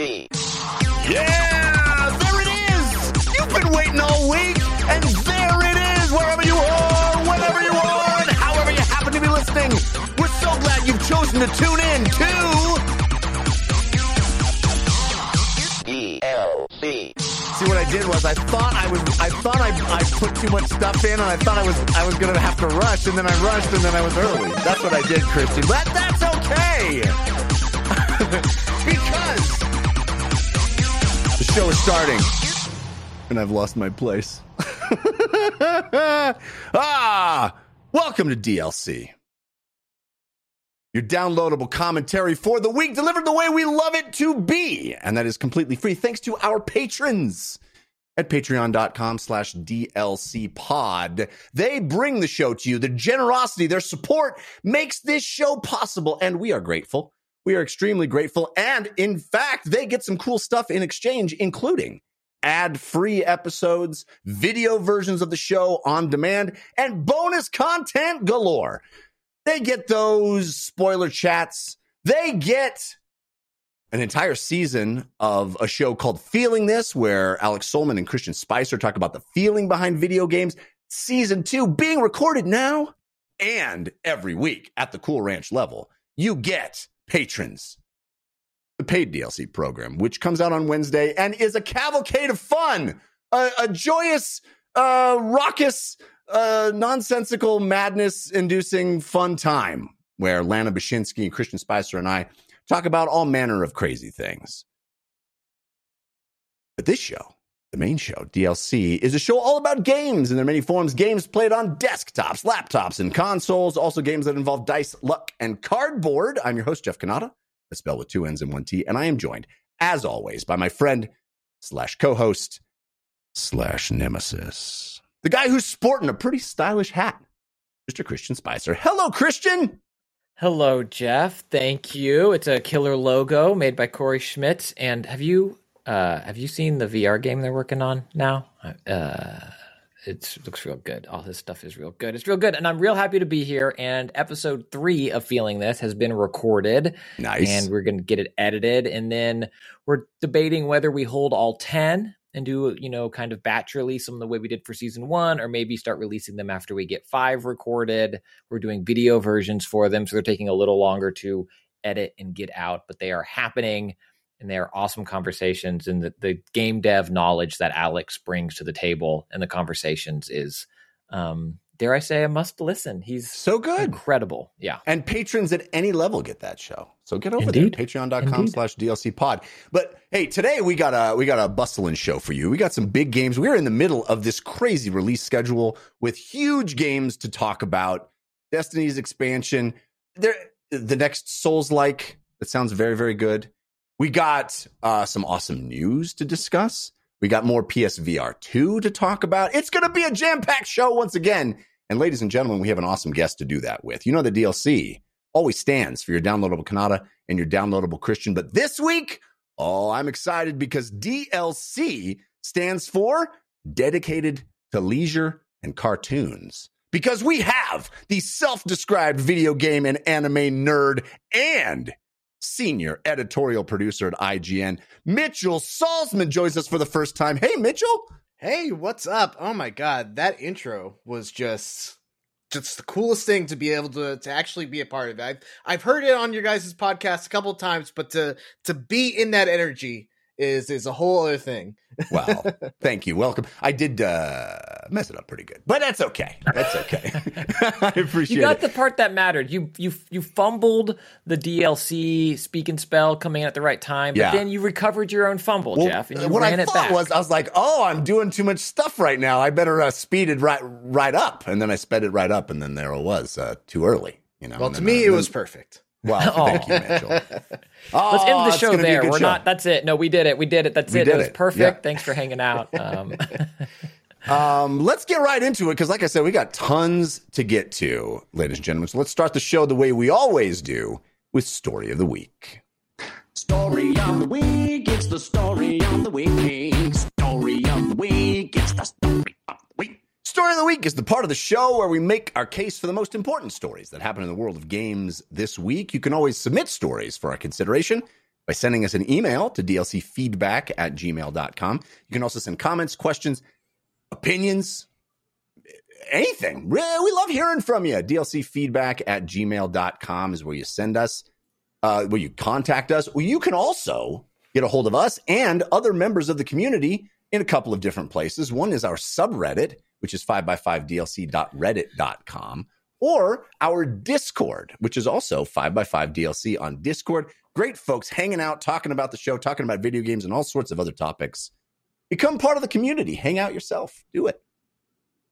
Yeah, there it is. You've been waiting all week, and there it is. Wherever you are, whenever you are, and however you happen to be listening, we're so glad you've chosen to tune in to DLC. See what I did was I thought I was I thought I, I put too much stuff in and I thought I was I was gonna have to rush and then I rushed and then I was early. That's what I did, Christian. But that's okay. because show is starting. And I've lost my place. ah welcome to DLC. Your downloadable commentary for the week delivered the way we love it to be. And that is completely free thanks to our patrons at patreon.com slash DLC pod. They bring the show to you. The generosity, their support makes this show possible. And we are grateful. We are extremely grateful. And in fact, they get some cool stuff in exchange, including ad free episodes, video versions of the show on demand, and bonus content galore. They get those spoiler chats. They get an entire season of a show called Feeling This, where Alex Solman and Christian Spicer talk about the feeling behind video games. Season two being recorded now. And every week at the Cool Ranch level, you get patrons. The paid DLC program, which comes out on Wednesday and is a cavalcade of fun, a, a joyous, uh, raucous, uh, nonsensical, madness inducing fun time where Lana Bashinsky and Christian Spicer and I talk about all manner of crazy things. But this show, the main show, DLC, is a show all about games in their many forms. Games played on desktops, laptops, and consoles. Also, games that involve dice, luck, and cardboard. I'm your host, Jeff Cannata, a spell with two N's and one T, and I am joined, as always, by my friend slash co-host slash nemesis, the guy who's sporting a pretty stylish hat, Mr. Christian Spicer. Hello, Christian. Hello, Jeff. Thank you. It's a killer logo made by Corey Schmidt. And have you uh, have you seen the VR game they're working on now? Uh, it looks real good. All this stuff is real good. It's real good, and I'm real happy to be here. And episode three of Feeling This has been recorded. Nice. And we're going to get it edited, and then we're debating whether we hold all ten and do you know kind of batch release them the way we did for season one or maybe start releasing them after we get five recorded we're doing video versions for them so they're taking a little longer to edit and get out but they are happening and they are awesome conversations and the, the game dev knowledge that alex brings to the table and the conversations is um dare i say a must listen he's So good. incredible yeah And patrons at any level get that show. So get over Indeed. there, Patreon.com/slash DLC pod. But hey, today we got a we got a bustling show for you. We got some big games. We're in the middle of this crazy release schedule with huge games to talk about. Destiny's expansion. There the next Souls like. That sounds very, very good. We got uh, some awesome news to discuss. We got more PSVR 2 to talk about. It's going to be a jam packed show once again. And ladies and gentlemen, we have an awesome guest to do that with. You know, the DLC always stands for your downloadable Cannata and your downloadable Christian. But this week, oh, I'm excited because DLC stands for dedicated to leisure and cartoons. Because we have the self described video game and anime nerd and senior editorial producer at IGN, Mitchell Saltzman, joins us for the first time. Hey, Mitchell. Hey, what's up? Oh my god, that intro was just just the coolest thing to be able to to actually be a part of. I've I've heard it on your guys' podcast a couple times, but to to be in that energy is is a whole other thing. Wow. Thank you. Welcome. I did uh, mess it up pretty good, but that's okay. That's okay. I appreciate it. you got it. the part that mattered. You you you fumbled the DLC speak and spell coming in at the right time, but Yeah. then you recovered your own fumble, Well, Jeff, and you what ran I it thought back. was, I was like, "Oh, I'm doing too much stuff right now. I better uh, speed it right, right up." And then I sped it right up, and then there it was, uh, too early. You know. Well, to me, uh, it then- was perfect. Well, thank you, Mitchell. Oh, Let's end the show gonna be a there. We're show. not. That's it. No, we did it. We did it. That's We it. did it was it. perfect. Yeah. Thanks for hanging out. Um, Um, let's get right into it because, like I said, we got tons to get to, ladies and gentlemen. So let's start the show the way we always do with story of the week. Story of the week, it's the story of the week. Story of the week, it's the story of the week. Story of the week is the part of the show where we make our case for the most important stories that happen in the world of games this week. You can always submit stories for our consideration by sending us an email to dlcfeedback at gmail.com. You can also send comments, questions, opinions, anything. We love hearing from you. dlcfeedback at gmail.com is where you send us, uh, where you contact us. You can also get a hold of us and other members of the community in a couple of different places. One is our subreddit, which is 5x5dlc.reddit.com, or our Discord, which is also 5x5dlc on Discord. Great folks hanging out, talking about the show, talking about video games and all sorts of other topics. Become part of the community. Hang out yourself. Do it.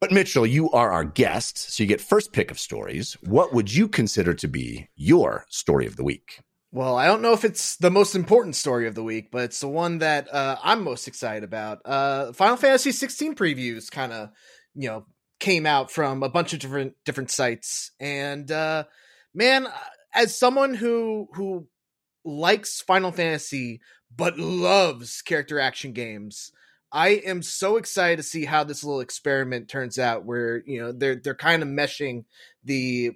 But Mitchell, you are our guest, so you get first pick of stories. What would you consider to be your story of the week? Well, I don't know if it's the most important story of the week, but it's the one that uh, I'm most excited about. Uh, Final Fantasy 16 previews kind of, you know, came out from a bunch of different different sites, and uh, man, as someone who who likes Final Fantasy but loves character action games, I am so excited to see how this little experiment turns out. Where you know they're they're kind of meshing the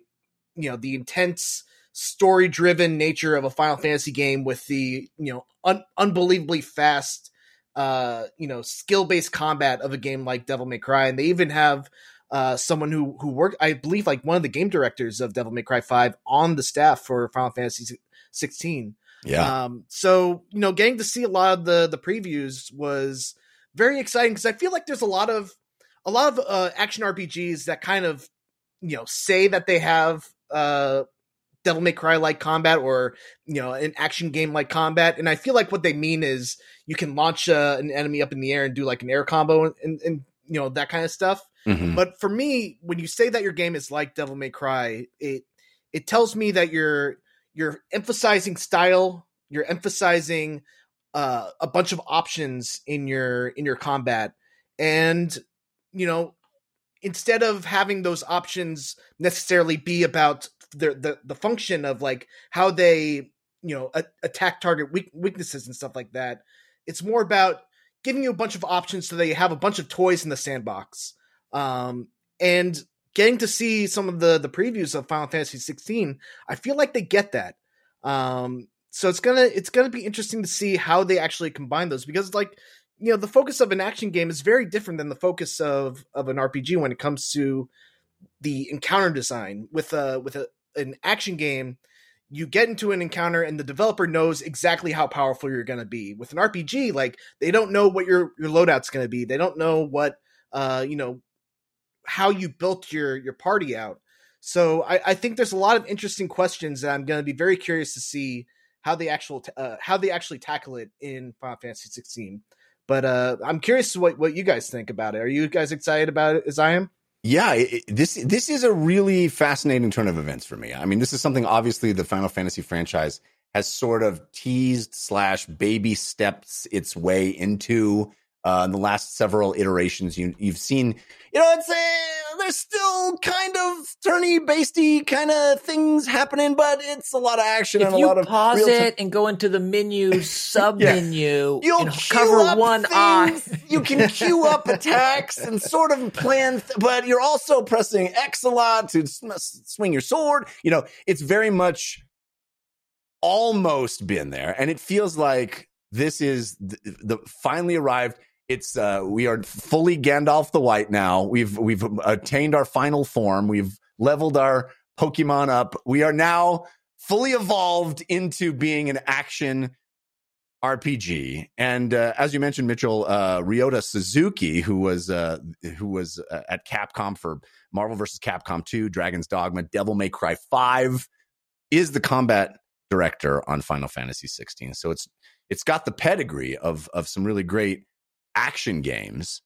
you know the intense story driven nature of a Final Fantasy game with the you know un- unbelievably fast uh you know skill based combat of a game like Devil May Cry, and they even have uh someone who who worked I believe like one of the game directors of Devil May Cry Five on the staff for Final Fantasy 16. Yeah. Um, so you know, getting to see a lot of the the previews was very exciting because I feel like there's a lot of a lot of uh, action RPGs that kind of you know say that they have uh Devil May Cry like combat or you know an action game like combat, and I feel like what they mean is you can launch uh, an enemy up in the air and do like an air combo and, and, and you know that kind of stuff. Mhm. But for me, when you say that your game is like Devil May Cry, it it tells me that you're you're emphasizing style, you're emphasizing uh, a bunch of options in your in your combat, and you know instead of having those options necessarily be about the the, the function of like how they you know a- attack target weak- weaknesses and stuff like that, it's more about giving you a bunch of options so that you have a bunch of toys in the sandbox. Um, and getting to see some of the the previews of Final Fantasy 16, I feel like they get that. Um, so it's gonna it's gonna be interesting to see how they actually combine those because like you know the focus of an action game is very different than the focus of of an RPG when it comes to the encounter design. With a with a an action game you get into an encounter and the developer knows exactly how powerful you're going to be. With an rpg like they don't know what your your loadout's going to be. They don't know what uh you know how you built your your party out. So i i think there's a lot of interesting questions that i'm going to be very curious to see how they actual uh, how they actually tackle it in final fantasy 16 but uh i'm curious what what you guys think about it are you guys excited about it as i am Yeah, it, this this is a really fascinating turn of events for me. I mean, this is something obviously the Final Fantasy franchise has sort of teased slash baby steps its way into uh, in the last several iterations. You you've seen, you know, it's a, there's still kind of turny basty kind of things happening, but it's a lot of action If and a you lot of pause real time- it and go into the menu sub menu You'll cover one things. eye. You can queue up attacks and sort of plan, th- but you're also pressing X a lot to sm- swing your sword. You know, it's very much almost been there, and it feels like this is the, the finally arrived. It's uh, we are fully Gandalf the White now. We've we've attained our final form. We've leveled our Pokemon up. We are now fully evolved into being an action RPG. And uh, as you mentioned, Mitchell, uh, Ryota Suzuki, who was uh, who was uh, at Capcom for Marvel vs. Capcom 2, Dragon's Dogma, Devil May Cry 5, is the combat director on Final Fantasy 16. So it's it's got the pedigree of of some really great action games.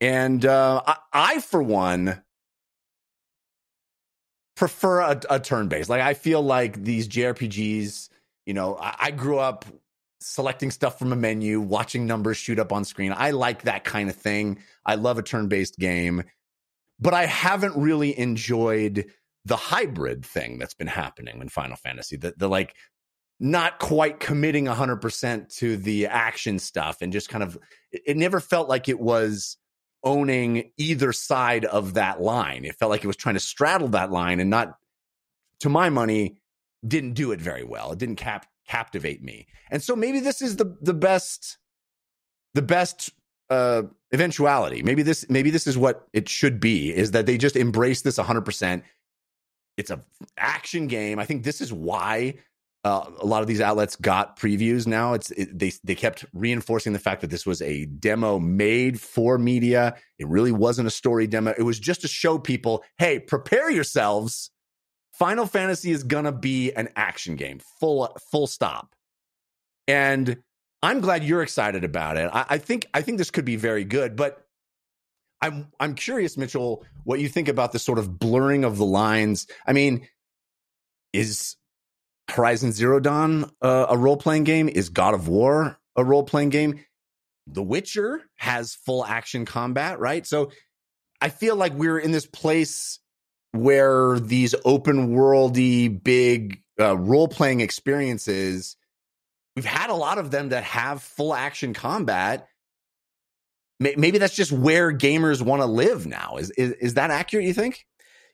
And uh, I, I, for one, prefer a, a turn based. Like I feel like these JRPGs, you know, I, I grew up selecting stuff from a menu, watching numbers shoot up on screen. I like that kind of thing. I love a turn based game, but I haven't really enjoyed the hybrid thing that's been happening in Final Fantasy. The, the like not quite committing 100% to the action stuff and just kind of, it, never felt like it was owning either side of that line. It felt like it was trying to straddle that line and not, to my money, didn't do it very well. It didn't cap captivate me. And so maybe this is the the best the best uh eventuality. Maybe this maybe this is what it should be is that they just embrace this 100%. It's a action game. I think this is why uh, a lot of these outlets got previews now. It's it, they they kept reinforcing the fact that this was a demo made for media. It really wasn't a story demo. It was just to show people, hey, prepare yourselves. Final Fantasy is gonna be an action game, full full stop. And I'm glad you're excited about it. I, I think I think this could be very good, but I'm I'm curious, Mitchell, what you think about this sort of blurring of the lines. I mean, is Horizon Zero Dawn uh, a role playing game? Is God of War a role playing game? The Witcher has full action combat, right? So I feel like we're in this place where these open worldy big uh, role playing experiences, we've had a lot of them that have full action combat. Maybe that's just where gamers want to live now. Is, is is that accurate? You think?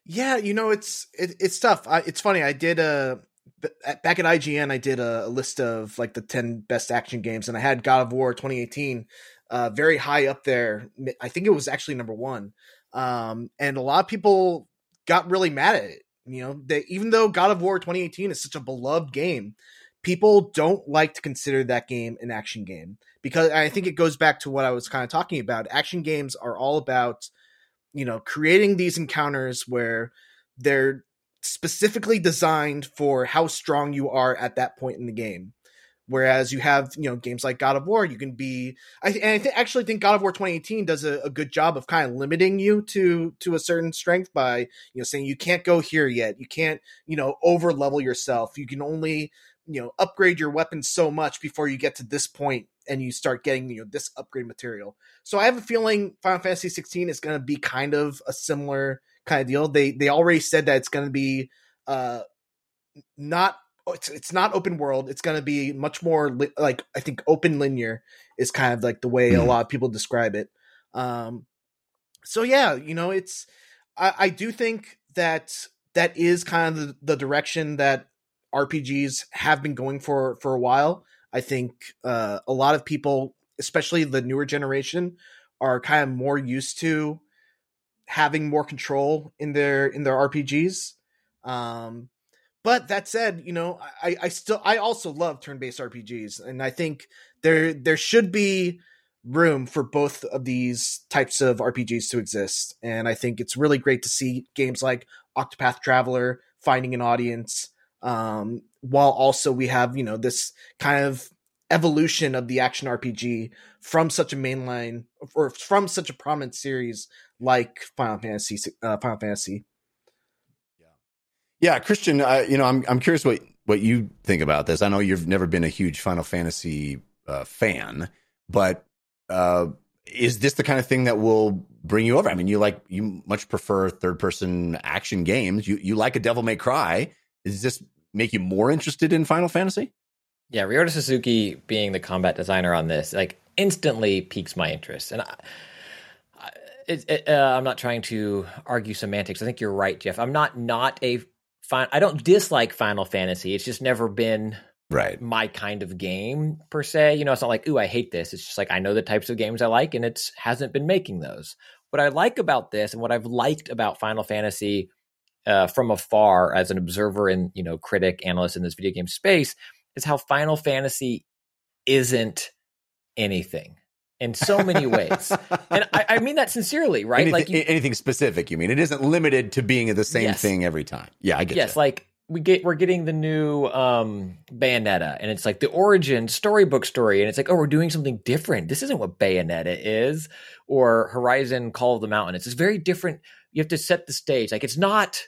Yeah, you know it's it, it's tough. I, it's funny. I did a back at IGN, I did a, list of like the 10 best action games, and I had God of War 2018 uh, very high up there. I think it was actually number one. Um, and a lot of people got really mad at it. You know, they, even though God of War 2018 is such a beloved game, people don't like to consider that game an action game because I think it goes back to what I was kind of talking about. Action games are all about, you know, creating these encounters where they're specifically designed for how strong you are at that point in the game. Whereas you have, you know, games like God of War, you can be. I, and I th- actually think God of War 2018 does a, a, good job of kind of limiting you to to a certain strength by, you know, saying you can't go here yet. You can't, you know, over level yourself. You can only, you know, upgrade your weapon so much before you get to this point and you start getting, you know, this upgrade material. So I have a feeling Final Fantasy 16 is going to be kind of a similar kind of deal. They they already said that it's going to be uh not it's, it's not open world. It's going to be much more li- like I think open linear is kind of like the way a hmm. lot of people describe it. Um so yeah, you know, it's I, I do think that that is kind of the, the direction that RPGs have been going for for a while. I think uh, a lot of people, especially the newer generation, are kind of more used to having more control in their in their RPGs. Um, but that said, you know, I, I still I also love turn-based RPGs, and I think there there should be room for both of these types of RPGs to exist. And I think it's really great to see games like Octopath Traveler finding an audience, um, while also we have you know this kind of evolution of the action RPG from such a mainline or from such a prominent series like Final Fantasy. Uh, Final Fantasy. Yeah, yeah, Christian. Uh, you know, I'm I'm curious what what you think about this. I know you've never been a huge Final Fantasy uh, fan, but uh, is this the kind of thing that will bring you over? I mean, you like you much prefer third person action games. You you like a Devil May Cry. Does this make you more interested in Final Fantasy? Yeah, Ryota Suzuki being the combat designer on this, like instantly piques my interest. And I, it, uh, I'm not trying to argue semantics. I think you're right, Jeff. I'm not not a fine. I don't dislike Final Fantasy. It's just never been right my kind of game per se. You know, it's not like ooh, I hate this. It's just like I know the types of games I like, and it hasn't been making those. What I like about this, and what I've liked about Final Fantasy uh, from afar as an observer and you know critic analyst in this video game space, is how Final Fantasy isn't anything in so many ways. and I, I, mean that sincerely, right? Anything, like you, anything specific, you mean? It isn't limited to being the same yes. thing every time. Yeah, I get it. Yes, like we get we're getting the new um Bayonetta and it's like the origin storybook story and it's like oh we're doing something different. This isn't what Bayonetta is or Horizon Call of the Mountain. It's just very different. You have to set the stage. Like it's not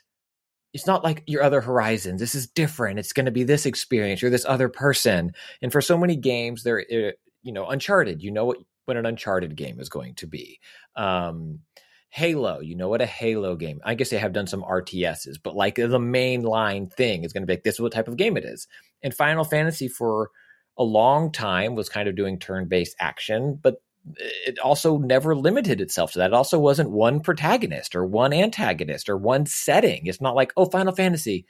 it's not like your other horizons. This is different. It's going to be this experience. You're this other person. And for so many games, they're uh, you know Uncharted. You know what what an Uncharted game is going to be. Um, Halo, you know what a Halo game. I guess they have done some RTSs, but like the main line thing is going to be like this is what type of game it is. And Final Fantasy for a long time was kind of doing turn-based action, but it also never limited itself to that. It also wasn't one protagonist or one antagonist or one setting. It's not like, oh, Final Fantasy,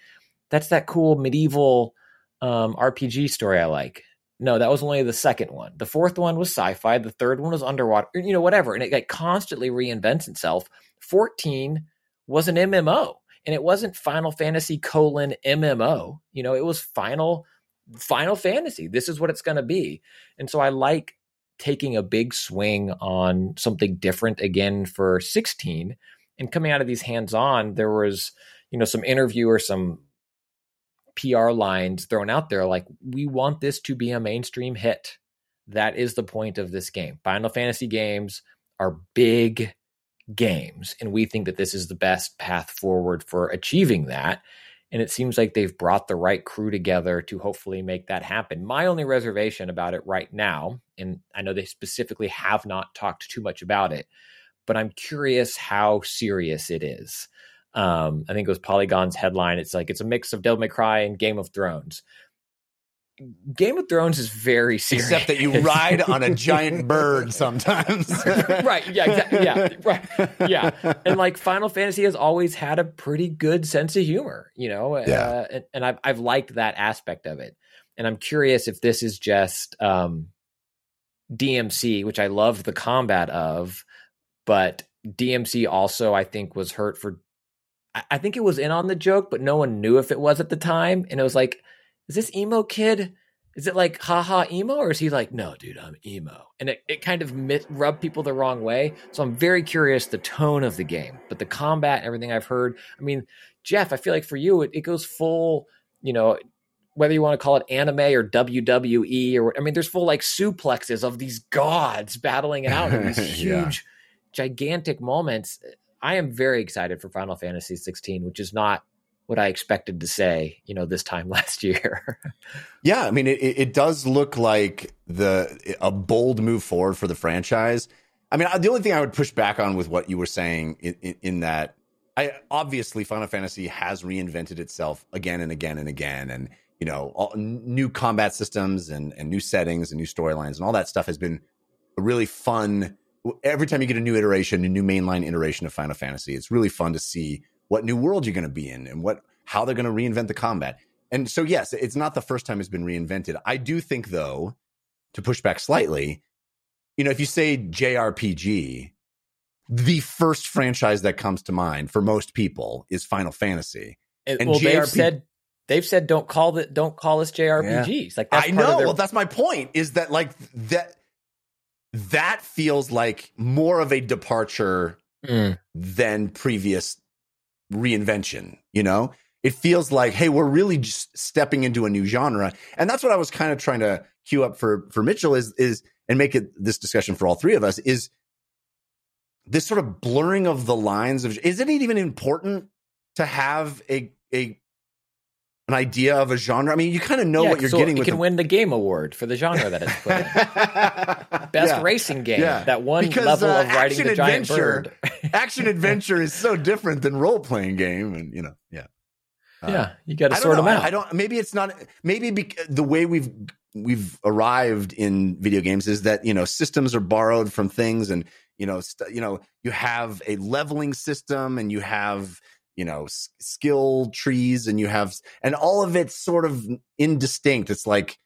that's that cool medieval um, RPG story I like. No, that was only the second one. The fourth one was sci-fi. The third one was underwater. You know, whatever, and it like constantly reinvents itself. Fourteen was an MMO, and it wasn't Final Fantasy colon MMO. You know, it was Final Final Fantasy. This is what it's going to be, and so I like taking a big swing on something different again for 16 and coming out of these hands on there was you know some interview or some PR lines thrown out there like we want this to be a mainstream hit that is the point of this game final fantasy games are big games and we think that this is the best path forward for achieving that and it seems like they've brought the right crew together to hopefully make that happen. My only reservation about it right now, and I know they specifically have not talked too much about it, but I'm curious how serious it is. Um, I think it was Polygon's headline. It's like it's a mix of Devil May Cry and Game of Thrones. Game of Thrones is very serious. Except that you ride on a giant bird sometimes. right. Yeah. Exactly. Yeah. Right. Yeah. And like Final Fantasy has always had a pretty good sense of humor, you know, Yeah. uh, and, and I've, I've liked that aspect of it. And I'm curious if this is just um, DMC, which I love the combat of, but DMC also, I think, was hurt for. I- think it was in on the joke, but no one knew if it was at the time. And it was like, is this emo kid? Is it like haha emo, or is he like, no, dude, I'm emo? And it, it kind of mit- rubbed people the wrong way. So I'm very curious the tone of the game, but the combat and everything I've heard. I mean, Jeff, I feel like for you, it, it goes full, you know, whether you want to call it anime or WWE or I mean, there's full like suplexes of these gods battling it out in these Yeah. huge, gigantic moments. I am very excited for Final Fantasy 16, which is not what I expected to say, you know, this time last year. Yeah, I mean, it, it does look like the a bold move forward for the franchise. I mean, the only thing I would push back on with what you were saying in, in, in that, I obviously Final Fantasy has reinvented itself again and again and again, and you know, all, new combat systems and and new settings and new storylines and all that stuff has been a really fun. Every time you get a new iteration, a new mainline iteration of Final Fantasy, it's really fun to see what new world you're going to be in and what how they're going to reinvent the combat. And so, yes, it's not the first time it's been reinvented. I do think, though, to push back slightly, you know, if you say JRPG, the first franchise that comes to mind for most people is Final Fantasy. And, well, they've said they've said don't call it don't call us JRPGs. Like that's I know. Their, Well, that's my point. Is that like that? That feels like more of a departure Mm. than previous reinvention. You know, it feels like, hey, we're really just stepping into a new genre, and that's what I was kind of trying to cue up for for Mitchell is is and make it this discussion for all three of us is this sort of blurring of the lines of isn't it even important to have a a an idea of a genre? I mean, you kind of know Yeah, what you're so getting It can win the game award for the genre that it's put in. Best Yeah. racing game. Yeah. That one Because, level uh, of riding the giant adventure- bird. action adventure is so different than role playing game, and you know, yeah, Uh, yeah, you got to sort know. them out. I, I don't. Maybe it's not. Maybe bec the way we've we've arrived in video games is that you know systems are borrowed from things, and you know, st- you know, you have a leveling system, and you have you know s- skill trees, and you have, and all of it's sort of indistinct. It's like.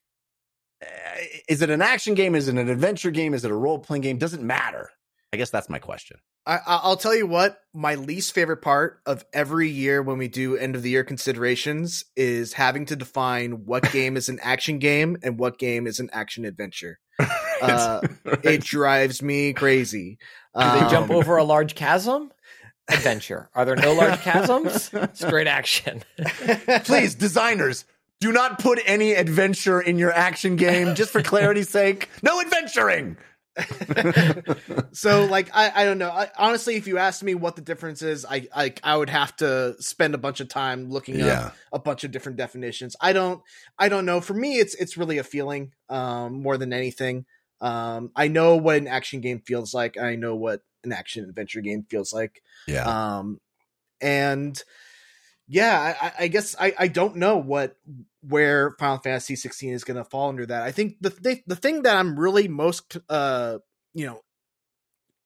eh, Is it an action game? Is it an adventure game? Is it a role playing game? Doesn't matter. I guess that's my question. I, I- I'll tell you what, my least favorite part of every year when we do end of the year considerations is having to define what game is an action game and what game is an action adventure. Uh, It drives me crazy. Do they jump Um, over a large chasm? Adventure. Are there no large chasms? Straight action. Please, designers, do not put any adventure in your action game just for clarity's sake. No adventuring. so like I, I don't know I, honestly if you asked me what the difference is I, I I would have to spend a bunch of time looking Yeah. up a bunch of different definitions I don't I don't know for me it's it's really a feeling um more than anything um I know what an action game feels like I know what an action adventure game feels like Yeah. um and yeah I, I- guess I, I don't know what where final fantasy 16 is going to fall under that i think the, th- the thing that i'm really most uh you know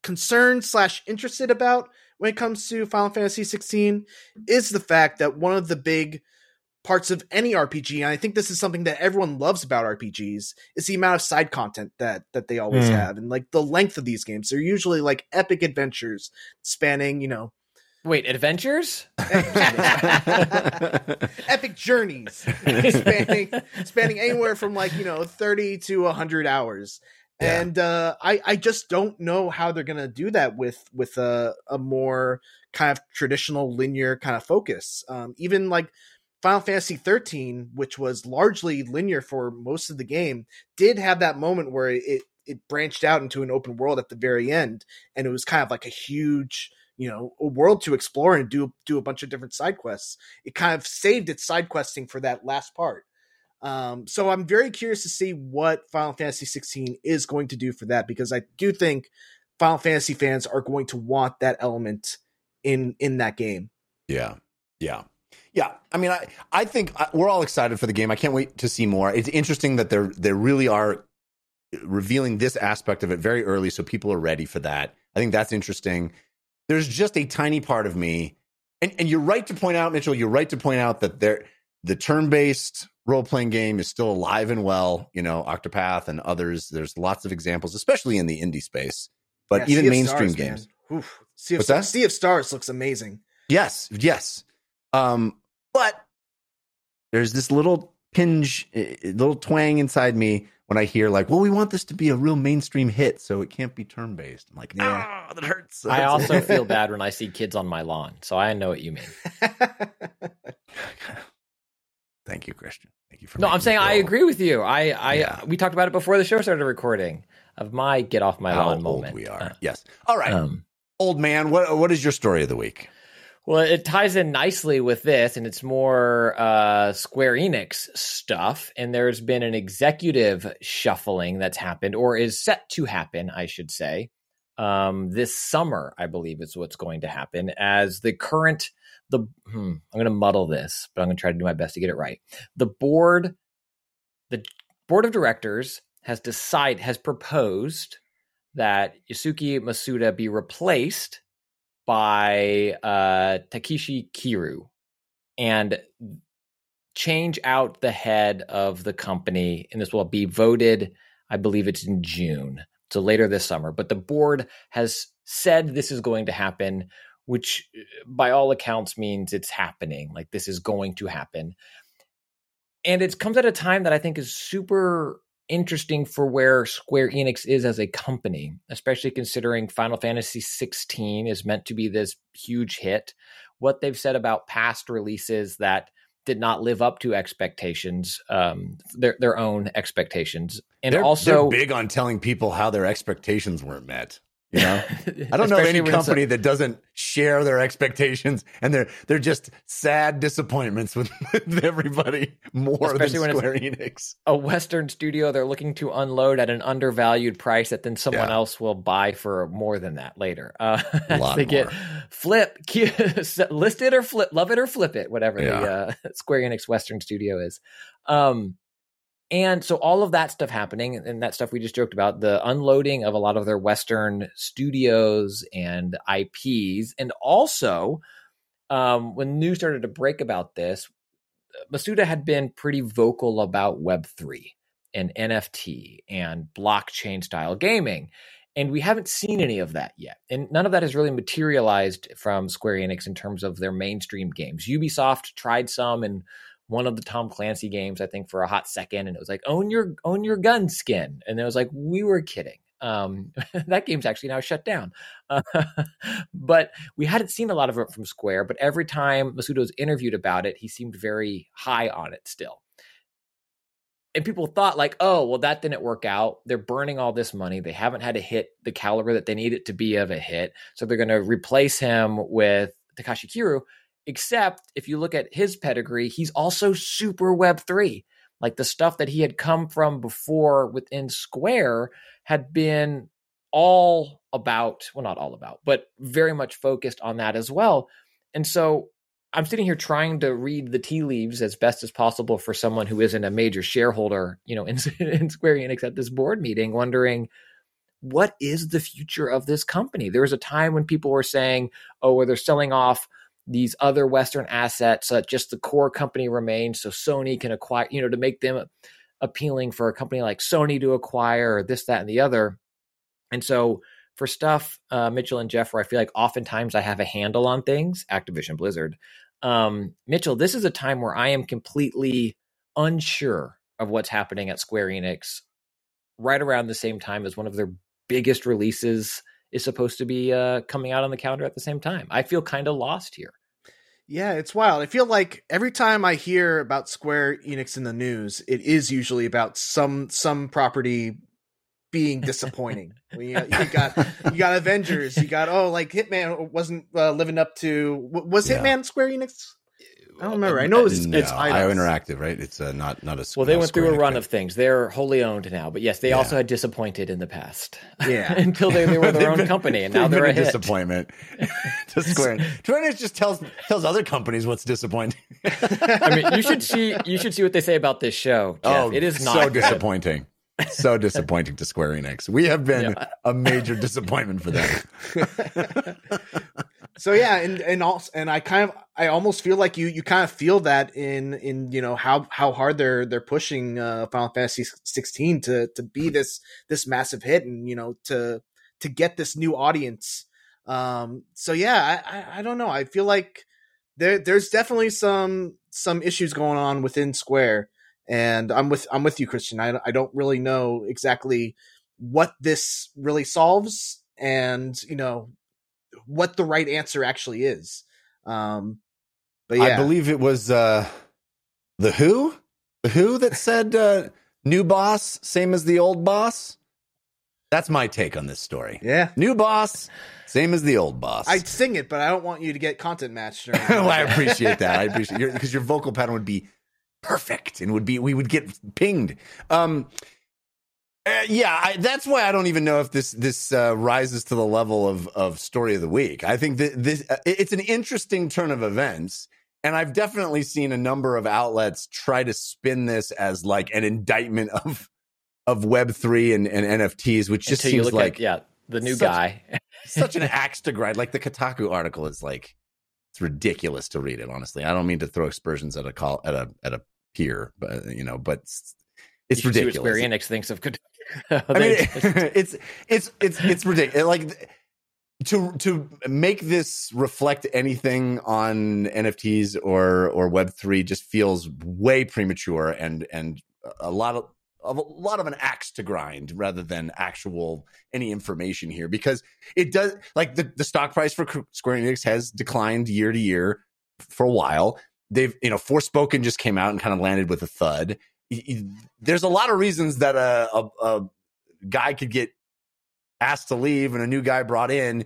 concerned slash interested about when it comes to final fantasy 16 is the fact that one of the big parts of any RPG, and I think this is something that everyone loves about RPGs, is the amount of side content that that they always Mm. have, and like the length of these games. They're usually like epic adventures spanning, you know, Wait, adventures? epic journeys spanning spanning anywhere from like you know 30 to 100 hours Yeah. and uh i i just don't know how they're gonna do that with with a a more kind of traditional linear kind of focus um even like final fantasy 13 which was largely linear for most of the game did have that moment where it it branched out into an open world at the very end and it was kind of like a huge you know a world to explore and do do a bunch of different side quests. It kind of saved its side questing for that last part. Um, so i'm very curious to see what final fantasy 16 is going to do for that because i do think final fantasy fans are going to want that element in in that game. Yeah, yeah, yeah. I mean, I I think I, we're all excited for the game. I can't wait to see more. It's interesting that they're they really are revealing this aspect of it very early, so people are ready for that. I think that's interesting. There's just a tiny part of me, and and you're right to point out, Mitchell. You're right to point out that there the turn based role playing game is still alive and well. You know, Octopath and others. There's lots of examples, especially in the indie space, but Yeah, even mainstream Stars, games. Oof. Sea of, What's that? sea of stars looks amazing Yes, yes. Um, but there's this little pinch, eh, little twang inside me when I hear like, "Well, we want this to be a real mainstream hit, so it can't be turn based." I'm like, Yeah. "Ah, that hurts." I also feel bad when I see kids on my lawn, so I know what you mean. Thank you, Christian. Thank you for. No, I'm saying I agree with you. I, I, Yeah. we talked about it before the show started recording of my get off my How lawn old moment. we are. Uh, yes. All right, um, old man. What what is your story of the week? Well, it ties in nicely with this, and it's more uh, Square Enix stuff. And there's been an executive shuffling that's happened, or is set to happen, I should say, um, this summer. I believe is what's going to happen as the current the. Hmm, I'm going to muddle this, but I'm going to try to do my best to get it right. The board, the board of directors has decided has proposed that Yosuke Masuda be replaced by uh, Takashi Kiryu and change out the head of the company. And this will be voted, I believe it's in June, so later this summer. But the board has said this is going to happen, which uh, by all accounts means it's happening. Like this is going to happen. And it comes at a time that I think is super interesting for where Square Enix is as a company, especially considering Final Fantasy 16 is meant to be this huge hit. What they've said about past releases that did not live up to expectations, um, their their own expectations, and they're, also they're big on telling people how their expectations weren't met. You know, I don't know any when company that doesn't share their expectations, and they're they're just sad disappointments with, with everybody more Especially when than it's- Square Enix. a Western studio they're looking to unload at an undervalued price that then someone Yeah. else will buy for more than that later. Uh, A lot they get flip, list it or flip, love it or flip it, whatever the uh, Square Enix Western studio is. Um, and so all of that stuff happening, and that stuff we just joked about, the unloading of a lot of their Western studios and IPs, and also um, when news started to break about this, Masuda had been pretty vocal about Web3 and NFT and blockchain style gaming. And we haven't seen any of that yet. And none of that has really materialized from Square Enix in terms of their mainstream games. Ubisoft tried some in one of the Tom Clancy games, I think, for a hot second, and it was like, own your own your gun skin. And it was like, we were kidding. Um, that game's actually now shut down. Uh, but we hadn't seen a lot of it from Square, but every time Masuda was interviewed about it, he seemed very high on it still. And people thought, like, oh, well, that didn't work out. They're burning all this money. They haven't had to hit the caliber that they need it to be of a hit. So they're going to replace him with Takashi Kiryu. Except if you look at his pedigree, he's also super Web3. Like the stuff that he had come from before within Square had been all about, well, not all about, but very much focused on that as well. And so I'm sitting here trying to read the tea leaves as best as possible for someone who isn't a major shareholder, you know, in, in Square Enix at this board meeting, wondering what is the future of this company? There was a time when people were saying, oh, they're selling off these other Western assets, uh, just the core company remains, so Sony can acquire, you know, to make them appealing for a company like Sony to acquire, or this, that, and the other. And so for stuff, uh, Mitchell and Jeff, where I feel like oftentimes I have a handle on things, Activision Blizzard. Um, Mitchell, this is a time where I am completely unsure of what's happening at Square Enix right around the same time as one of their biggest releases is supposed to be uh, coming out on the calendar at the same time. I feel kind of lost here. Yeah, it's wild. I feel like every time I hear about Square Enix in the news, it is usually about some some property being disappointing. you, you, got you got Avengers, you got oh like Hitman wasn't uh, living up to was Yeah. Hitman Square Enix? I don't remember. I know it's no, it's IO Interactive, right? It's uh, not not a. Square. Well, they went through a run of things. They're wholly owned now, but yes, they Yeah. also had disappointed in the past. Yeah. until they, they were their own been- company, and now they've they're been a hit. disappointment to Square. Square Enix just tells tells other companies what's disappointing. I mean, you should see you should see what they say about this show. Jeff. oh, it is not so good. disappointing. So disappointing to Square Enix. We have been Yeah. a major disappointment for them. So yeah, and and also and I kind of I almost feel like you you kind of feel that in in you know how how hard they're they're pushing uh Final Fantasy 16 to to be this this massive hit and you know to to get this new audience. Um so yeah, I I, I don't know. I feel like there there's definitely some some issues going on within Square and I'm with I'm with you Christian. I I don't really know exactly what this really solves and you know what the right answer actually is. Um, but yeah, I believe it was uh, the Who, the Who that said uh, new boss, same as the old boss. That's my take on this story. yeah, New boss, same as the old boss. I'd sing it, but I don't want you to get content matched. Or well, I appreciate that. I appreciate your because your vocal pattern would be perfect and would be we would get pinged. Um, uh, yeah, I, that's why I don't even know if this this uh, rises to the level of of story of the week. I think that this uh, it's an interesting turn of events, and I've definitely seen a number of outlets try to spin this as like an indictment of of Web three and, and NFTs, which just Until seems like at yeah, the new such- guy. such an axe to grind. Like the Kotaku article is like it's ridiculous to read it. Honestly, I don't mean to throw aspersions at a call at a at a peer, but you know, but it's, You should see what ridiculous. Square Enix thinks of. Good. I mean, it's it's it's it's ridiculous. Like to to make this reflect anything on NFTs or or Web three just feels way premature and and a lot of. of A lot of an axe to grind rather than actual any information here because it does like the, the stock price for Square Enix has declined year to year for a while. They've you know Forspoken just came out and kind of landed with a thud. There's a lot of reasons that a, a, a guy could get asked to leave and a new guy brought in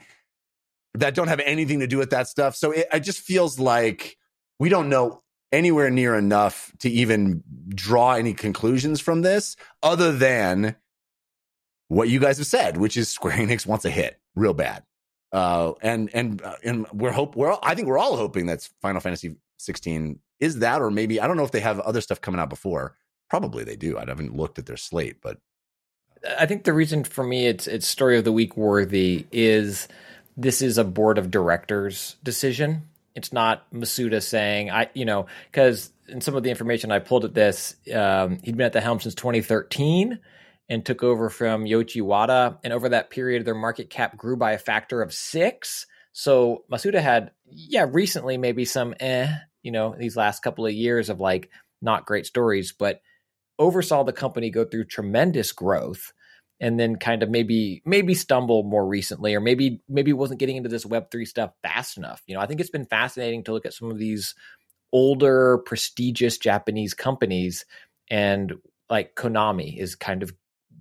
that don't have anything to do with that stuff. So it, it just feels like we don't know anywhere near enough to even draw any conclusions from this other than what you guys have said, which is Square Enix wants a hit real bad. Uh, and and uh, and we're hope we're all, I think we're all hoping that Final Fantasy 16 is that, or maybe I don't know if they have other stuff coming out before. Probably they do. I haven't looked at their slate, but I think the reason for me it's it's story of the week worthy is this is a board of directors decision. It's not Masuda saying I you know because in some of the information I pulled at this um, he'd been at the helm since 2013 and took over from Yoichi Wada and over that period their market cap grew by a factor of six. So Masuda had yeah recently maybe some eh you know these last couple of years of like not great stories but oversaw the company go through tremendous growth and then kind of maybe maybe stumble more recently or maybe maybe wasn't getting into this web3 stuff fast enough. You know i think it's been fascinating to look at some of these older prestigious japanese companies and like konami is kind of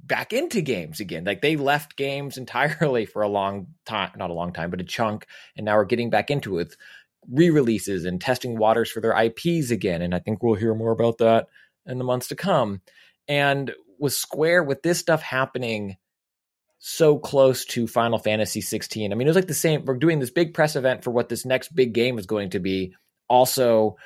back into games again. Like they left games entirely for a long time not a long time but a chunk and now we're getting back into it re-releases and testing waters for their ips again and i think we'll hear more about that in the months to come. And with Square, with this stuff happening so close to Final Fantasy 16, I mean, it was like the same. We're doing this big press event for what this next big game is going to be. Also,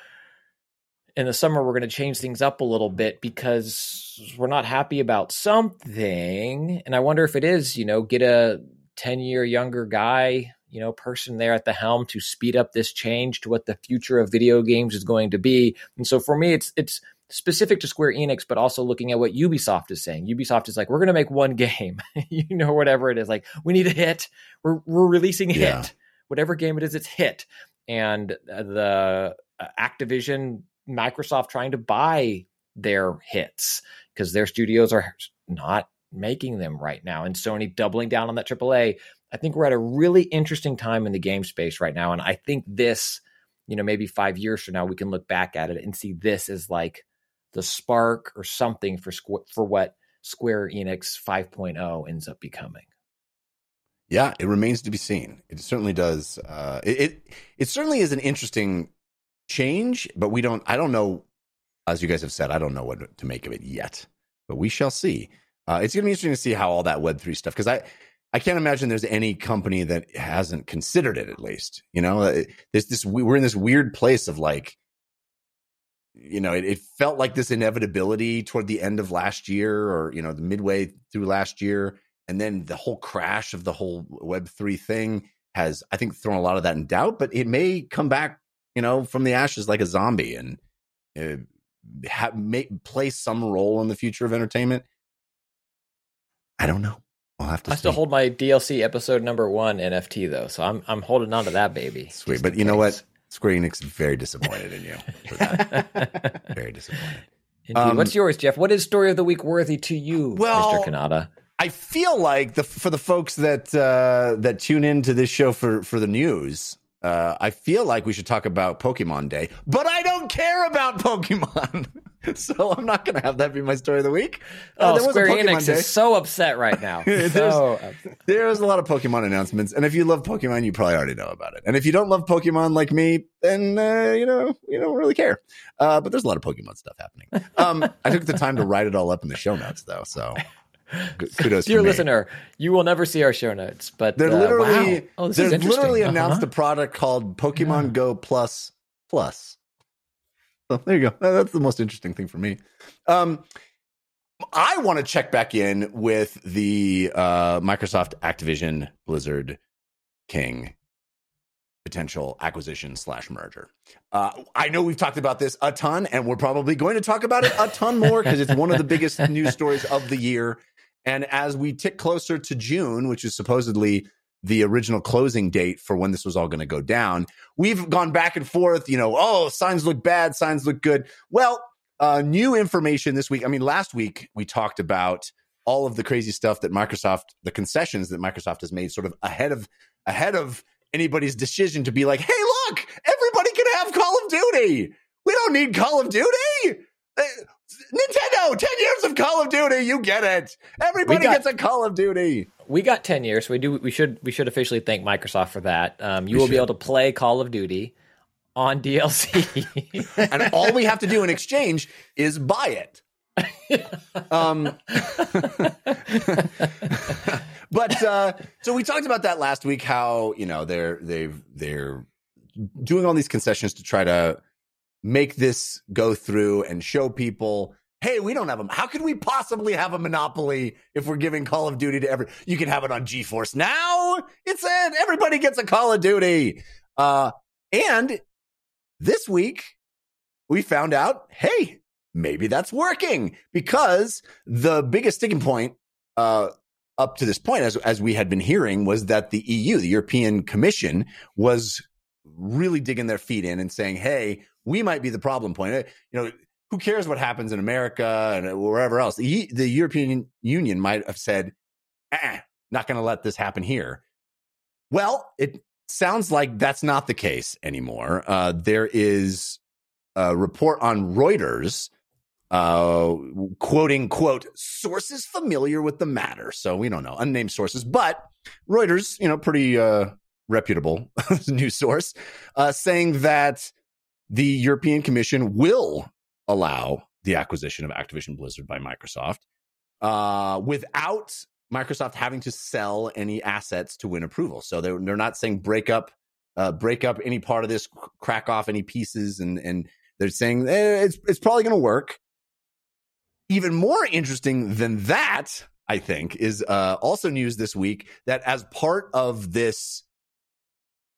in the summer, we're going to change things up a little bit because we're not happy about something. And I wonder if it is, you know, get a 10 year younger guy, you know person there at the helm to speed up this change to what the future of video games is going to be. And so for me, it's it's specific to Square Enix, but also looking at what Ubisoft is saying. Ubisoft is like, we're going to make one game, you know, whatever it is. Like, we need a hit. We're we're releasing a Yeah. hit. Whatever game it is, it's hit. And uh, the uh, Activision, Microsoft trying to buy their hits because their studios are not making them right now. And Sony doubling down on that AAA. I think we're at a really interesting time in the game space right now. And I think this, you know, maybe five years from now, we can look back at it and see this as like the spark or something for Squ- for what Square Enix 5.0 ends up becoming. Yeah, it remains to be seen. It certainly does. Uh, it, it it certainly is an interesting change, but we don't. I don't know. As you guys have said, I don't know what to make of it yet, but we shall see. Uh, it's going to be interesting to see how all that Web three stuff because I I can't imagine there's any company that hasn't considered it at least. You know, Uh, this we- we're in this weird place of like, you know, it, it felt like this inevitability toward the end of last year or you know the midway through last year and then the whole crash of the whole web3 thing has i think thrown a lot of that in doubt but it may come back you know from the ashes like a zombie and uh, ha- may play some role in the future of entertainment i don't know i'll have to I see. still hold my DLC episode number one NFT though, so I'm I'm holding on to that baby. sweet but you know what case. Square enix is very disappointed in you very disappointed Um, What's yours, Jeff? What is story of the week worthy to you, Well, Mr. Cannata? I feel like the for the folks that uh, that tune into this show for for the news, uh, I feel like we should talk about Pokemon Day, but I don't care about Pokemon, so I'm not going to have that be my story of the week. Uh, oh, there was a Square Pokemon Enix Day. is so upset right now. There's- so upset. There was a lot of Pokemon announcements, and if you love Pokemon, you probably already know about it. And if you don't love Pokemon like me, then uh, you know you don't really care. Uh, but there's a lot of Pokemon stuff happening. Um, I took the time to write it all up in the show notes, though. So kudos, Dear listener, you will never see our show notes, but They're uh, literally wow. oh, this they're literally Uh-huh. announced a product called Pokemon Yeah. Go Plus Plus. So there you go. That's the most interesting thing for me. Um, I want to check back in with the uh, Microsoft Activision Blizzard King potential acquisition slash merger. Uh, I know we've talked about this a ton, and we're probably going to talk about it a ton more because it's one of the biggest news stories of the year. And as we tick closer to June, which is supposedly the original closing date for when this was all going to go down, we've gone back and forth. You know, oh, signs look bad, signs look good. Well, uh, new information this week. I mean, last week we talked about all of the crazy stuff that Microsoft, the concessions that Microsoft has made, sort of ahead of ahead of anybody's decision to be like, hey, look, everybody can have Call of Duty. We don't need Call of Duty. Nintendo, 10 years of Call of Duty, you get it. Everybody got- gets a Call of Duty. we got 10 years so we do we should we should officially thank microsoft for that um, you We will be able to play call of duty on dlc and all we have to do in exchange is buy it. um, but uh, so we talked about that last week. How you know they're they've they're doing all these concessions to try to make this go through and show people. Hey, we don't have them. How could we possibly have a monopoly if we're giving Call of Duty to every? You can have it on GeForce now. It's it. Everybody gets a Call of Duty. Uh, and this week we found out, hey, maybe that's working because the biggest sticking point uh, up to this point, as as we had been hearing, was that the EU, the European Commission, was really digging their feet in and saying, "Hey, we might be the problem point." Uh, You know, who cares what happens in America and wherever else? The, the European Union might have said, eh, "Not going to let this happen here." Well, it sounds like that's not the case anymore. Uh, there is a report on Reuters uh, quoting, quote, sources familiar with the matter. So we don't know, unnamed sources, but Reuters, you know, pretty uh, reputable news source, uh, saying that the European Commission will allow the acquisition of Activision Blizzard by Microsoft uh, without Microsoft having to sell any assets to win approval. So they're, they're not saying break up, uh, break up any part of this, crack off any pieces, and and they're saying eh, it's it's probably going to work. Even more interesting than that, I think, is uh, also news this week that as part of this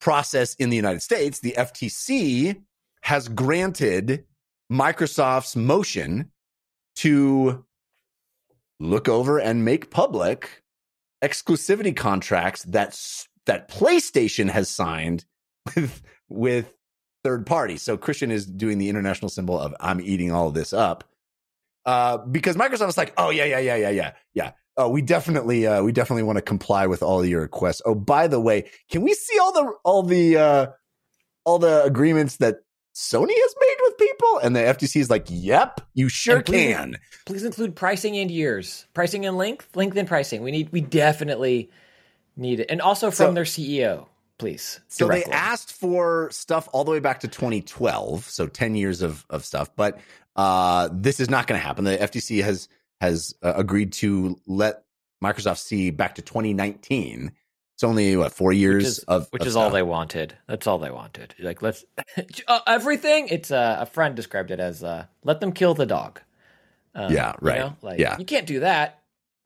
process in the United States, the FTC has granted Microsoft's motion to look over and make public exclusivity contracts that that PlayStation has signed with with third parties. So Christian is doing the international symbol of I'm eating all this up. Uh, because Microsoft is like, oh yeah, yeah, yeah, yeah, yeah, yeah. Oh, we definitely, uh, we definitely want to comply with all your requests. Oh, by the way, can we see all the all the uh, all the agreements that Sony has made with people? And the FTC is like, yep, you sure please- can. Please include pricing and years, pricing and length, length and pricing. We need, we definitely need it, and also from So- their CEO, please. So directly. they asked for stuff all the way back to 2012, so 10 years of of stuff. But uh, this is not going to happen. The FTC has has uh, agreed to let Microsoft see back to 2019. It's only what four years which is, of which of is all they wanted. That's all they wanted. Like let's uh, everything. It's uh, a friend described it as uh, let them kill the dog. Um, Yeah, you right. know? Like Yeah. you can't do that.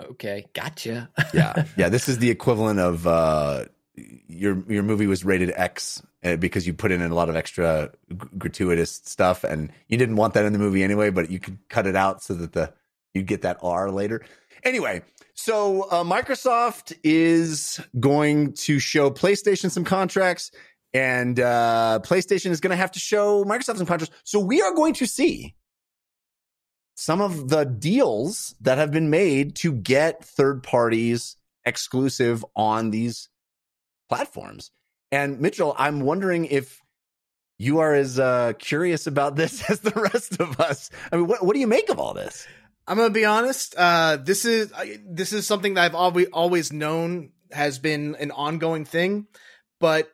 Okay, gotcha. yeah, yeah. This is the equivalent of uh, your your movie was rated X uh, because you put in a lot of extra g- gratuitous stuff, and you didn't want that in the movie anyway. But you could cut it out so that the you get that R later. Anyway, so uh, Microsoft is going to show PlayStation some contracts, and uh, PlayStation is going to have to show Microsoft some contracts. So we are going to see some of the deals that have been made to get third parties exclusive on these platforms. And Mitchell, I'm wondering if you are as uh, curious about this as the rest of us. I mean, what, what do you make of all this? I'm gonna be honest. Uh, this is I, this is something that I've always always known has been an ongoing thing, but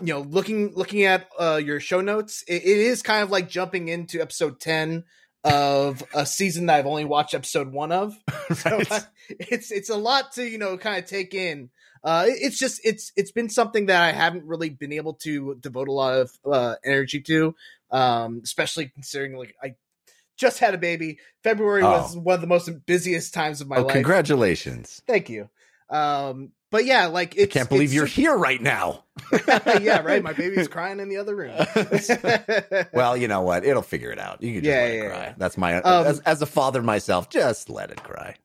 you know, looking looking at uh, your show notes, it, it is kind of like jumping into episode ten of a season that I've only watched episode one of. So Right? uh, it's it's a lot to you know kind of take in. Uh, it- it's just it's it's been something that I haven't really been able to devote a lot of uh, energy to, um, especially considering like I just had a baby. February was one of the most busiest times of my oh, life. congratulations. Thank you. Um, but yeah, like it's, I can't believe you're here right now. yeah, right. My baby's crying in the other room. Well, you know what? It'll figure it out. You can just Yeah, let it cry. yeah. That's my Um, as, as a father myself. Just let it cry.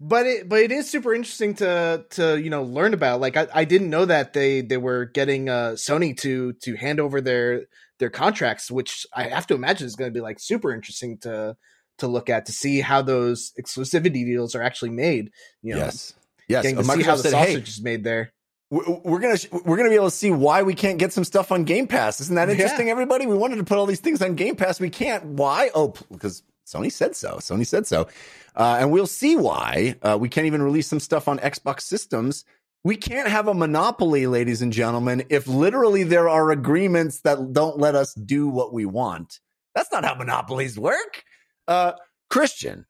but it but it is super interesting to to you know learn about. Like I, I didn't know that they they were getting uh Sony to to hand over their their contracts, which I have to imagine is going to be like super interesting to to look at to see how those exclusivity deals are actually made. You know, yes, yes. getting to see how the said, "Hey, sausage is made there. we're gonna we're gonna be able to see why we can't get some stuff on Game Pass. Isn't that Yeah. interesting? Everybody, we wanted to put all these things on Game Pass. We can't. Why? Oh, because Sony said so. Sony said so, uh, and we'll see why. Uh, we can't even release some stuff on Xbox systems. We can't have a monopoly, ladies and gentlemen, if literally there are agreements that don't let us do what we want. That's not how monopolies work. Uh, Christian,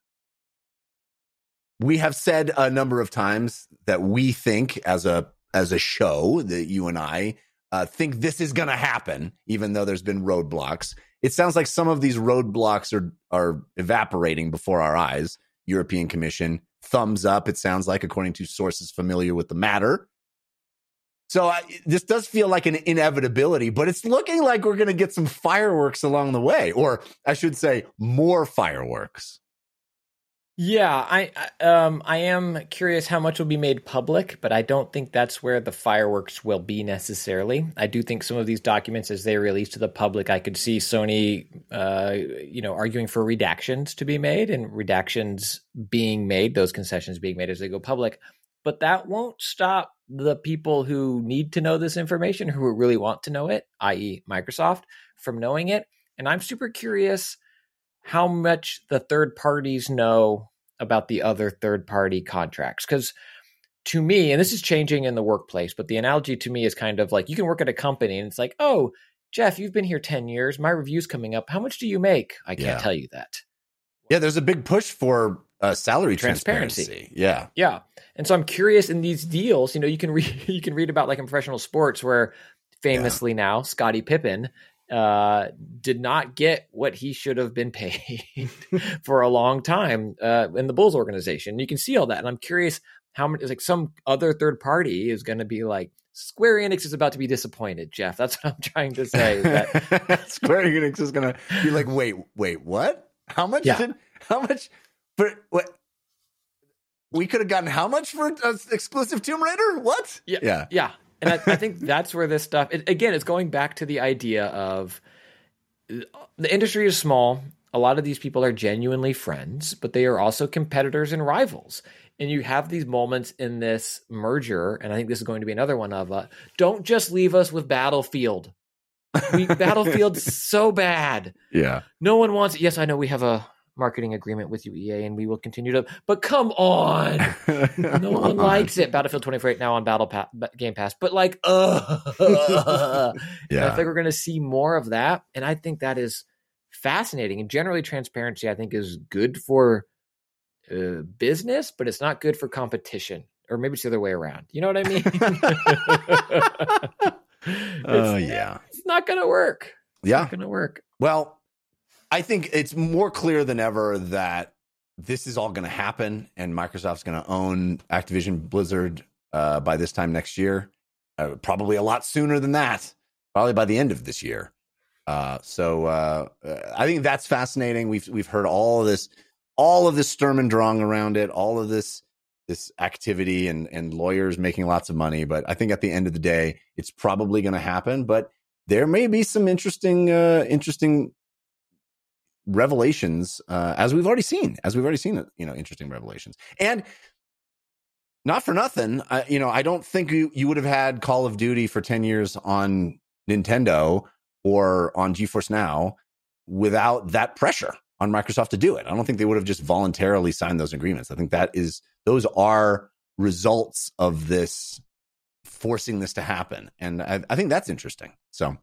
we have said a number of times that we think as a as a show that you and I uh, think this is going to happen, even though there's been roadblocks. It sounds like some of these roadblocks are are evaporating before our eyes. European Commission thumbs up. It sounds like, according to sources familiar with the matter. So I, this does feel like an inevitability, but it's looking like we're going to get some fireworks along the way, or I should say, more fireworks. Yeah, I um I am curious how much will be made public, but I don't think that's where the fireworks will be necessarily. I do think some of these documents, as they release to the public, I could see Sony, uh, you know, arguing for redactions to be made and redactions being made, those concessions being made as they go public. But that won't stop the people who need to know this information, who really want to know it, i.e., Microsoft, from knowing it. And I'm super curious how much the third parties know about the other third party contracts. Because to me, and this is changing in the workplace, but the analogy to me is kind of like you can work at a company and it's like, oh, Jeff, you've been here 10 years. My review's coming up. How much do you make? I can't Yeah. tell you that. Yeah, there's a big push for uh, salary Transparency. transparency. Yeah, Yeah. And so I'm curious in these deals, you know, you can read you can read about like in professional sports where famously now Scottie Pippen uh did not get what he should have been paid for a long time uh in the Bulls organization. You can see all that and I'm curious how much like some other third party is going to be like Square Enix is about to be disappointed, Jeff. That's what I'm trying to say. That, Square Enix is gonna be like, wait, wait, what? How much Yeah. did? How much for what? We could have gotten how much for uh, exclusive Tomb Raider? What? Yeah. yeah, yeah, and I, I think that's where this stuff. It, again, it's going back to the idea of the industry is small. A lot of these people are genuinely friends, but they are also competitors and rivals. And you have these moments in this merger, and I think this is going to be another one of uh, don't just leave us with Battlefield. We, Battlefield's so bad. yeah. No one wants it. Yes, I know we have a marketing agreement with you, EA, and we will continue to. But come on, no one likes it. Battlefield 2048 now on Battle pa- Game Pass, but like, uh, I think we're going to see more of that, and I think that is fascinating. And generally, transparency I think is good for uh, business, but it's not good for competition. Or maybe it's the other way around. You know what I mean? Oh it's, yeah, it's not going to work. yeah. It's not going to work. Well, I think it's more clear than ever that this is all going to happen, and Microsoft's going to own Activision Blizzard uh, by this time next year. Uh, probably a lot sooner than that. Probably by the end of this year. Uh, so uh, I think that's fascinating. We've we've heard all of this, all of this Sturm and Drang around it, all of this this activity and and lawyers making lots of money. But I think at the end of the day, it's probably going to happen. But there may be some interesting uh, interesting revelations uh, as we've already seen as we've already seen you know interesting revelations. And not for nothing I, you know i don't think you, you would have had call of duty for 10 years on nintendo or on geforce now without that pressure on microsoft to do it. I don't think they would have just voluntarily signed those agreements. I think that is those are results of this forcing this to happen. And i, I think that's interesting. So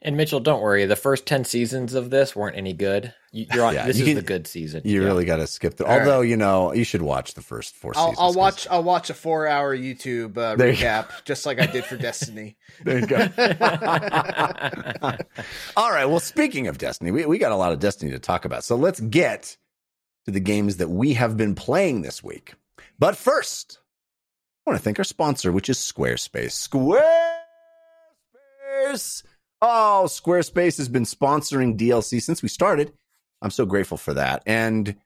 And Mitchell, don't worry. The first ten seasons of this weren't any good. You, you're on. Yeah, this you is can- the good season. You Yeah. really got to skip the. All right. Although you know, you should watch the first 4 I'll, seasons. I'll 'cause- watch. I'll watch a four-hour YouTube uh, There you recap, just like I did for Destiny. There you go. All right. Well, speaking of Destiny, we, we got a lot of Destiny to talk about. So let's get to the games that we have been playing this week. But first, I want to thank our sponsor, which is Squarespace. Squarespace. Oh, Squarespace has been sponsoring DLC since we started. I'm so grateful for that. And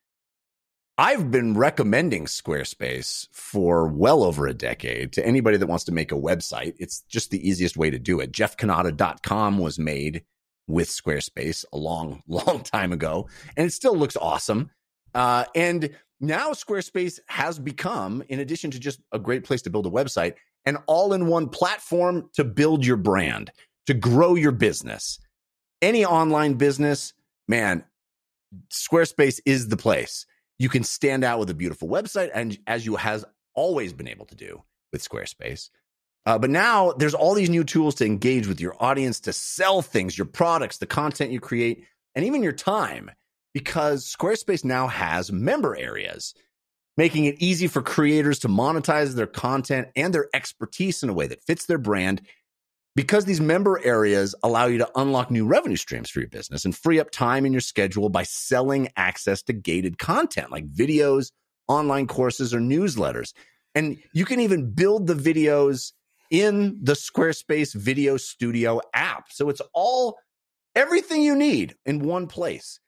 I've been recommending Squarespace for well over a decade to anybody that wants to make a website. It's just the easiest way to do it. JeffCannata.com was made with Squarespace a long, long time ago, and it still looks awesome. Uh, and now Squarespace has become, in addition to just a great place to build a website, an all in one platform to build your brand, to grow your business. Any online business, man, Squarespace is the place. You can stand out with a beautiful website, and as you has always been able to do with Squarespace. Uh, but now there's all these new tools to engage with your audience, to sell things, your products, the content you create, and even your time, because Squarespace now has member areas, making it easy for creators to monetize their content and their expertise in a way that fits their brand. Because these member areas allow you to unlock new revenue streams for your business and free up time in your schedule by selling access to gated content like videos, online courses, or newsletters. And you can even build the videos in the Squarespace Video Studio app. So it's all everything you need in one place.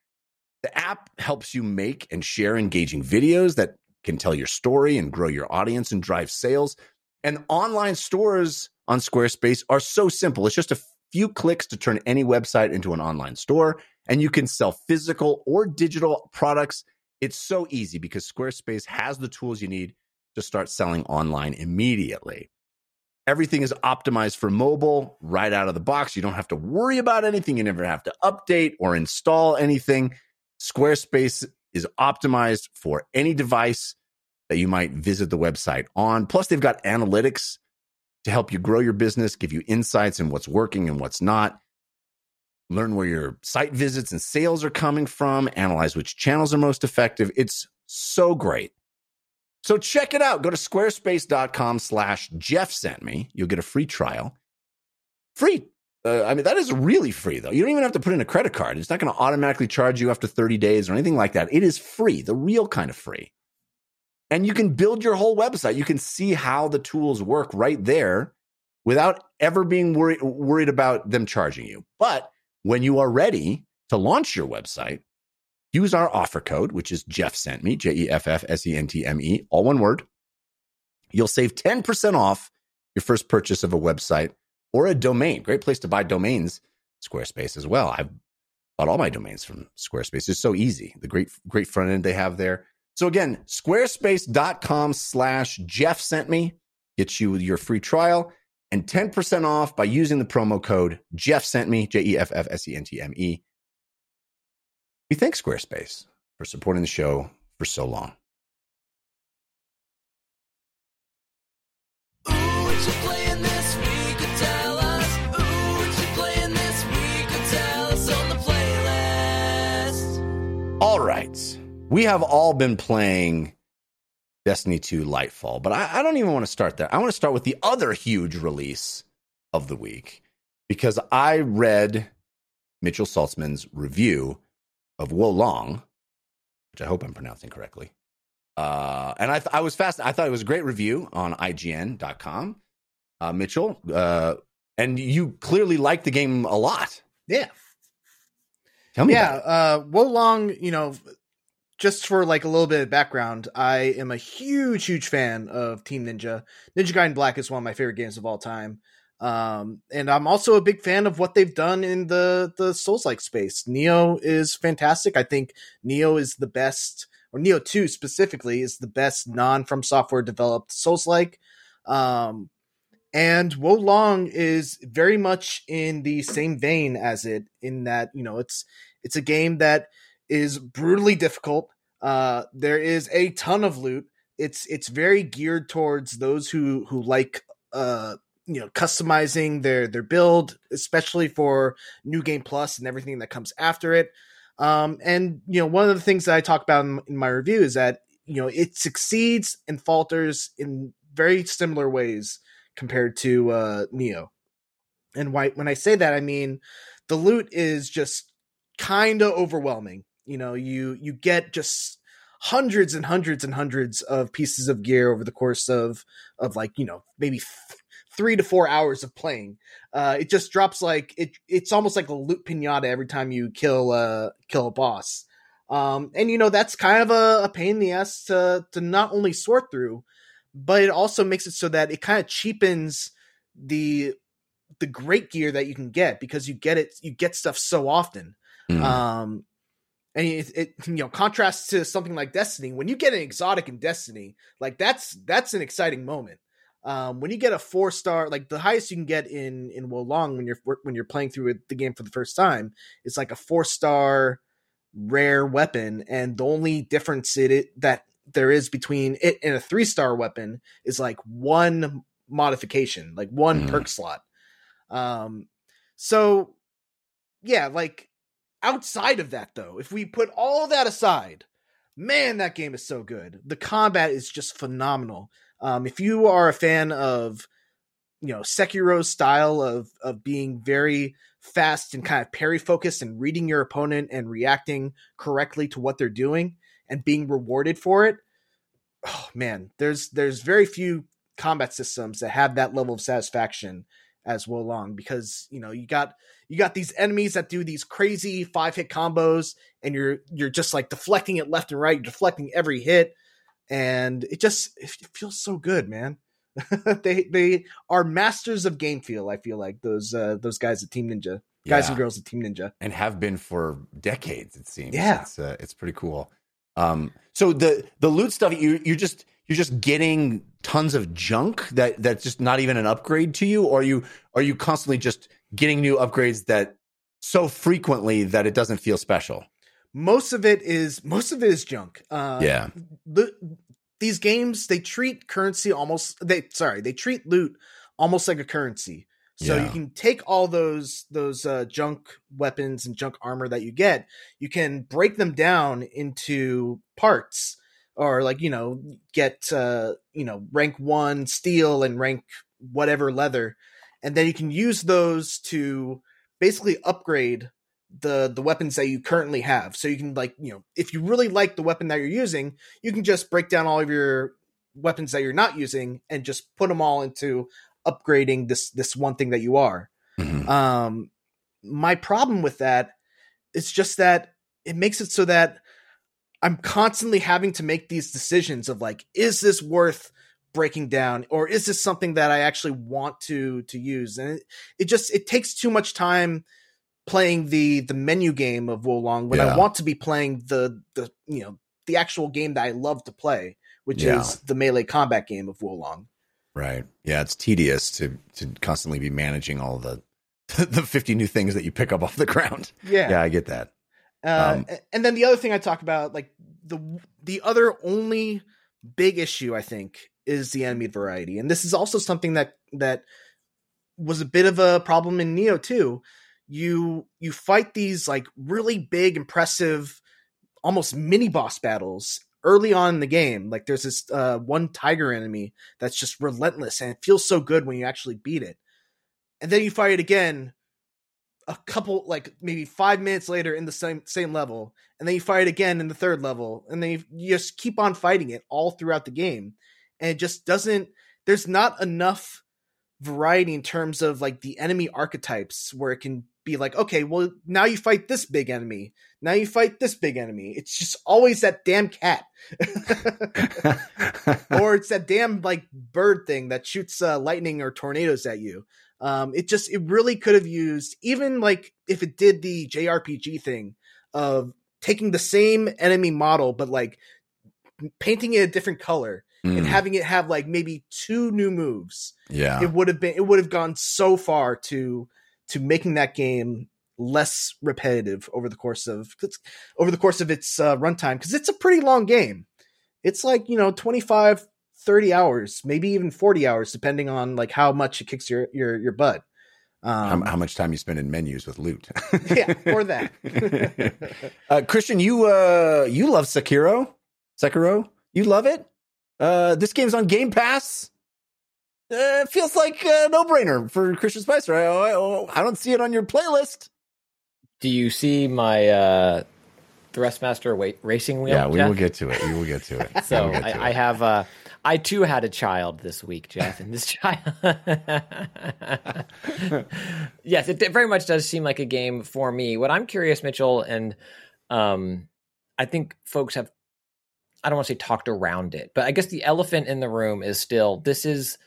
The app helps you make and share engaging videos that can tell your story and grow your audience and drive sales. And online stores on Squarespace are so simple. It's just a few clicks to turn any website into an online store, and you can sell physical or digital products. It's so easy because Squarespace has the tools you need to start selling online immediately. Everything is optimized for mobile right out of the box. You don't have to worry about anything. You never have to update or install anything. Squarespace is optimized for any device that you might visit the website on. Plus, they've got analytics to help you grow your business, give you insights in what's working and what's not. Learn where your site visits and sales are coming from, analyze which channels are most effective. It's so great. So check it out. Go to squarespace.com slash Jeff sent me. You'll get a free trial. Free. Uh, I mean, that is really free, though. You don't even have to put in a credit card. It's not going to automatically charge you after 30 days or anything like that. It is free, the real kind of free. And you can build your whole website. You can see how the tools work right there without ever being worried worried about them charging you. But when you are ready to launch your website, use our offer code, which is Jeff sent me, J E F F S E N T M E, all one word. You'll save 10% off your first purchase of a website or a domain. Great place to buy domains, Squarespace as well. I've bought all my domains from Squarespace. It's so easy. The great, great front end they have there. So again, squarespace.com slash Jeff sent me gets you your free trial and 10% off by using the promo code Jeff sent me, J E F F S E N T M E. We thank Squarespace for supporting the show for so long. We have all been playing Destiny 2 Lightfall, but I, I don't even want to start there. I want to start with the other huge release of the week because I read Mitchell Saltzman's review of Wo Long, which I hope I'm pronouncing correctly. Uh, and I, th- I was fast. I thought it was a great review on IGN.com. Uh, Mitchell, uh, and you clearly liked the game a lot. Yeah. Tell me yeah, uh Wo Long, you know, just for like a little bit of background, I am a huge, huge fan of Team Ninja. Ninja Gaiden Black is one of my favorite games of all time. Um, and I'm also a big fan of what they've done in the the Souls like space. Nioh is fantastic. I think Nioh is the best, or Nioh 2 specifically, is the best non from software developed Souls like. Um, and Wo Long is very much in the same vein as it, in that, you know, it's it's a game that is brutally difficult. Uh, there is a ton of loot. It's it's very geared towards those who who like uh you know customizing their their build, especially for New Game Plus and everything that comes after it. Um, and you know one of the things that I talk about in, in my review is that you know it succeeds and falters in very similar ways compared to uh, Nioh. And why when I say that, I mean the loot is just kind of overwhelming. You know, you you get just hundreds and hundreds and hundreds of pieces of gear over the course of of like you know maybe th- three to four hours of playing. Uh, it just drops like it. It's almost like a loot pinata every time you kill uh kill a boss. Um, and you know that's kind of a, a pain in the ass to to not only sort through, but it also makes it so that it kind of cheapens the the great gear that you can get because you get it you get stuff so often. Mm. Um, and it, it you know contrasts to something like Destiny. When you get an exotic in Destiny, like that's that's an exciting moment. Um, when you get a four star, like the highest you can get in in Wo Long when you're when you're playing through the game for the first time, it's like a four star rare weapon, and the only difference it, it that there is between it and a three star weapon is like one modification, like one Mm. perk slot. Um, so yeah, like outside of that though, if we put all that aside, man, that game is so good. The combat is just phenomenal. Um, if you are a fan of you know Sekiro's style of of being very fast and kind of parry focused and reading your opponent and reacting correctly to what they're doing and being rewarded for it, oh man, there's there's very few combat systems that have that level of satisfaction as Wo Long because you know you got you got these enemies that do these crazy five hit combos and you're you're just like deflecting it left and right, you're deflecting every hit, and it just it feels so good, man. they they are masters of game feel. I feel like those uh, those guys at Team Ninja, guys Yeah. and girls at Team Ninja. and have been for decades. It seems. Yeah. it's uh, it's pretty cool. Um, so the the loot stuff you you're just you're just getting tons of junk that that's just not even an upgrade to you, or are you are you constantly just getting new upgrades that so frequently that it doesn't feel special? Most of it is most of it is junk. Uh, yeah, the, these games they treat currency almost they sorry they treat loot almost like a currency so Yeah. you can take all those those uh, junk weapons and junk armor that you get you can break them down into parts or like you know get uh you know rank 1 steel and rank whatever leather and then you can use those to basically upgrade the the weapons that you currently have so you can like you know if you really like the weapon that you're using you can just break down all of your weapons that you're not using and just put them all into upgrading this this one thing that you are. Mhm. Um, my problem with that is just that it makes it so that I'm constantly having to make these decisions of like, is this worth breaking down, or is this something that I actually want to to use? And it, it just it takes too much time playing the the menu game of Wo Long when Yeah. I want to be playing the the you know the actual game that I love to play, which Yeah. is the melee combat game of Wo Long. Right. Yeah, it's tedious to to constantly be managing all the the 50 new things that you pick up off the ground. Yeah, Yeah, I get that. Uh, Um, and then the other thing I talk about, like the the other only big issue I think is the enemy variety, and this is also something that that was a bit of a problem in Nioh too. You you fight these like really big, impressive, almost mini boss battles early on in the game. Like there's this uh, one tiger enemy that's just relentless, and it feels so good when you actually beat it. And then you fight it again a couple like maybe five minutes later in the same same level and then you fight again in the third level and then you, you just keep on fighting it all throughout the game. And it just doesn't there's not enough variety in terms of like the enemy archetypes where it can be like okay well now you fight this big enemy. Now you fight this big enemy. It's just always that damn cat. Or it's that damn like bird thing that shoots uh, lightning or tornadoes at you. Um, it just it really could have used even like if it did the JRPG thing of taking the same enemy model but like painting it a different color and Mm, having it have like maybe two new moves. yeah. It would have been it would have gone so far to to making that game less repetitive over the course of over the course of its uh, runtime because it's a pretty long game. It's like you know 25, 30 hours, maybe even forty hours, depending on like how much it kicks your your your butt. how, Um, how much time you spend in menus with loot. yeah, or that. uh, Christian, you uh you love Sekiro? Sekiro? You love it? Uh this game's on Game Pass. Uh, it feels like a no-brainer for Christian Spicer. I, I, I don't see it on your playlist. Do you see my uh, Thrustmaster wa- racing wheel? Yeah, we Jeff? will get to it. We will get to it. We So will to I, I it. have uh I too had a child this week, Jeff, and this child Yes, it very much does seem like a game for me. What I'm curious, Mitchell, and um I think folks have I don't want to say talked around it, but I guess the elephant in the room is still this is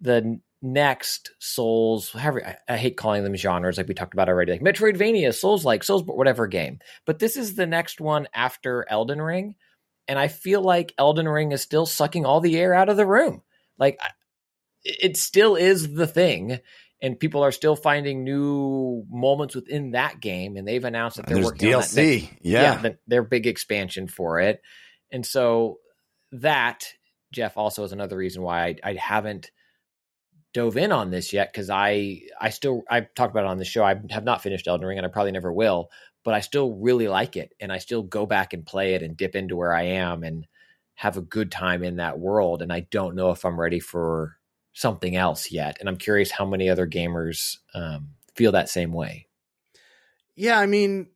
the next Souls, however I, I hate calling them genres like we talked about already, like Metroidvania, Souls like, Souls whatever game. But this is the next one after Elden Ring and I feel like Elden Ring is still sucking all the air out of the room. Like it still is the thing, and people are still finding new moments within that game, and they've announced that they're there's working on that DLC. yeah. the- their big expansion for it, and so that Jeff also is another reason why I, I haven't dove in on this yet because I I still I've talked about it on the show. I have not finished Elden Ring, and I probably never will but I still really like it and I still go back and play it and dip into where I am and have a good time in that world and I don't know if I'm ready for something else yet and I'm curious how many other gamers um, feel that same way. yeah, I mean,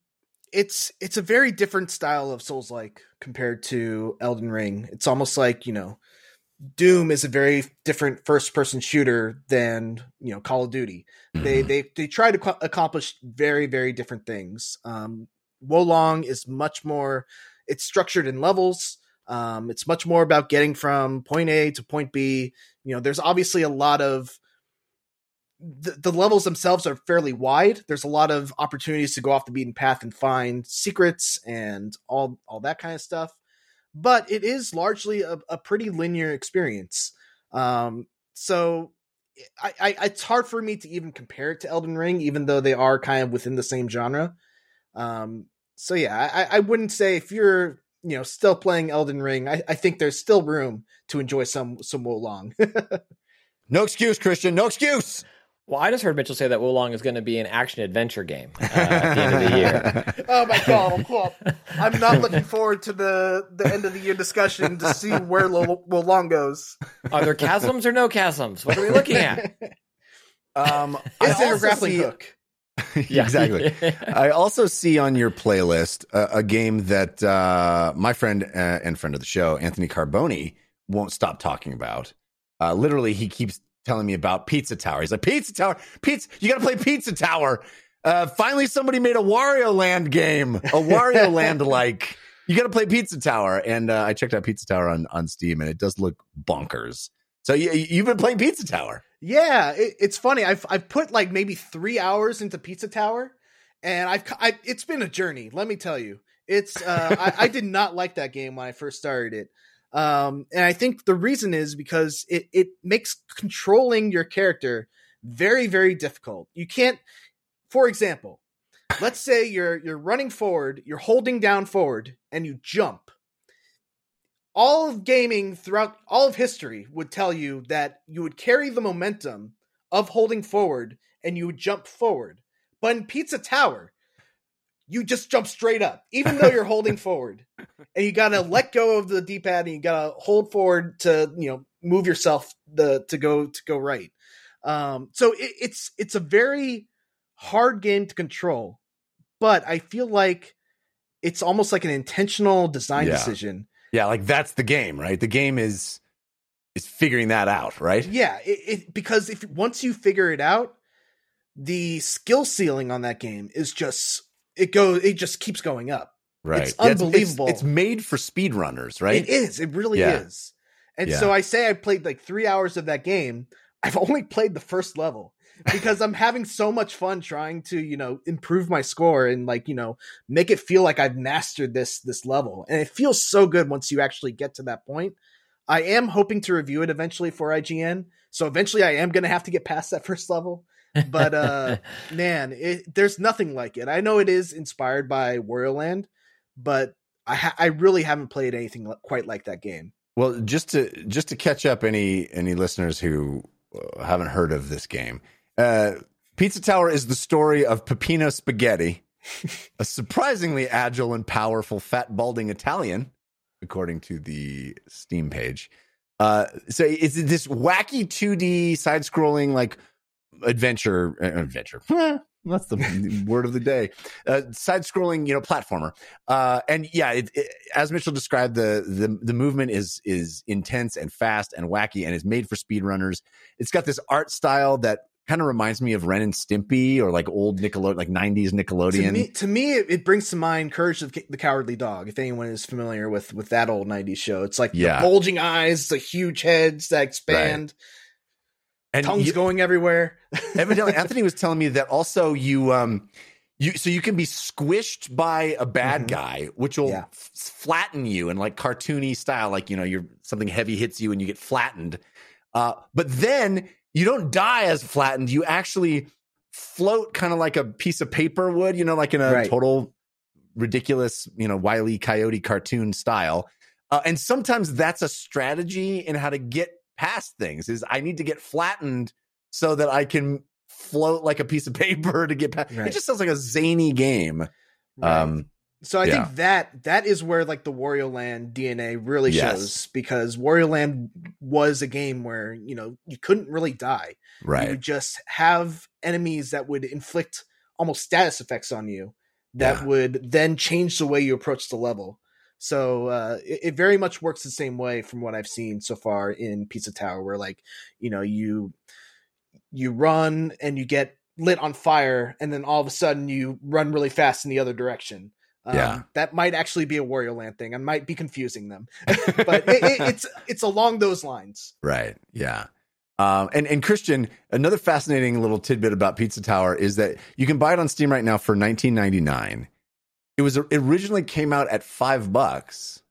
it's it's a very different style of Souls like compared to Elden Ring. It's almost like you know, Doom is a very different first person shooter than you know Call of Duty. They Mhm. they they try to co- accomplish very very different things. Um, Wo Long is much more. It's structured in levels. Um, it's much more about getting from point A to point B. You know, there's obviously a lot of the, the levels themselves are fairly wide. There's a lot of opportunities to go off the beaten path and find secrets and all all that kind of stuff. But it is largely a, a pretty linear experience. Um, so I, I it's hard for me to even compare it to Elden Ring, even though they are kind of within the same genre. Um, so yeah, I, I wouldn't say if you're you know still playing Elden Ring, I, I think there's still room to enjoy some some Wo Long. No excuse, Christian. No excuse. Well, I just heard Mitchell say that Wo Long is going to be an action adventure game uh, at the end of the year. oh my god! Well, I'm not looking forward to the the end of the year discussion to see where Lo- Wo Long goes. Are there chasms or no chasms? What are we looking at? Um, Is there a grappling see- hook? exactly. I also see on your playlist a, a game that uh, my friend uh, and friend of the show, Anthony Carboni, won't stop talking about. Uh, literally, he keeps telling me about Pizza Tower. He's like, Pizza Tower, pizza, you got to play Pizza Tower. Uh, finally, somebody made a Wario Land game, a Wario Land like. You got to play Pizza Tower, and uh, I checked out Pizza Tower on on Steam, and it does look bonkers. So you, you've been playing Pizza Tower. Yeah, it, it's funny. I've I've put like maybe three hours into Pizza Tower, and I've I, it's been a journey. Let me tell you, it's uh, I, I did not like that game when I first started it, um, and I think the reason is because it it makes controlling your character very very difficult. You can't, for example, let's say you're you're running forward, you're holding down forward, and you jump all of gaming throughout all of history would tell you that you would carry the momentum of holding forward and you would jump forward. But in Pizza Tower, you just jump straight up, even though you're holding forward. And you gotta let go of the D-pad and you gotta hold forward to, you know, move yourself the to go to go right. Um, so it, it's it's a very hard game to control, but I feel like it's almost like an intentional design Yeah. decision Yeah, like that's the game, right? The game is is figuring that out, right? Yeah, it, it because if once you figure it out, the skill ceiling on that game is just it goes it just keeps going up. Right. It's Yeah, unbelievable. It's, made for speedrunners, right? It is. It really Yeah. is. And Yeah. so I say I played like three hours of that game. I've only played the first level because I'm having so much fun trying to, you know, improve my score and like, you know, make it feel like I've mastered this this level. And it feels so good once you actually get to that point. I am hoping to review it eventually for IGN. So eventually I am going to have to get past that first level. But uh man, it, there's nothing like it. I know it is inspired by Wario Land, but I ha- I really haven't played anything quite like that game. Well, just to just to catch up any any listeners who uh, haven't heard of this game, uh, Pizza Tower is the story of Peppino Spaghetti, a surprisingly agile and powerful fat balding Italian, according to the Steam page. Uh, so it's this wacky 2D side scrolling like adventure uh, adventure. That's the word of the day. Uh, side scrolling, you know, platformer. Uh, and yeah, it, it, as Mitchell described, the, the the movement is is intense and fast and wacky, and is made for speedrunners. It's got this art style that kind of reminds me of Ren and Stimpy or like old Nickelodeon, like '90s Nickelodeon. To me, to me, it, it brings to mind Courage of the Cowardly Dog. If anyone is familiar with with that old '90s show, it's like Yeah. bulging eyes, the huge heads that expand, and tongues you- going everywhere. evidently Anthony was telling me that also you um you so you can be squished by a bad Mhm. guy which will Yeah. f- flatten you in like cartoony style like you know you're something heavy hits you and you get flattened uh but then you don't die as flattened you actually float kind of like a piece of paper would you know like in a Right. total ridiculous you know wily coyote cartoon style uh, and sometimes that's a strategy in how to get past things is i need to get flattened so that I can float like a piece of paper to get past. It just sounds like a zany game. Um, So I Yeah. think that that is where like the Wario Land DNA really Yes. shows because Wario Land was a game where you know you couldn't really die. You right. would just have enemies that would inflict almost status effects on you that Yeah. would then change the way you approach the level. So uh, it, it very much works the same way from what I've seen so far in Pizza Tower, where like you know you you run and you get lit on fire, and then all of a sudden you run really fast in the other direction. Um, Yeah. that might actually be a Wario Land thing. I might be confusing them, but it, it, it's it's along those lines. Right. Yeah. Um, and, and Christian, another fascinating little tidbit about Pizza Tower is that you can buy it on Steam right now for 19.99. It was it originally came out at five bucks.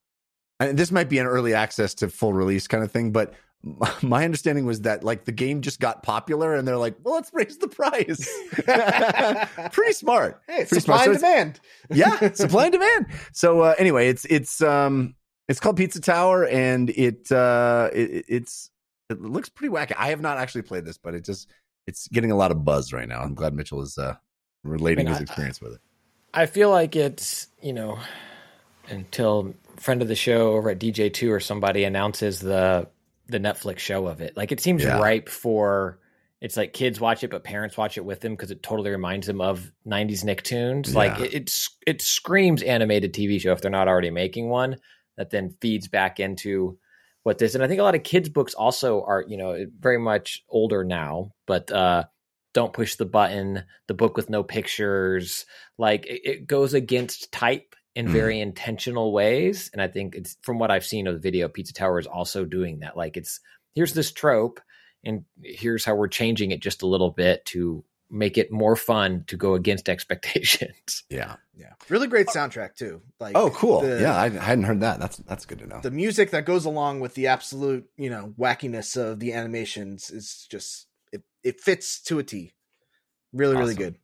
And this might be an early access to full release kind of thing, but my understanding was that like the game just got popular and they're like, well, let's raise the price. Pretty smart. Hey, Pretty supply smart. and So demand. yeah, supply and demand. So uh, anyway, it's it's um it's called Pizza Tower, and it uh it, it's it looks pretty wacky. I have not actually played this, but it just it's getting a lot of buzz right now. I'm glad Mitchell is uh relating I mean, his I- experience with it. I feel like it's you know until friend of the show over at DJ Two or somebody announces the the Netflix show of it. Like it seems Yeah. ripe for it's like kids watch it, but parents watch it with them because it totally reminds them of '90s Nicktoons. Like Yeah. it, it's it screams animated TV show if they're not already making one that then feeds back into what this and I think a lot of kids books also are, you know, very much older now, but uh don't push the button, the book with no pictures, like it, it goes against type in Mm. very intentional ways. And I think it's from what I've seen of the video, Pizza Tower is also doing that. Like it's here's this trope, and here's how we're changing it just a little bit to make it more fun to go against expectations. Yeah. Yeah, really great soundtrack too. Like Oh, cool. the- yeah, I, I hadn't heard that. That's that's good to know. the music that goes along with the absolute you know wackiness of the animations is just it, it fits to a t really really good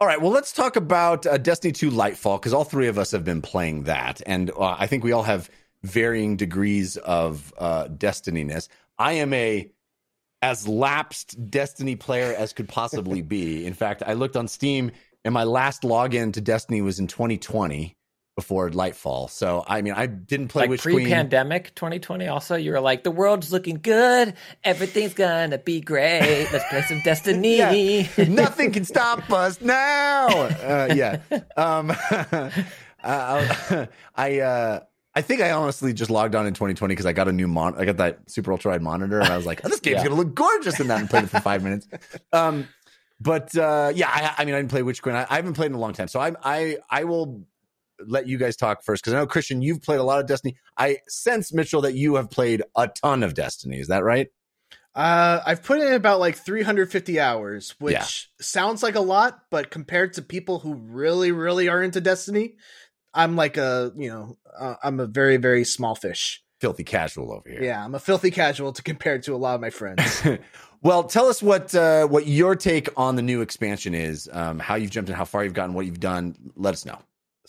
All right, well, let's talk about uh, Destiny 2 Lightfall because all three of us have been playing that. And uh, I think we all have varying degrees of uh, Destiny-ness. I am a as lapsed Destiny player as could possibly be. In fact, I looked on Steam and my last login to Destiny was in 2020 before Lightfall. So, I mean, I didn't play like Witch Queen. pre-pandemic 2020 also you were like the world's looking good everything's gonna be great let's play some destiny Nothing can stop us now. Uh, yeah. Um, uh, I uh, I think I honestly just logged on in 2020 because I got a new mon. I got that super ultra wide monitor, and I was like, oh, "This game's Yeah. gonna look gorgeous," in that, and played it for five minutes. Um, but uh, yeah, I, I mean, I didn't play Witch Queen. I, I haven't played in a long time, so I I I will let you guys talk first because I know Christian, you've played a lot of Destiny. I sense Mitchell that you have played a ton of Destiny. Is that right? uh i've put in about like 350 hours which Yeah. sounds like a lot but compared to people who really really are into destiny i'm like a you know uh, i'm a very very small fish Filthy casual over here. yeah i'm a filthy casual to compare to a lot of my friends well, tell us what uh, what your take on the new expansion is. Um, how you've jumped in, how far you've gotten, what you've done. Let us know.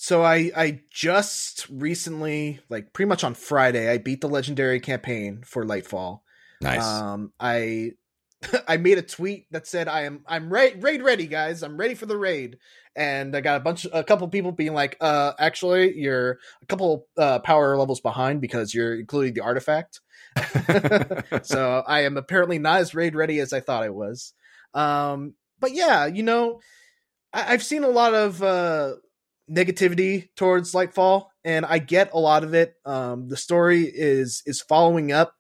So I I just recently, like pretty much on Friday, I beat the legendary campaign for Lightfall. Nice. Um, I I made a tweet that said I am I'm raid raid ready, guys. I'm ready for the raid, and I got a bunch a couple people being like, uh, actually, you're a couple uh power levels behind because you're including the artifact. so I am apparently not as raid ready as I thought I was. Um, but yeah, you know, I- I've seen a lot of uh negativity towards Lightfall, and I get a lot of it. Um, the story is is following up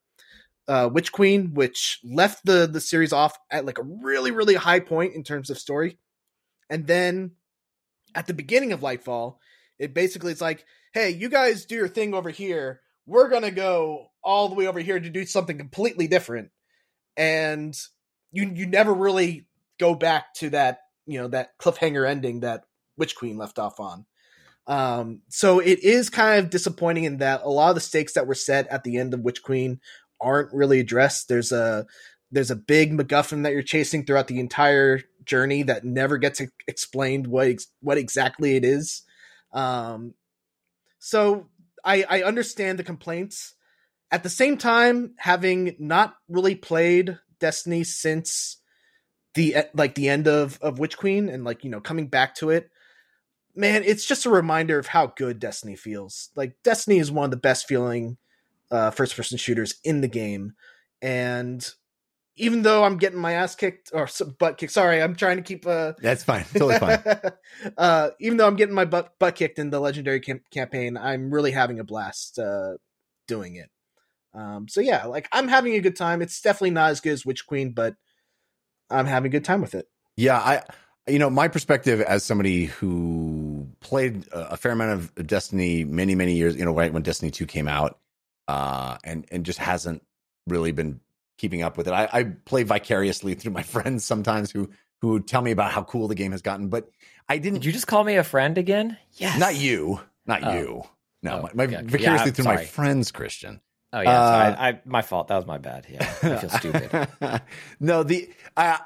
uh, Witch Queen, which left the the series off at like a really really high point in terms of story, and then at the beginning of Lightfall, it basically it's like, hey, you guys do your thing over here. We're gonna go all the way over here to do something completely different, and you you never really go back to that you know that cliffhanger ending that Witch Queen left off on. Um, so it is kind of disappointing in that a lot of the stakes that were set at the end of Witch Queen aren't really addressed. There's a there's a big MacGuffin that you're chasing throughout the entire journey that never gets explained what what exactly it is. Um, so I I understand the complaints. At the same time, having not really played Destiny since the like the end of of Witch Queen and like you know coming back to it, man, it's just a reminder of how good Destiny feels. Like Destiny is one of the best feeling uh, first person shooters in the game, and even though I'm getting my ass kicked or butt kicked, sorry, I'm trying to keep uh That's fine. Totally fine. uh, even though I'm getting my butt butt kicked in the legendary cam- campaign, I'm really having a blast uh, doing it. Um, so yeah, like I'm having a good time. It's definitely not as good as Witch Queen, but I'm having a good time with it. Yeah, I you know, my perspective as somebody who played a fair amount of Destiny many, many years, you know, right when Destiny 2 came out, uh, and and just hasn't really been keeping up with it. I, I play vicariously through my friends sometimes who who tell me about how cool the game has gotten, but I didn't Did you just call me a friend again? Yes. not you. Not Oh. you. No, Oh, my, my okay. vicariously Yeah, through my friends, Christian. Oh yeah, Uh, sorry. I, I my fault. That was my bad. Yeah, I feel stupid. no, the I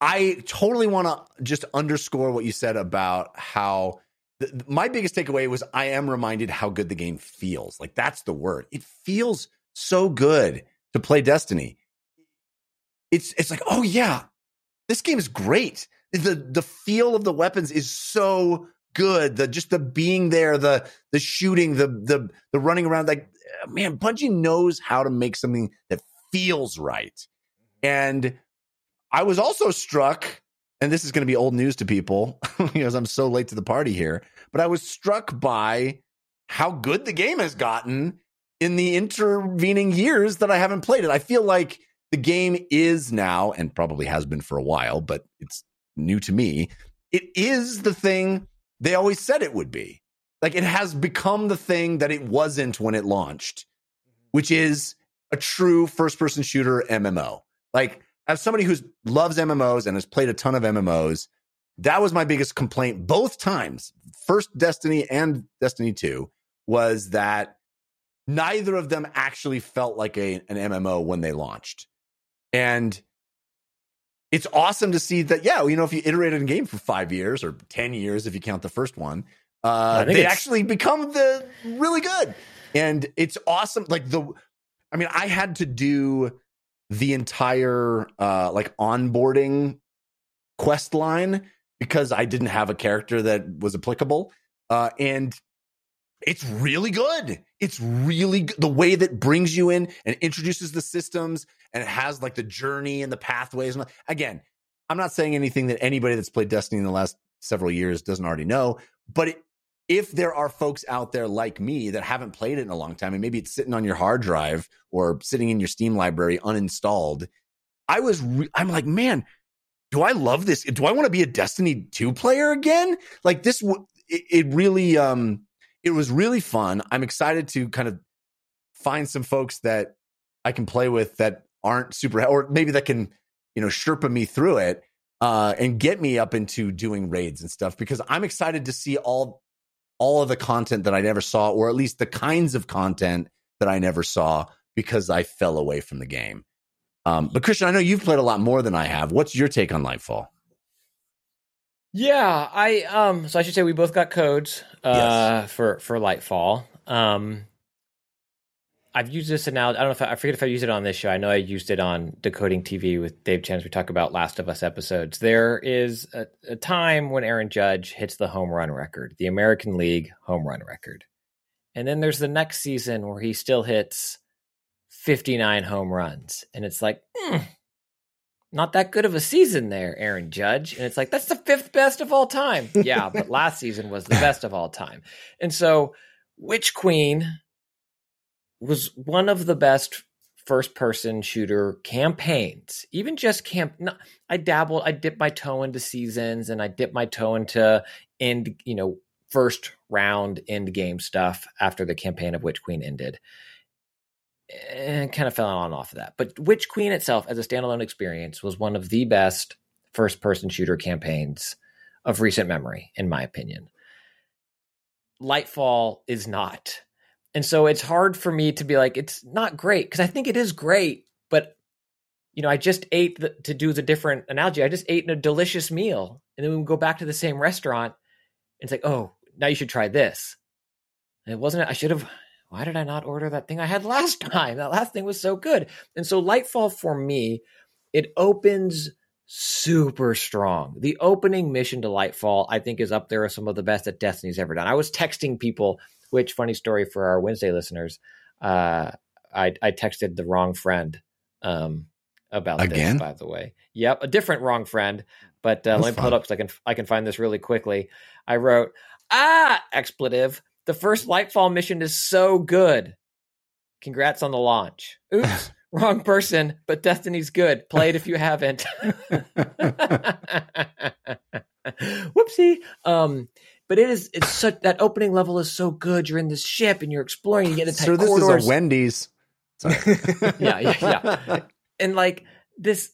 I totally want to just underscore what you said about how the, my biggest takeaway was I am reminded how good the game feels. Like that's the word. It feels so good to play Destiny. It's it's like, oh yeah, this game is great. The the feel of the weapons is so good. The just the being there, the the shooting, the the the running around. Like uh, man, Bungie knows how to make something that feels right. And I was also struck, and this is going to be old news to people because I'm so late to the party here, but I was struck by how good the game has gotten in the intervening years that I haven't played it. I feel like the game is now, and probably has been for a while, but it's new to me. It is the thing they always said it would be. Like it has become the thing that it wasn't when it launched, mm-hmm. which is a true first person shooter MMO. Like, as somebody who loves MMOs and has played a ton of MMOs, that was my biggest complaint both times. First Destiny and Destiny 2 was that neither of them actually felt like a, an MMO when they launched. And it's awesome to see that, yeah, you know, if you iterated a game for five years or 10 years, if you count the first one, uh, they it's- actually become the really good. And it's awesome. Like the, I mean, I had to do the entire uh like onboarding quest line because I didn't have a character that was applicable. Uh and it's really good. It's really good. The way that brings you in and introduces the systems and it has like the journey and the pathways. And again, I'm not saying anything that anybody that's played Destiny in the last several years doesn't already know, but it, if there are folks out there like me that haven't played it in a long time and maybe it's sitting on your hard drive or sitting in your Steam library uninstalled, I was re- I'm like, man, do I love this? Do I want to be a Destiny 2 player again? Like this w- it, it really um it was really fun. I'm excited to kind of find some folks that I can play with that aren't super or maybe that can, you know, Sherpa me through it uh and get me up into doing raids and stuff because I'm excited to see all all of the content that I never saw, or at least the kinds of content that I never saw because I fell away from the game. Um, but Christian, I know you've played a lot more than I have. What's your take on Lightfall? Yeah, I um so I should say we both got codes uh for for Lightfall. Um I've used this analogy. I don't know if I, I forget if I used it on this show. I know I used it on Decoding TV with Dave Chen as we talk about Last of Us episodes. There is a, a time when Aaron Judge hits the home run record, the American League home run record. And then there's the next season where he still hits 59 home runs. And it's like, hmm, not that good of a season there, Aaron Judge. And it's like, that's the fifth best of all time. Yeah, but last season was the best of all time. And so, Witch Queen was one of the best first person shooter campaigns. Even just camp, I dabbled, I dipped my toe into seasons and I dipped my toe into end, you know, first round end game stuff after the campaign of Witch Queen ended and kind of fell on off of that. But Witch Queen itself, as a standalone experience, was one of the best first person shooter campaigns of recent memory, in my opinion. Lightfall is not. And so it's hard for me to be like, it's not great, because I think it is great, but you know, I just ate the, to do the different analogy. I just ate a delicious meal, and then we go back to the same restaurant. And it's like, oh, now you should try this. And it wasn't. I should have why did I not order that thing I had last time? That last thing was so good. And so Lightfall for me, it opens super strong. The opening mission to Lightfall, I think, is up there with some of the best that Destiny's ever done. I was texting people, which funny story for our Wednesday listeners. Uh, I, I texted the wrong friend um, about Again? this, by the way. Yep, a different wrong friend. But uh, let me pull it up so I can I can find this really quickly. I wrote, ah, expletive. The first Lightfall mission is so good. Congrats on the launch. Oops, wrong person, but Destiny's good. Play it if you haven't. Whoopsie. Um, but it is it's such that opening level is so good. You're in this ship and you're exploring. You get into So this corridors. is a Wendy's. yeah, yeah, yeah. and like this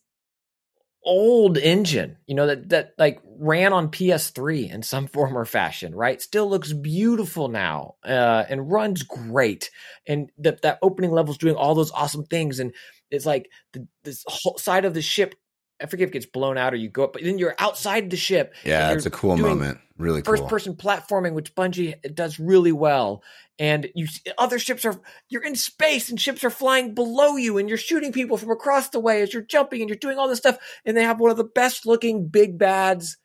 old engine, you know, that that like ran on PS3 in some form or fashion, right? Still looks beautiful now, uh, and runs great. And that that opening level is doing all those awesome things, and it's like the, this whole side of the ship. I forget if it gets blown out or you go up, but then you're outside the ship. Yeah, it's a cool doing moment. Really first cool. person platforming which bungie does really well and you other ships are you're in space and ships are flying below you and you're shooting people from across the way as you're jumping and you're doing all this stuff and they have one of the best looking big bads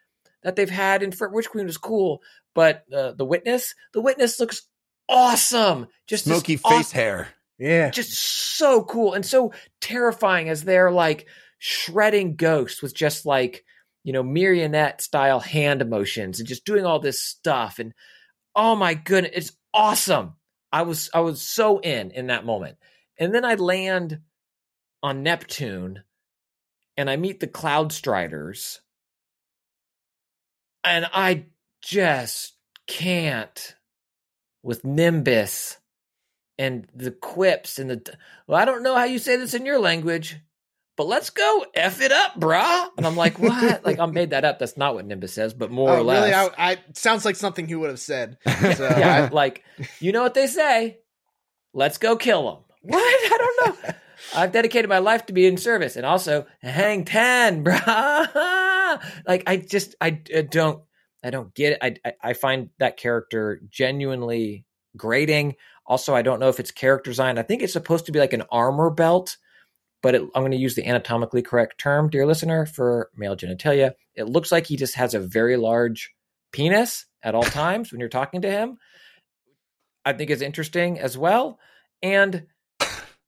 that they've had in Witch Queen was cool but uh, the witness the witness looks awesome just this Smoky face awesome- hair. Yeah. just so cool and so terrifying as they're like shredding ghosts with just like you know marionette style hand motions and just doing all this stuff and oh my goodness it's awesome I was I was so in in that moment. And then I land on Neptune and I meet the Cloud Striders. And I just can't with Nimbus and the quips and the well, I don't know how you say this in your language, but let's go F it up, brah. And I'm like, what? like I made that up. That's not what Nimbus says, but more oh, or Oh, less. really? I, I sounds like something he would have said. So, yeah, like you know what they say. Let's go kill them. What? I don't know. I've dedicated my life to be in service, and also hang ten, bruh. Like I just, I, I don't, I don't get it. I, I, I find that character genuinely grating. Also, I don't know if it's character design. I think it's supposed to be like an armor belt, but it, I'm going to use the anatomically correct term, dear listener, for male genitalia. It looks like he just has a very large penis at all times when you're talking to him. I think is interesting as well. And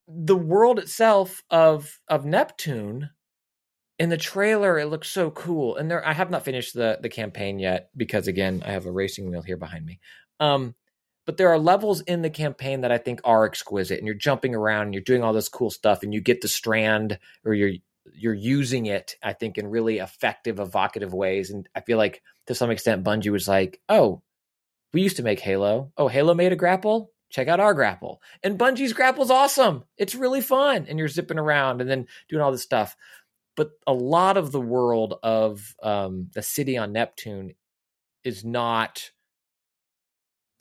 the world itself of of Neptune in the trailer it looks so cool. And there I have not finished the the campaign yet because again, I have a racing wheel here behind me. Um but there are levels in the campaign that I think are exquisite and you're jumping around and you're doing all this cool stuff and you get the strand or you're you're using it I think in really effective evocative ways and I feel like to some extent Bungie was like, "Oh, we used to make Halo. Oh, Halo made a grapple. Check out our grapple. And Bungie's grapple's awesome. It's really fun. And you're zipping around and then doing all this stuff. But a lot of the world of um, the city on Neptune is not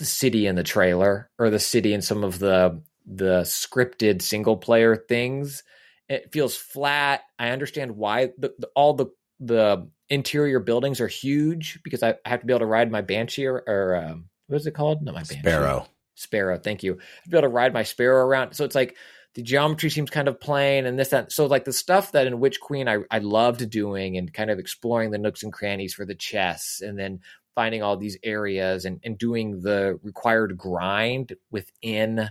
the city in the trailer or the city in some of the the scripted single player things. It feels flat. I understand why the, the, all the the interior buildings are huge because I, I have to be able to ride my Banshee or, or um, what is it called? Not my Banshee. Sparrow. Sparrow. Thank you. To be able to ride my Sparrow around. So it's like the geometry seems kind of plain and this, that. So like the stuff that in Witch Queen I, I loved doing and kind of exploring the nooks and crannies for the chests and then finding all these areas and, and doing the required grind within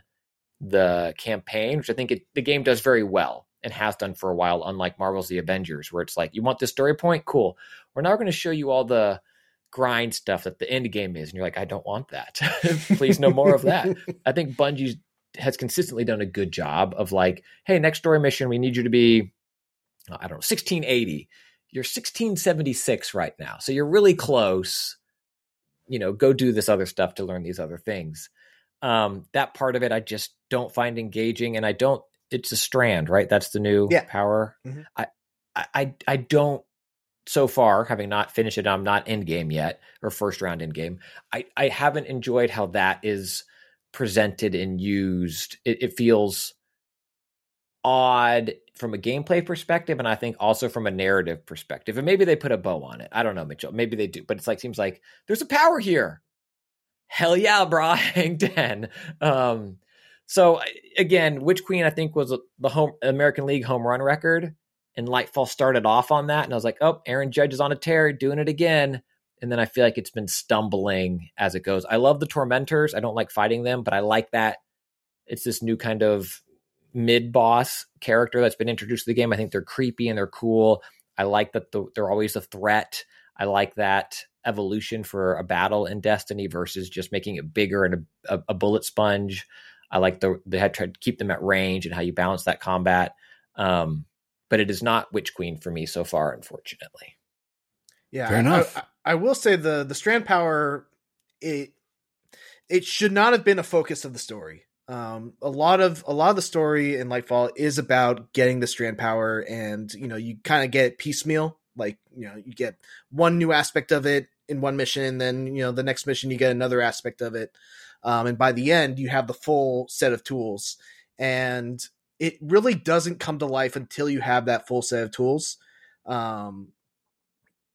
the campaign, which I think it, the game does very well and has done for a while, unlike Marvel's The Avengers, where it's like, you want this story point? Cool. We're now going to show you all the grind stuff that the end game is. And you're like, I don't want that. Please no more of that. I think Bungie has consistently done a good job of like, hey, next story mission, we need you to be, I don't know, 1680. You're 1676 right now. So you're really close. You know, go do this other stuff to learn these other things. Um, that part of it I just don't find engaging and I don't it's a strand, right? That's the new Yeah. power. Mhm. I, I I I don't so far, having not finished it, I'm not in game yet or first round in game. I, I haven't enjoyed how that is presented and used. It, it feels odd from a gameplay perspective, and I think also from a narrative perspective. And maybe they put a bow on it. I don't know, Mitchell. Maybe they do, but it's like seems like there's a power here. Hell yeah, bro, hang ten. Um, so again, Witch Queen I think was the home American League home run record and Lightfall started off on that, and I was like, oh, Aaron Judge is on a tear, doing it again. And then I feel like it's been stumbling as it goes. I love the Tormentors. I don't like fighting them, but I like that it's this new kind of mid boss character that's been introduced to the game. I think they're creepy and they're cool. I like that the, they're always a threat. I like that evolution for a battle in Destiny versus just making it bigger and a, a, a bullet sponge. I like the they had tried to keep them at range and how you balance that combat. Um, but it is not Witch Queen for me so far, unfortunately. Yeah, Fair I- enough. I, I will say the the strand power it it should not have been a focus of the story. Um, a lot of a lot of the story in Lightfall is about getting the strand power, and you know you kind of get piecemeal. Like you know you get one new aspect of it in one mission, and then you know the next mission you get another aspect of it, um, and by the end you have the full set of tools. And it really doesn't come to life until you have that full set of tools. Um,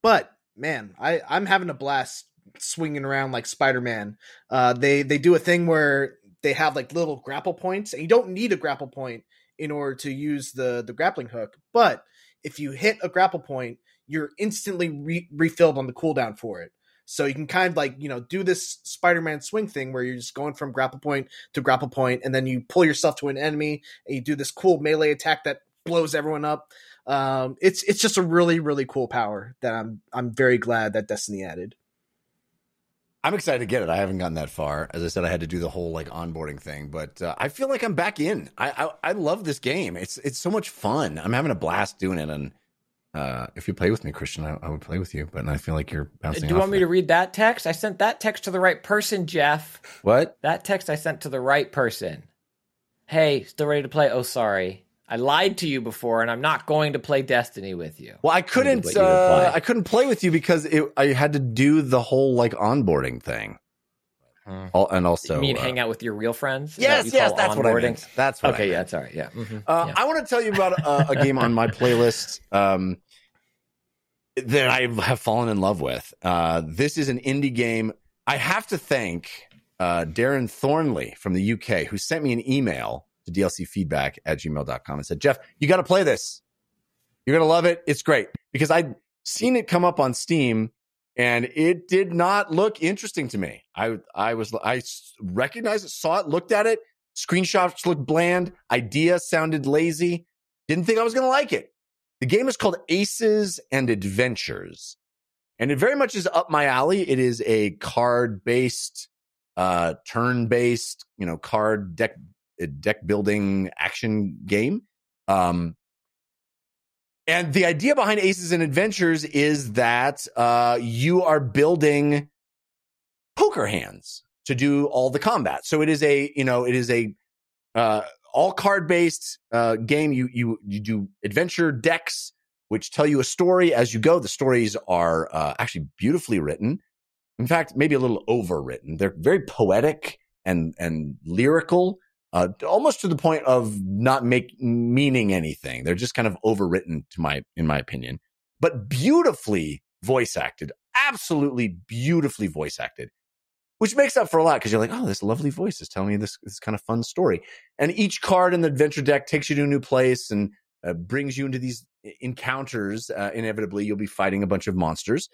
but man, I I'm having a blast swinging around like Spider Man. Uh, they they do a thing where they have like little grapple points, and you don't need a grapple point in order to use the the grappling hook. But if you hit a grapple point, you're instantly re- refilled on the cooldown for it. So you can kind of like you know do this Spider-Man swing thing where you're just going from grapple point to grapple point, and then you pull yourself to an enemy, and you do this cool melee attack that blows everyone up. Um, it's it's just a really really cool power that I'm I'm very glad that Destiny added. I'm excited to get it. I haven't gotten that far. As I said, I had to do the whole like onboarding thing, but uh, I feel like I'm back in. I, I I love this game. It's it's so much fun. I'm having a blast doing it. And uh, if you play with me, Christian, I, I would play with you. But I feel like you're bouncing. Do you want me it. to read that text? I sent that text to the right person, Jeff. What? That text I sent to the right person. Hey, still ready to play? Oh, sorry. I lied to you before, and I'm not going to play Destiny with you. Well, I couldn't. Uh. I couldn't play with you because it, I had to do the whole like onboarding thing. Hmm. Al- and also, you mean uh, hang out with your real friends? Is that Yes, yes, that's what I onboarding? meant. That's what I Okay, yeah, that's all right. Yeah. mhm, Uh, yeah. I want to tell you about a, a game on my playlist um, that I have fallen in love with. Uh, this is an indie game. I have to thank uh, Darren Thornley from the UK who sent me an email to dlcfeedback at gmail.com and said, Jeff, you got to play this. You're going to love it. It's great because I'd seen it come up on Steam and it did not look interesting to me. I, I was, I recognized it, saw it, looked at it. Screenshots looked bland. Idea sounded lazy. Didn't think I was going to like it. The game is called Aces and Adventures, and it very much is up my alley. It is a card based, uh, turn based, you know, card deck deck building action game. Um, and the idea behind Aces and Adventures is that uh, you are building poker hands to do all the combat. So it is a, you know, it is a uh, all card based uh, game. You you you do adventure decks which tell you a story as you go. The stories are uh, actually beautifully written. In fact, maybe a little overwritten. They're very poetic and and lyrical, uh, almost to the point of not make meaning anything. They're just kind of overwritten to my in my opinion, but beautifully voice acted. Absolutely beautifully voice acted which makes up for a lot because you're like, oh, this lovely voice is telling me this, this kind of fun story. And each card in the adventure deck takes you to a new place and uh, brings you into these encounters. Uh, inevitably, you'll be fighting a bunch of monsters.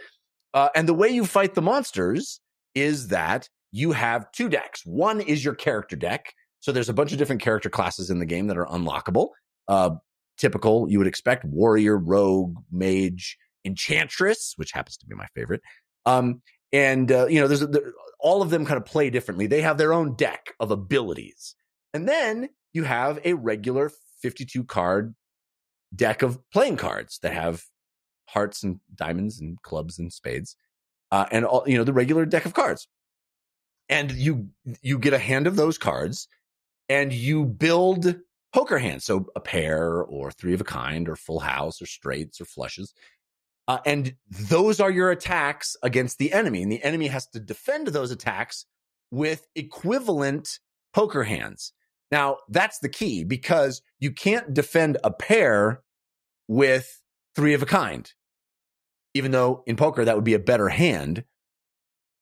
Uh, and the way you fight the monsters is that you have two decks. One is your character deck. So there's a bunch of different character classes in the game that are unlockable. Uh, typical, you would expect warrior, rogue, mage, enchantress, which happens to be my favorite. Um, and uh, you know, there's there, all of them kind of play differently. They have their own deck of abilities, and then you have a regular 52 card deck of playing cards that have hearts and diamonds and clubs and spades, uh, and all you know the regular deck of cards. And you you get a hand of those cards, and you build poker hands, so a pair or three of a kind or full house or straights or flushes. Uh, and those are your attacks against the enemy. And the enemy has to defend those attacks with equivalent poker hands. Now, that's the key because you can't defend a pair with three of a kind, even though in poker that would be a better hand.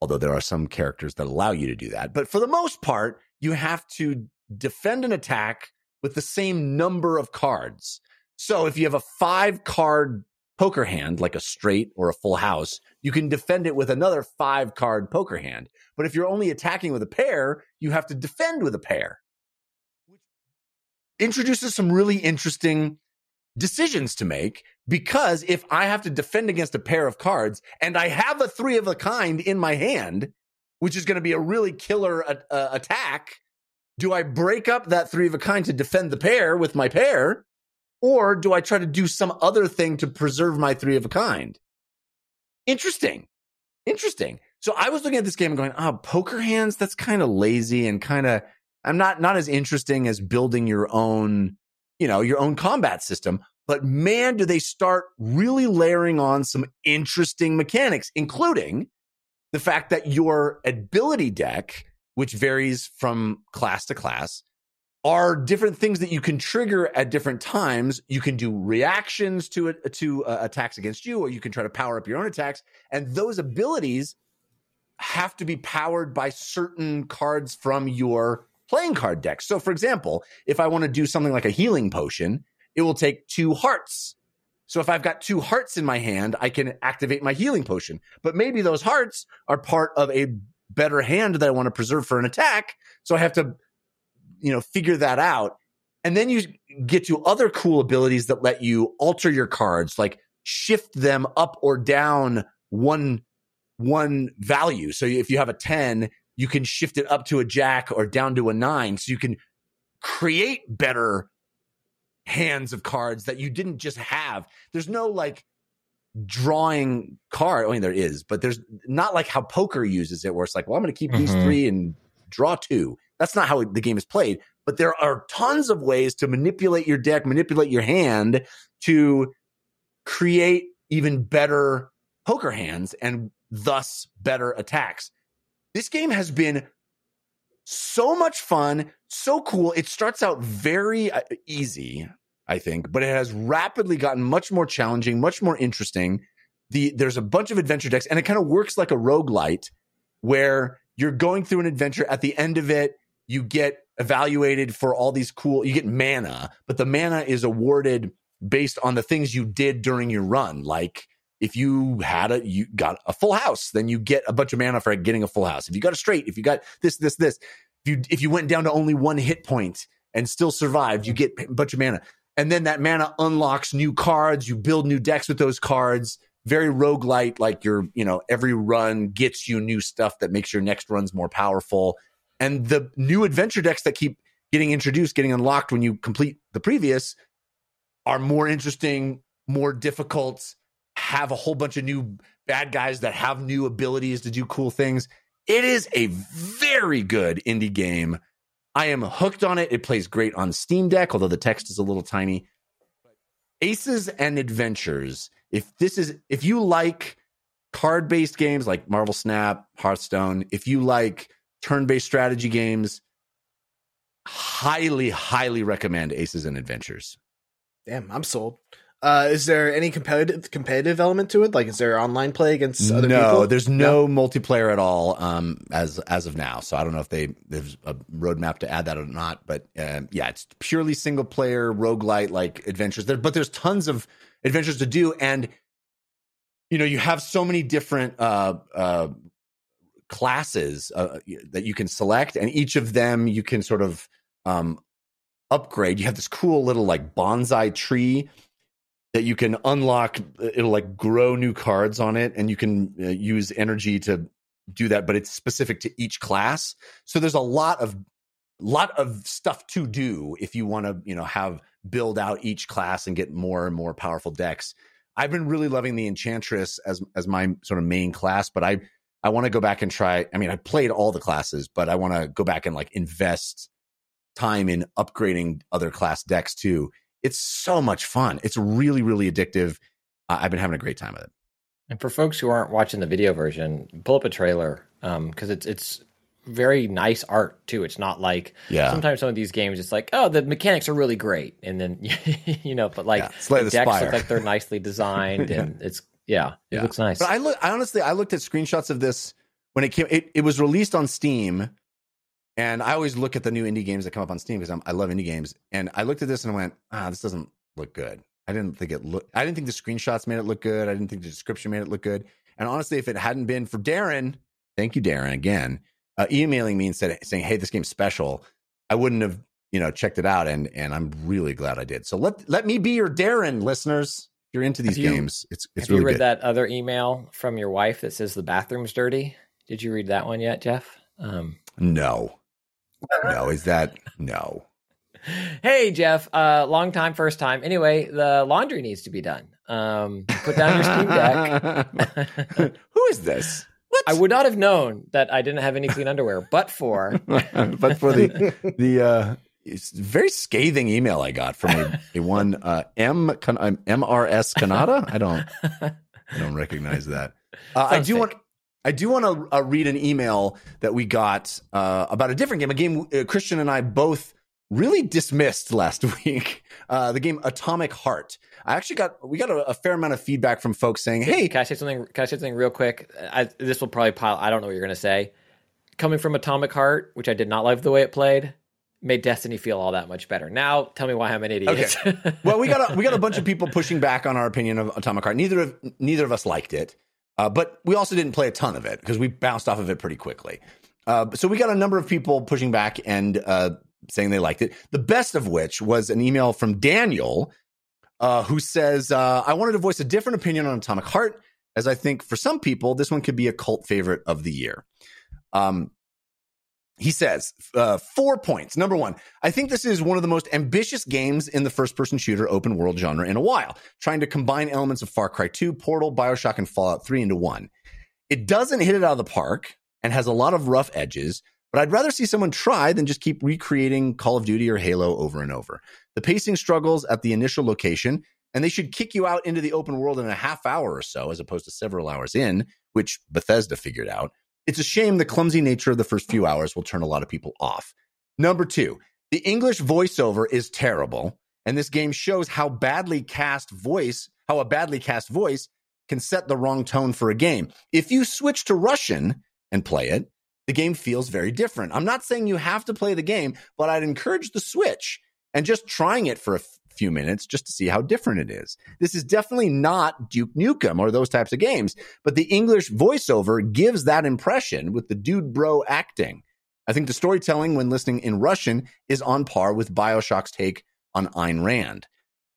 Although there are some characters that allow you to do that. But for the most part, you have to defend an attack with the same number of cards. So if you have a five card poker hand, like a straight or a full house, you can defend it with another five card poker hand. But if you're only attacking with a pair, you have to defend with a pair, which introduces some really interesting decisions to make. Because if I have to defend against a pair of cards and I have a three of a kind in my hand, which is going to be a really killer uh, uh, attack, do I break up that three of a kind to defend the pair with my pair? Or do I try to do some other thing to preserve my three of a kind? Interesting. Interesting. So I was looking at this game and going, oh, poker hands, that's kind of lazy and kind of, I'm not, not as interesting as building your own, you know, your own combat system. But man, do they start really layering on some interesting mechanics, including the fact that your ability deck, which varies from class to class, are different things that you can trigger at different times. You can do reactions to it to uh, attacks against you, or you can try to power up your own attacks. And those abilities have to be powered by certain cards from your playing card deck. So, for example, if I want to do something like a healing potion, it will take two hearts. So if I've got two hearts in my hand, I can activate my healing potion. But maybe those hearts are part of a better hand that I want to preserve for an attack. So I have to you know figure that out and then you get to other cool abilities that let you alter your cards like shift them up or down one one value. So if you have a 10, you can shift it up to a jack or down to a nine. So you can create better hands of cards that you didn't just have. There's no like drawing card. I mean, there is, but there's not like how poker uses it, where it's like, well, I'm going to keep these Mhm. three and draw two. That's not how the game is played. But there are tons of ways to manipulate your deck, manipulate your hand to create even better poker hands and thus better attacks. This game has been so much fun, so cool. It starts out very uh, easy, I think, but it has rapidly gotten much more challenging, much more interesting. The there's a bunch of adventure decks and it kind of works like a roguelite where you're going through an adventure at the end of it, you get evaluated for all these cool you get mana, but the mana is awarded based on the things you did during your run. Like if you had a you got a full house, then you get a bunch of mana for getting a full house. If you got a straight, if you got this, this, this, if you if you went down to only one hit point and still survived, you get a bunch of mana. And then that mana unlocks new cards. You build new decks with those cards. Very roguelite, like your, you know, every run gets you new stuff that makes your next runs more powerful. And the new adventure decks that keep getting introduced, getting unlocked when you complete the previous are more interesting, more difficult, have a whole bunch of new bad guys that have new abilities to do cool things. It is a very good indie game. I am hooked on it. It plays great on Steam Deck, although the text is a little tiny. Aces and Adventures. If this is if you like card-based games like Marvel Snap, Hearthstone, if you like turn-based strategy games, highly highly recommend Aces and Adventures. Damn, I'm sold. Uh, is there any competitive competitive element to it? Like, is there online play against other no, people? there's no, multiplayer at all um, as as of now. So I don't know if they there's a roadmap to add that or not. But um, yeah, it's purely single player roguelite like adventures. There, but there's tons of adventures to do, and you know you have so many different uh, uh, classes uh, that you can select, and each of them you can sort of um, upgrade. You have this cool little like bonsai tree that you can unlock it'll like grow new cards on it and you can uh, use energy to do that but it's specific to each class. So there's a lot of lot of stuff to do if you want to you know have build out each class and get more and more powerful decks. I've been really loving the enchantress as as my sort of main class but i i want to go back and try i mean i played all the classes but i want to go back and like invest time in upgrading other class decks too it's so much fun. It's really, really addictive. Uh, I've been having a great time with it. And for folks who aren't watching the video version, pull up a trailer because it's it's very nice art too. It's not like Yeah. sometimes some of these games it's like oh the mechanics are really great and then you know but like Yeah, the the decks look like they're nicely designed Yeah. and it's yeah it Yeah. looks nice. But I look. I honestly, I looked at screenshots of this when it came. It, it was released on Steam, and I always look at the new indie games that come up on Steam because I love indie games. And I looked at this and I went, ah, this doesn't look good. I didn't think it look. I didn't think the screenshots made it look good. I didn't think the description made it look good. And honestly, if it hadn't been for Darren, thank you, Darren, again, uh, emailing me and said, saying, "Hey, this game's special," I wouldn't have, you know, checked it out. And and I'm really glad I did. So let let me be your Darren, listeners. If you're into these Have you- games, it's it's Have really you read good. that other email from your wife that says the bathroom's dirty? Did you read that one yet, Jeff? Um, No. No, is that no? hey Jeff, uh, long time, first time. Anyway, the laundry needs to be done. Um, put down your Steam Deck. Who is this? What? I would not have known that I didn't have any clean underwear, but for but for the the uh very scathing email I got from a, a one uh M Kan- MRS Cannata. I don't I don't recognize that. Uh, I do want I do want to uh, read an email that we got uh, about a different game, a game uh, Christian and I both really dismissed last week. Uh, the game Atomic Heart. I actually got we got a, a fair amount of feedback from folks saying, "Hey, can I say something? Can I say something real quick? I, this will probably pile. I don't know what you're going to say. Coming from Atomic Heart, which I did not like the way it played, made Destiny feel all that much better. Now, tell me why I'm an idiot. well, we got a, we got a bunch of people pushing back on our opinion of Atomic Heart. Neither of neither of us liked it, uh, but we also didn't play a ton of it because we bounced off of it pretty quickly. Uh, so we got a number of people pushing back and uh, saying they liked it. The best of which was an email from Daniel, uh, who says, uh, "I wanted to voice a different opinion on Atomic Heart. as I think for some people, this one could be a cult favorite of the year. Um, he says uh, four points. Number one, I think this is one of the most ambitious games in the first person shooter open world genre in a while, trying to combine elements of Far Cry 2, Portal, Bioshock, and Fallout 3 into one. It doesn't hit it out of the park and has a lot of rough edges, but I'd rather see someone try than just keep recreating Call of Duty or Halo over and over. The pacing struggles at the initial location, and they should kick you out into the open world in a half hour or so, as opposed to several hours in, which Bethesda figured out. It's a shame the clumsy nature of the first few hours will turn a lot of people off. Number two, the English voiceover is terrible, and this game shows how badly cast voice, how a badly cast voice can set the wrong tone for a game. If you switch to Russian and play it, the game feels very different. I'm not saying you have to play the game, but I'd encourage the switch and just trying it for a few minutes just to see how different it is. This is definitely not Duke Nukem or those types of games, but the English voiceover gives that impression with the dude bro acting. I think the storytelling when listening in Russian is on par with Bioshock's take on Ayn Rand.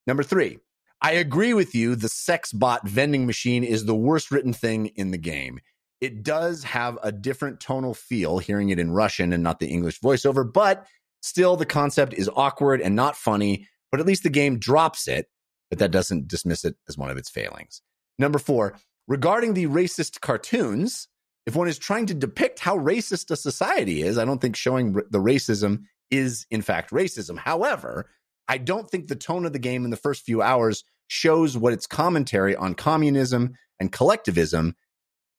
Number three, I agree with you. The sex bot vending machine is the worst written thing in the game. It does have a different tonal feel hearing it in Russian and not the English voiceover, but still the concept is awkward and not funny, but at least the game drops it, but that doesn't dismiss it as one of its failings. Number four, regarding the racist cartoons, if one is trying to depict how racist a society is, I don't think showing the racism is in fact racism. However, I don't think the tone of the game in the first few hours shows what its commentary on communism and collectivism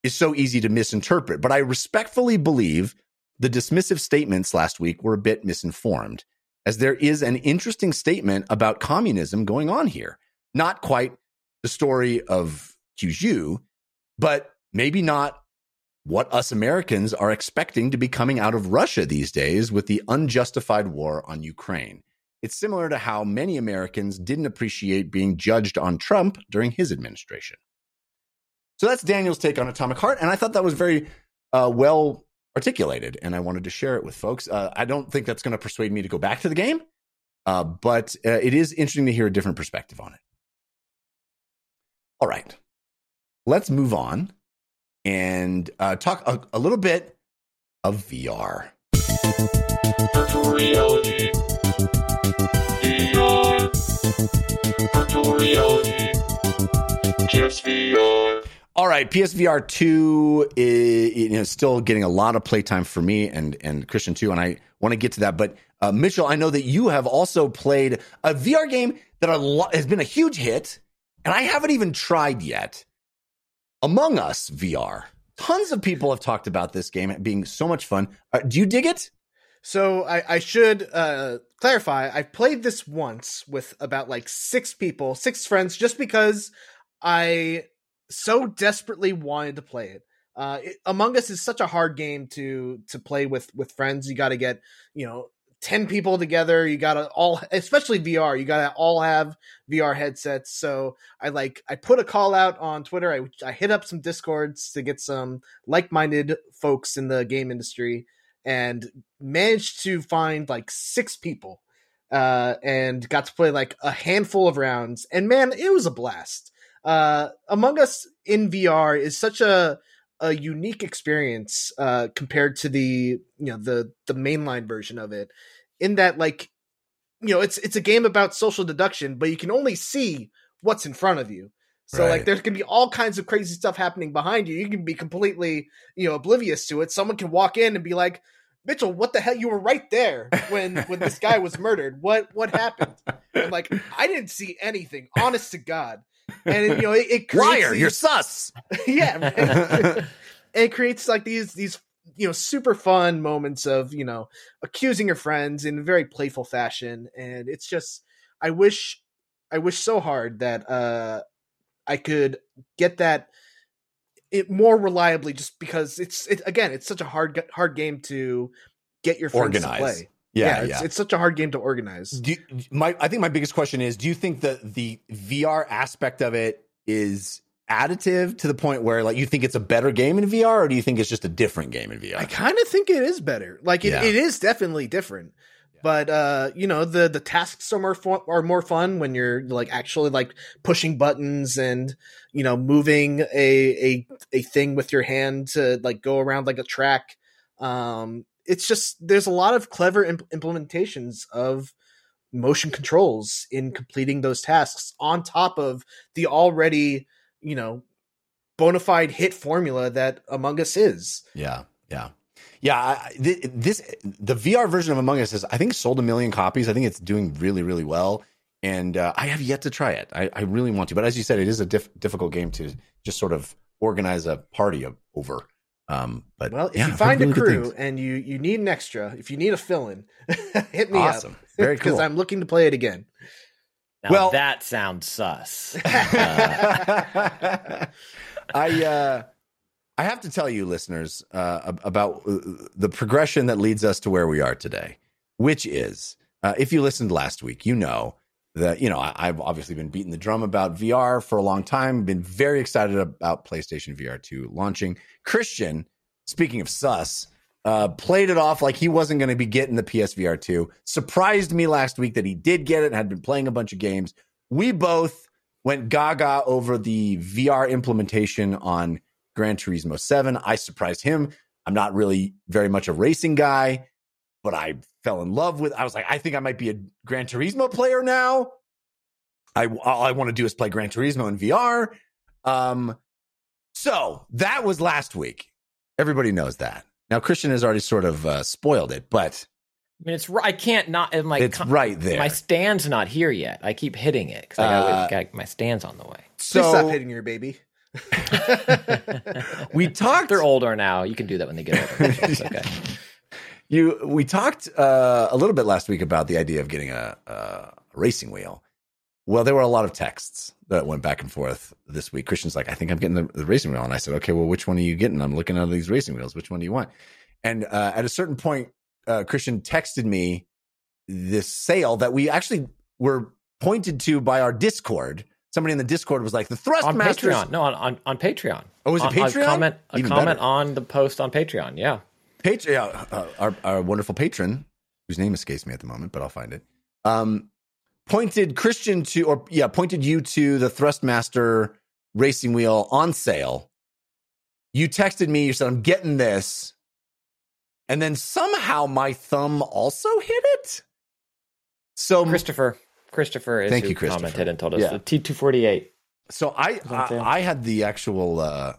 is so easy to misinterpret. But I respectfully believe the dismissive statements last week were a bit misinformed, as there is an interesting statement about communism going on here. Not quite the story of Kyushu, but maybe not what us Americans are expecting to be coming out of Russia these days with the unjustified war on Ukraine. It's similar to how many Americans didn't appreciate being judged on Trump during his administration. So that's Daniel's take on Atomic Heart, and I thought that was very uh, well articulated, and I wanted to share it with folks. Uh, I don't think that's going to persuade me to go back to the game, uh, but uh, it is interesting to hear a different perspective on it. All right, let's move on and uh, talk a, a little bit of VR. Virtual reality. VR. Virtual reality. Just VR. All right, PSVR two is you know still getting a lot of playtime for me and and Christian too, and I want to get to that. But uh, Mitchell, I know that you have also played a VR game that lo- has been a huge hit, and I haven't even tried yet. Among Us VR. Tons of people have talked about this game being so much fun. Uh, do you dig it? So I, I should uh, clarify. I've played this once with about like six people, six friends, just because I so desperately wanted to play it. Uh, it, Among Us is such a hard game to to play with with friends. You got to get you know ten people together. You got to all, especially VR. You got to all have VR headsets. So I like I put a call out on Twitter. I I hit up some discords to get some like minded folks in the game industry and managed to find like six people uh and got to play like a handful of rounds and man it was a blast uh among us in vr is such a a unique experience uh compared to the you know the the mainline version of it in that like you know it's it's a game about social deduction but you can only see what's in front of you so Right. like there's gonna be all kinds of crazy stuff happening behind you you can be completely you know oblivious to it someone can walk in and be like Mitchell, what the hell? You were right there when when this guy was murdered. What what happened? Like, I didn't see anything. Honest to God. And you know, it, it creates Liar, these- you're sus. yeah, it creates like these these you know super fun moments of you know accusing your friends in a very playful fashion, and it's just I wish I wish so hard that uh I could get that it more reliably just because it's it again it's such a hard hard game to get your friends Organize. to play. Yeah, it's, yeah. it's such a hard game to organize. Do you, my I think my biggest question is: Do you think that the VR aspect of it is additive to the point where like you think it's a better game in VR, or do you think it's just a different game in VR? I kind of think it is better. Like it, Yeah. it is definitely different. but uh you know the the tasks are more fun, are more fun when you're like actually like pushing buttons and you know moving a a a thing with your hand to like go around like a track um it's just there's a lot of clever imp- implementations of motion controls in completing those tasks on top of the already you know bona fide hit formula that among us is Yeah, yeah, yeah. I, th- this the VR version of Among Us is I think sold a million copies. I think it's doing really, really well, and uh, I have yet to try it. I, I really want to, but as you said, it is a diff- difficult game to just sort of organize a party of, over. Um, but Well, if yeah, you find heard a crew and you you need an extra, if you need a fill in, hit me awesome, up very because. I'm looking to play it again. Now Well- that sounds sus. I uh, I have to tell you, listeners, uh, about uh, the progression that leads us to where we are today, which is, uh, if you listened last week, you know that you know I, I've obviously been beating the drum about VR for a long time. Been very excited about PlayStation VR two launching. Christian, speaking of sus. Uh, played it off like he wasn't going to be getting the PSVR 2. Surprised me last week that he did get it had been playing a bunch of games. We both went gaga over the VR implementation on Gran Turismo 7. I surprised him. I'm not really very much a racing guy, but I fell in love with I was like, I think I might be a Gran Turismo player now. I all I want to do is play Gran Turismo in VR. Um so that was last week. Everybody knows that. Now Christian has already sort of uh, spoiled it, but I mean, it's I can't not. I'm like, it's com- right there. My stand's not here yet. I keep hitting it because I Uh, got, got my stand's on the way. Please stop hitting your baby. we talked They're older now. You can do that when they get older. okay. You, we talked uh, a little bit last week about the idea of getting a, a racing wheel. Well, there were a lot of texts that went back and forth this week. Christian's like, I think I'm getting the, the racing wheel. And I said, okay, well, which one are you getting? I'm looking at these racing wheels. Which one do you want? And uh, at a certain point, uh, Christian texted me this sale that we actually were pointed to by our Discord. Somebody in the Discord was like, the Thrustmasters. Patreon. No, on, on, on Patreon. Oh, is it On- Patreon? A comment, a Even comment better. on the post on Patreon. Yeah. Patreon, uh, our, our wonderful patron, whose name escapes me at the moment, but I'll find it, um, pointed Christian to, or yeah, pointed you to the Thrustmaster racing wheel on sale. You texted me, you said, I'm getting this. And then somehow my thumb also hit it. So, Christopher. Christopher is Thank who you, Christopher. commented and told us Yeah. the T two forty eight. so I. I, I had the actual, uh,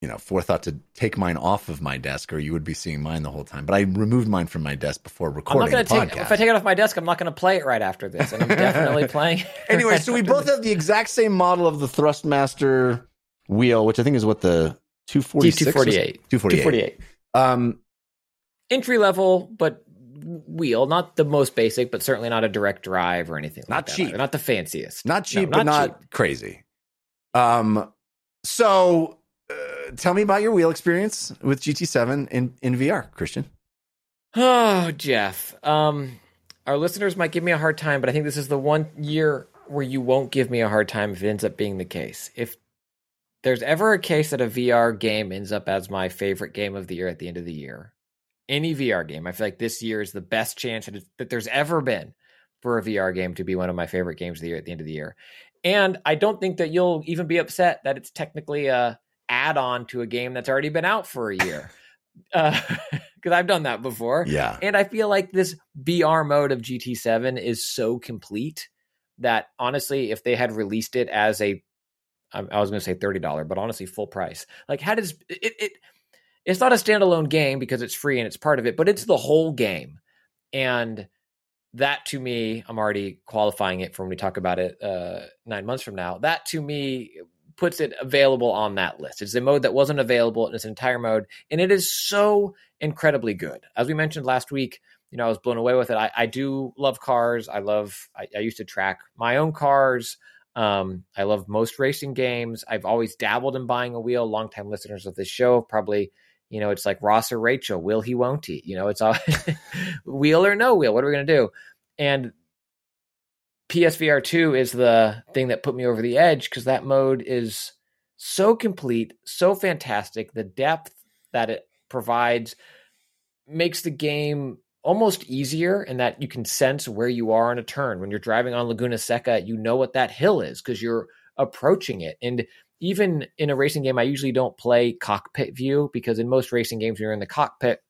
you know, forethought to take mine off of my desk, or you would be seeing mine the whole time. But I removed mine from my desk before I'm not recording the take. podcast. If I take it off my desk, I'm not going to play it right after this, and I'm definitely playing. anyway, so we both have the exact same model of the Thrustmaster wheel, which I think is what the two forty T six, two forty eight. two Two forty forty eight. eight. Um, Entry level, but wheel, not the most basic, but certainly not a direct drive or anything. Not like that cheap. either. not the fanciest. not No, cheap, but not crazy. Um, so tell me about your wheel experience with GT seven in in VR, Christian. Oh, Jeff. Um, our listeners might give me a hard time, but I think this is the one year where you won't give me a hard time if it ends up being the case. If there's ever a case that a VR game ends up as my favorite game of the year at the end of the year, any VR game, I feel like this year is the best chance that, that there's ever been for a VR game to be one of my favorite games of the year at the end of the year. And I don't think that you'll even be upset that it's technically a add-on to a game that's already been out for a year. Because I've done that before. Yeah, And I feel like this VR mode of GT7 is so complete that honestly, if they had released it as a, I I was going to say thirty dollar, but honestly, full price. Like, how does it, it? It's not a standalone game because it's free and it's part of it, but it's the whole game. And that to me, I'm already qualifying it for when we talk about it uh, nine months from now. That to me puts it available on that list. It's a mode that wasn't available in its entire mode, and it is so incredibly good. As we mentioned last week, you know, I was blown away with it. I, I do love cars. I love. I, I used to track my own cars. Um, I love most racing games. I've always dabbled in buying a wheel. Longtime listeners of this show probably, you know, it's like Ross or Rachel. Will he? Won't he? You know, it's all wheel or no wheel. What are we going to do? And PSVR two is the thing that put me over the edge because that mode is so complete, so fantastic. The depth that it provides makes the game almost easier in that you can sense where you are on a turn. When you're driving on Laguna Seca, you know what that hill is because you're approaching it. And even in a racing game, I usually don't play cockpit view because in most racing games, you're in the cockpit,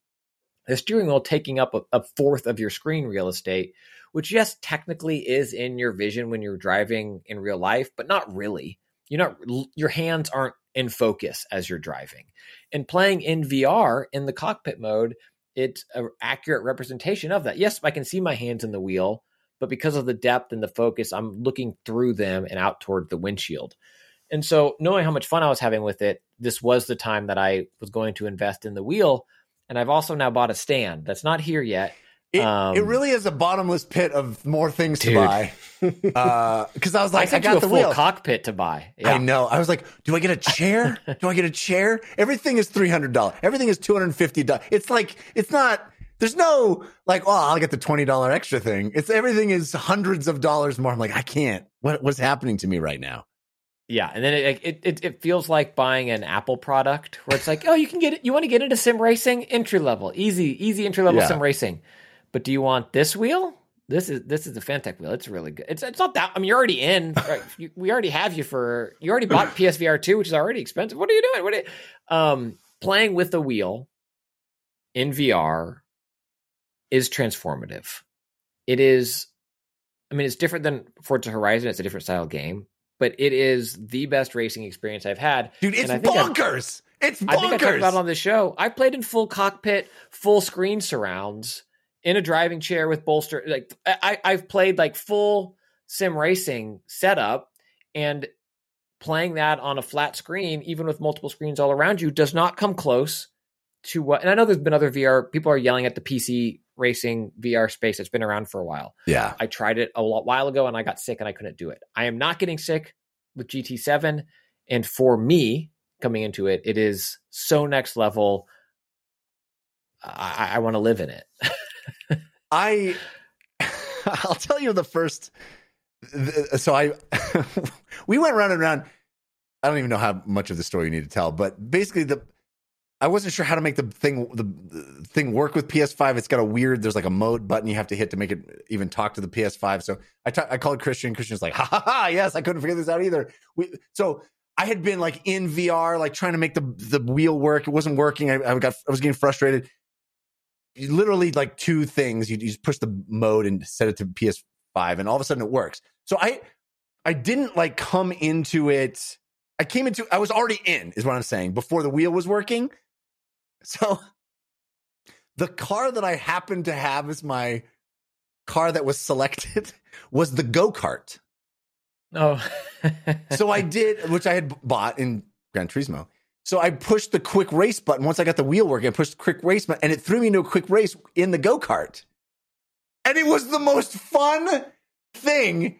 the steering wheel taking up a, a fourth of your screen real estate, which yes, technically is in your vision when you're driving in real life, but not really. You're not your hands aren't in focus as you're driving. And playing in VR in the cockpit mode, it's an accurate representation of that. Yes, I can see my hands in the wheel, but because of the depth and the focus, I'm looking through them and out toward the windshield. And so, knowing how much fun I was having with it, this was the time that I was going to invest in the wheel. And I've also now bought a stand that's not here yet. It, Um, it really is a bottomless pit of more things Dude. to buy. Because I was like, I, you got a the full wheel. cockpit to buy. I know. I was like, do I get a chair? do I get a chair? Everything is three hundred dollars. Everything is two hundred fifty dollars. It's like it's not. There's no like, oh, I'll get the twenty dollar extra thing. It's everything is hundreds of dollars more. I'm like, I can't. What what's happening to me right now? Yeah, and then it, it it it feels like buying an Apple product where it's like, oh, you can get it. You want to get into sim racing, entry level, easy, easy entry level Yeah. sim racing. But do you want this wheel? This is this is the Fanatec wheel. It's really good. It's it's not that. I mean, you're already in. Right? You, we already have you for. You already bought PSVR two, which is already expensive. What are you doing? What? Are you, um, playing with the wheel in VR is transformative. It is. I mean, it's different than Forza Horizon. It's a different style game, but it is the best racing experience I've had. Dude, it's And I think I- bonkers. it's I think I talked about on the show. I played in full cockpit, full screen surrounds, in a driving chair with bolster. Like I, I've played like full sim racing setup, and playing that on a flat screen, even with multiple screens all around you, does not come close to what. And I know there's been other VR. People are yelling at the PC racing VR space that's been around for a while. yeah. I tried it a while ago and I got sick and I couldn't do it. I am not getting sick with GT7. And for me coming into it, it is so next level. I, I want to live in it. I I'll tell you the first. th- So I we went round and round. I don't even know how much of the story you need to tell, but basically the I wasn't sure how to make the thing the, the thing work with PS5. It's got a weird. There's like a mode button you have to hit to make it even talk to the PS5. So I I called Christian. Christian's like, ha ha ha. Yes, I couldn't figure this out either. We so. I had been like in VR, like trying to make the the wheel work. It wasn't working. I, I got I was getting frustrated you literally like two things. You, you just push the mode and set it to PS5, and all of a sudden it works. So I I didn't like come into it. I came into I was already in, is what I'm saying, before the wheel was working. So the car that I happened to have as my car that was selected was the go-kart. Oh, So I did, which I had bought in Gran Turismo. So I pushed the quick race button. Once I got the wheel working, I pushed the quick race button and it threw me into a quick race in the go kart. And it was the most fun thing.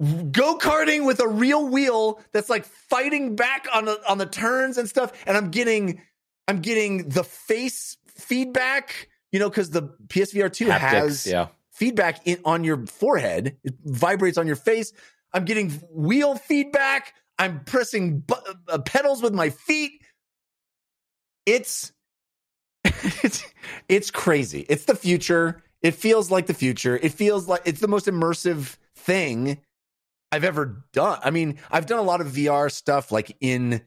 Go karting with a real wheel that's like fighting back on the, on the turns and stuff. And I'm getting, I'm getting the face feedback, you know, because the PSVR 2 has yeah. feedback in on your forehead. It vibrates on your face. I'm getting wheel feedback. I'm pressing bu- uh, pedals with my feet. It's it's it's crazy. It's the future. It feels like the future. It feels like it's the most immersive thing I've ever done. I mean, I've done a lot of VR stuff like in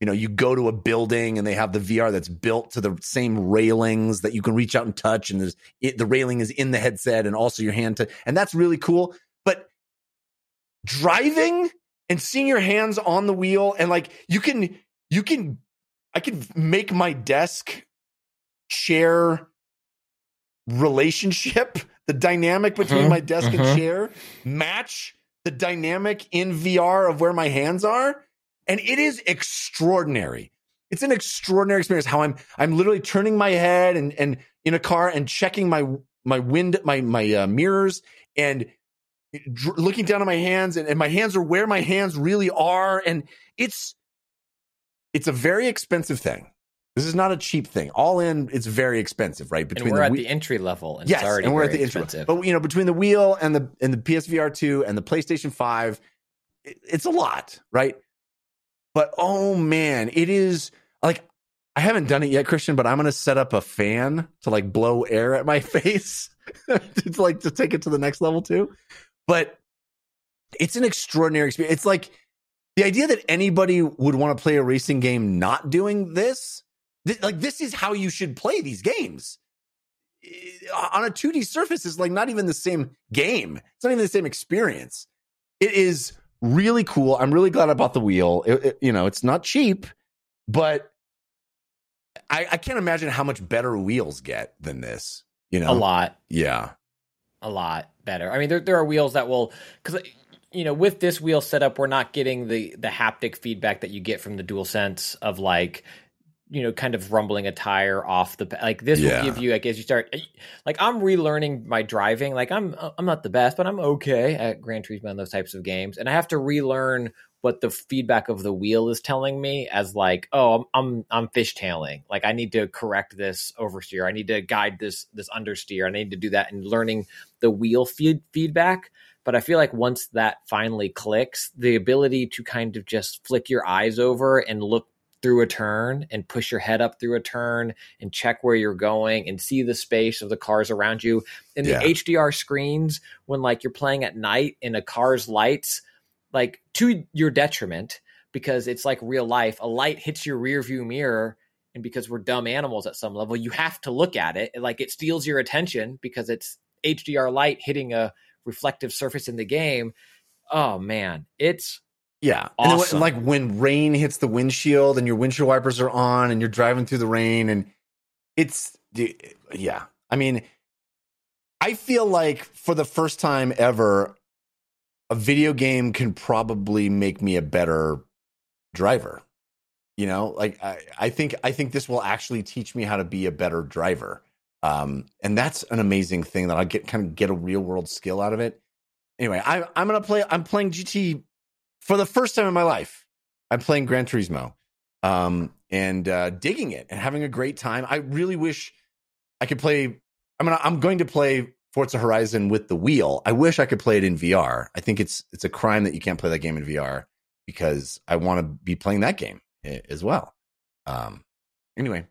you know, you go to a building and they have the VR that's built to the same railings that you can reach out and touch and there's it, the railing is in the headset and also your hand to and that's really cool. But driving and seeing your hands on the wheel and like you can you can I can make my desk chair relationship, the dynamic between Mhm, my desk mhm. and chair match the dynamic in VR of where my hands are. And it is extraordinary. It's an extraordinary experience how I'm I'm literally turning my head and and in a car and checking my my wind my my uh, mirrors and dr- looking down at my hands and, and my hands are where my hands really are and it's it's a very expensive thing. This is not a cheap thing. All in it's very expensive right? And between we're the at the entry level, and yes it's already and we're at the expensive. but you know between the wheel and the and the psvr 2 and the playstation 5 it- it's a lot right? But oh man it is like I haven't done it yet, Christian, but I'm gonna set up a fan to like blow air at my face to like to take it to the next level too. But it's an extraordinary experience. It's like the idea that anybody would want to play a racing game not doing this. th- like this is how you should play these games. On a 2D surface is like not even the same game. It's not even the same experience. It is really cool. I'm really glad I bought the wheel. It- it- you know, it's not cheap, but I, I can't imagine how much better wheels get than this. You know, A lot. Yeah, a lot better. I mean, there there are wheels that will because you know with this wheel setup, we're not getting the the haptic feedback that you get from the Dual Sense of like you know kind of rumbling a tire off the like this Yeah. will give you like as you start like I'm relearning my driving. Like I'm I'm not the best, but I'm okay at Gran Turismo and those types of games, and I have to relearn what the feedback of the wheel is telling me as like oh I'm I'm, I'm fishtailing. Like I need to correct this oversteer. I need to guide this this understeer. I need to do that and learning the wheel feed feedback. But I feel like once that finally clicks the ability to kind of just flick your eyes over and look through a turn and push your head up through a turn and check where you're going and see the space of the cars around you. In the Yeah. HDR screens when like you're playing at night in a car's lights like to your detriment because it's like real life a light hits your rear view mirror and because we're dumb animals at some level you have to look at it like it steals your attention because it's hdr light hitting a reflective surface in the game oh man it's yeah. And then like when rain hits the windshield and your windshield wipers are on and you're driving through the rain and it's yeah. I mean, I feel like for the first time ever, a video game can probably make me a better driver. You know, like I, I think I think this will actually teach me how to be a better driver. Um, and that's an amazing thing that I get kind of get a real world skill out of it. Anyway, I, I'm gonna play. I'm playing GT for the first time in my life. I'm playing Gran Turismo, um, and uh, digging it and having a great time. I really wish I could play. I'm gonna. I'm going to play Forza Horizon with the wheel. I wish I could play it in VR. I think it's it's a crime that you can't play that game in VR because I want to be playing that game as well. Um, anyway,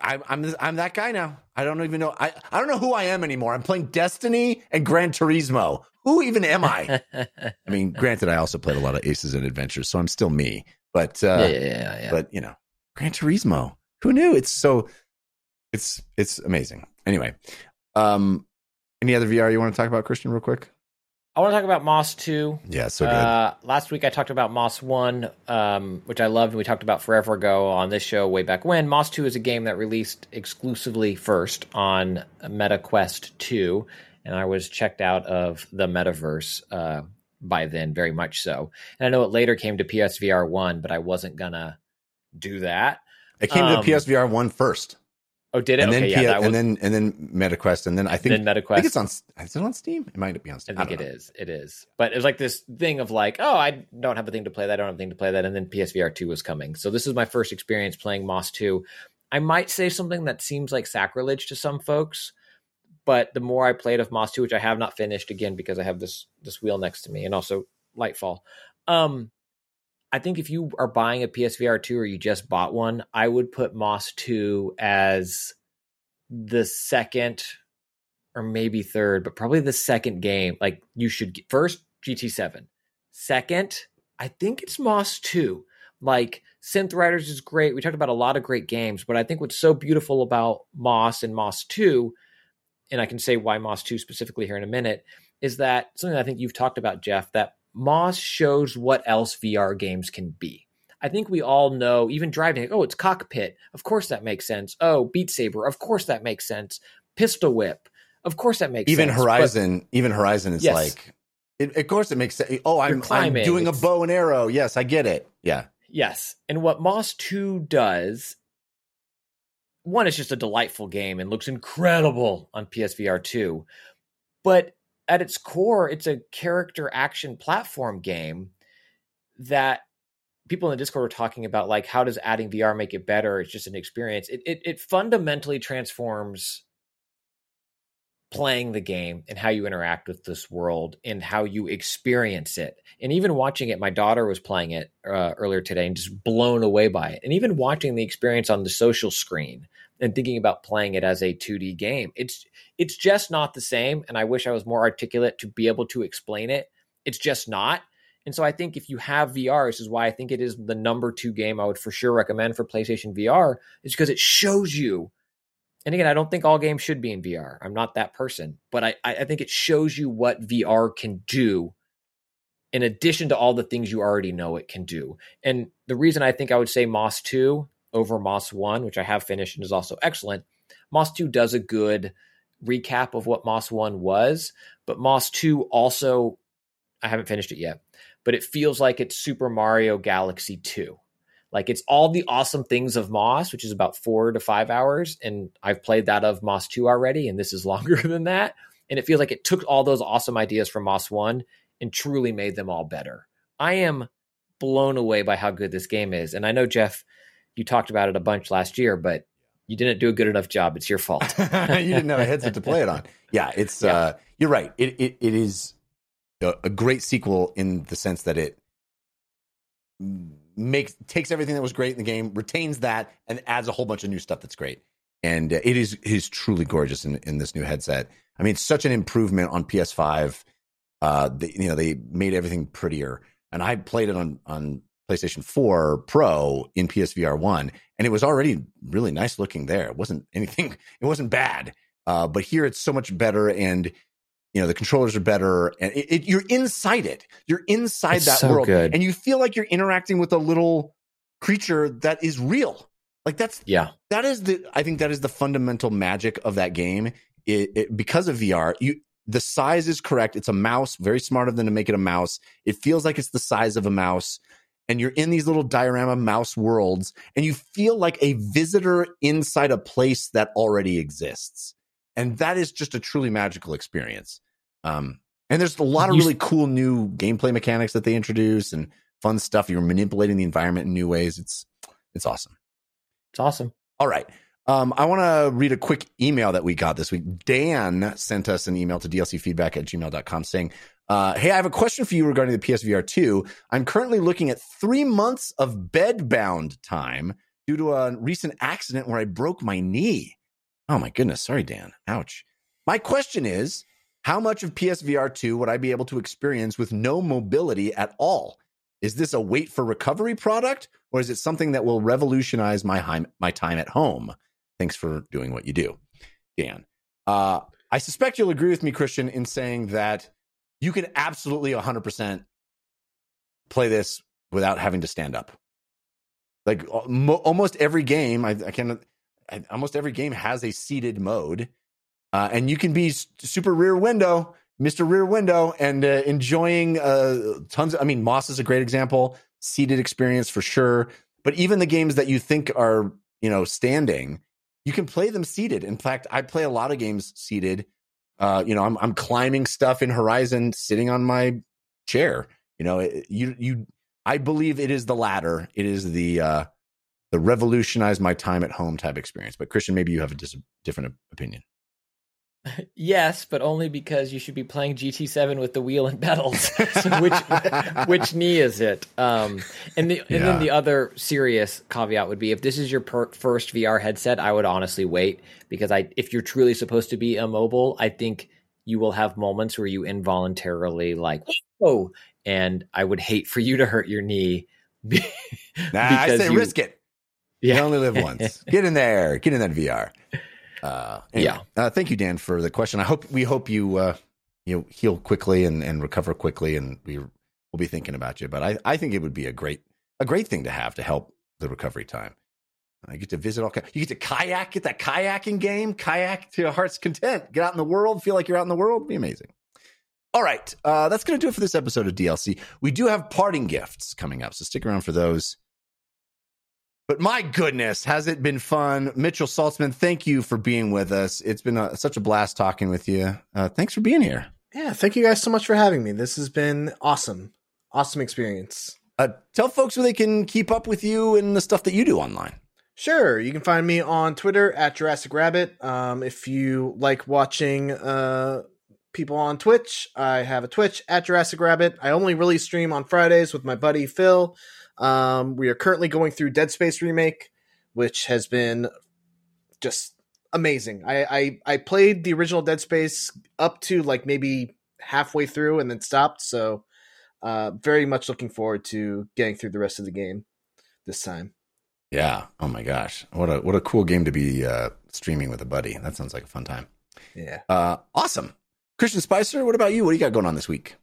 I'm I'm I'm that guy now. I don't even know. I I don't know who I am anymore. I'm playing Destiny and Gran Turismo. Who even am I? I mean, granted, I also played a lot of Aces and Adventures, so I'm still me. But uh, yeah, yeah, yeah, yeah. but you know, Gran Turismo. Who knew? It's so it's it's amazing. Anyway, um, any other VR you want to talk about, Christian, real quick? I want to talk about Moss 2. Yeah, so good. Uh, last week I talked about Moss 1, um, which I loved. and We talked about forever ago on this show way back when. Moss 2 is a game that released exclusively first on MetaQuest 2, and I was checked out of the metaverse uh, by then, very much so. And I know it later came to PSVR 1, but I wasn't going to do that. it came um, to PSVR one first, Oh, did it? and then okay, P- yeah, that was and then and then MetaQuest, and then I think then I MetaQuest. think it's on. Is it on Steam? It might be on Steam. I think don't it know. is. It is. But it was like this thing of like, oh, I don't have a thing to play that. I don't have a thing to play that. And then PSVR 2 was coming. So this is my first experience playing Moss 2. I might say something that seems like sacrilege to some folks, but the more I played of Moss 2, which I have not finished again because I have this this wheel next to me and also Lightfall. Um I think if you are buying a PSVR 2 or you just bought one, I would put Moss 2 as the second or maybe third, but probably the second game. Like you should get, first GT7, second, I think it's Moss 2. Like Synth Riders is great. We talked about a lot of great games, but I think what's so beautiful about Moss and Moss 2, and I can say why Moss 2 specifically here in a minute, is that something I think you've talked about, Jeff, that Moss shows what else VR games can be. I think we all know, even driving, like, oh, it's cockpit. Of course that makes sense. Oh, Beat Saber. Of course that makes sense. Pistol Whip. Of course that makes Even sense. But- Horizon, even Horizon is Yes. like. It, of course, it makes sense. Oh, I'm, I'm doing a bow and arrow. Yes, I get it. Yeah, Yes. And what Moss 2 does, one, it's just a delightful game and looks incredible on PSVR 2. But at its core, it's a character action platform game that people in the Discord were talking about, like, how does adding VR make it better? It's just an experience. It, it, it fundamentally transforms playing the game and how you interact with this world and how you experience it. And even watching it, my daughter was playing it uh, earlier today and just blown away by it. And even watching the experience on the social screen and thinking about playing it as a 2D game, it's it's just not the same. And I wish I was more articulate to be able to explain it. It's just not. And so I think if you have VR, this is why I think it is the number two game I would for sure recommend for PlayStation VR, is because it shows you. And again, I don't think all games should be in VR. I'm not that person, but I, I think it shows you what VR can do in addition to all the things you already know it can do. And the reason I think I would say Moss 2 over Moss 1, which I have finished and is also excellent, Moss 2 does a good recap of what Moss 1 was, but Moss 2 also, I haven't finished it yet, but it feels like it's Super Mario Galaxy 2. Like it's all the awesome things of Moss, which is about four to five hours. And I've played that of Moss 2 already, and this is longer than that. And it feels like it took all those awesome ideas from Moss 1 and truly made them all better. I am blown away by how good this game is. And I know, Jeff, you talked about it a bunch last year, but you didn't do a good enough job. It's your fault. you didn't have a headset to play it on. Yeah, it's Yeah. uh you're right. It it, it is a, a great sequel in the sense that it makes takes everything that was great in the game, retains that, and adds a whole bunch of new stuff that's great. And uh, it is it is truly gorgeous in, in this new headset. I mean, it's such an improvement on PS5. Uh, they, you know, they made everything prettier, and I played it on on PlayStation 4 Pro in PSVR one, and it was already really nice looking there. It wasn't anything. It wasn't bad. Uh, but here it's so much better, and you know the controllers are better, and it, it, you're inside it. You're inside It's that so world, good. and you feel like you're interacting with a little creature that is real. Like that's yeah. that is the I think that is the fundamental magic of that game. It, it, because of VR, you the size is correct. It's a mouse, very smart of them to make it a mouse. It feels like it's the size of a mouse, and you're in these little diorama mouse worlds, and you feel like a visitor inside a place that already exists, and that is just a truly magical experience. Um, and there's a lot of really cool new gameplay mechanics that they introduce and fun stuff. You're manipulating the environment in new ways. It's it's awesome. It's awesome. All right. Um, I want to read a quick email that we got this week. Dan sent us an email to dlcfeedback at gmail.com saying, uh, Hey, I have a question for you regarding the PSVR 2. I'm currently looking at three months of bedbound time due to a recent accident where I broke my knee. Oh, my goodness. Sorry, Dan. Ouch. My question is How much of PSVR 2 would I be able to experience with no mobility at all? Is this a wait for recovery product or is it something that will revolutionize my my time at home? Thanks for doing what you do, Dan. Uh, I suspect you'll agree with me, Christian, in saying that you can absolutely 100% play this without having to stand up. Like mo- almost every game, I, I can, I, almost every game has a seated mode, uh, and you can be super rear window, Mister Rear Window, and uh, enjoying uh, tons. Of, I mean, Moss is a great example, seated experience for sure. But even the games that you think are, you know, standing, you can play them seated. In fact, I play a lot of games seated. Uh, you know, I'm I'm climbing stuff in Horizon, sitting on my chair. You know, it- you you. I believe it is the latter. It is the uh, the revolutionize my time at home type experience. But Christian, maybe you have a dis- different opinion. Yes, but only because you should be playing GT7 with the wheel and pedals. so which which knee is it? Um, and the and Yeah. then the other serious caveat would be if this is your per- first VR headset, I would honestly wait because I if you're truly supposed to be immobile, I think you will have moments where you involuntarily like whoa, and I would hate for you to hurt your knee. Nah, I say you- risk it. You only live once. Get in there. Get in that VR. Uh, anyway, Uh, thank you, Dan, for the question. I hope we hope you uh, you know, heal quickly and, and recover quickly, and we will be thinking about you. But I, I think it would be a great a great thing to have to help the recovery time. I get to visit all. You get to kayak, get that kayaking game, kayak to your heart's content. Get out in the world, feel like you're out in the world. Be amazing. All right, uh, that's going to do it for this episode of DLC. We do have parting gifts coming up, so stick around for those. But my goodness, has it been fun? Mitchell Saltzman, thank you for being with us. It's been a, such a blast talking with you. Uh, thanks for being here. Yeah, thank you guys so much for having me. This has been awesome. Awesome experience. Uh, tell folks where they can keep up with you and the stuff that you do online. Sure, you can find me on Twitter at Jurassic Rabbit. Um, if you like watching uh, people on Twitch, I have a Twitch at Jurassic Rabbit. I only really stream on Fridays with my buddy Phil. Um, we are currently going through Dead Space remake, which has been just amazing. I, I I played the original Dead Space up to like maybe halfway through and then stopped. So, uh, very much looking forward to getting through the rest of the game this time. Yeah. Oh my gosh. What a what a cool game to be uh, streaming with a buddy. That sounds like a fun time. Yeah. Uh, awesome. Christian Spicer, what about you? What do you got going on this week?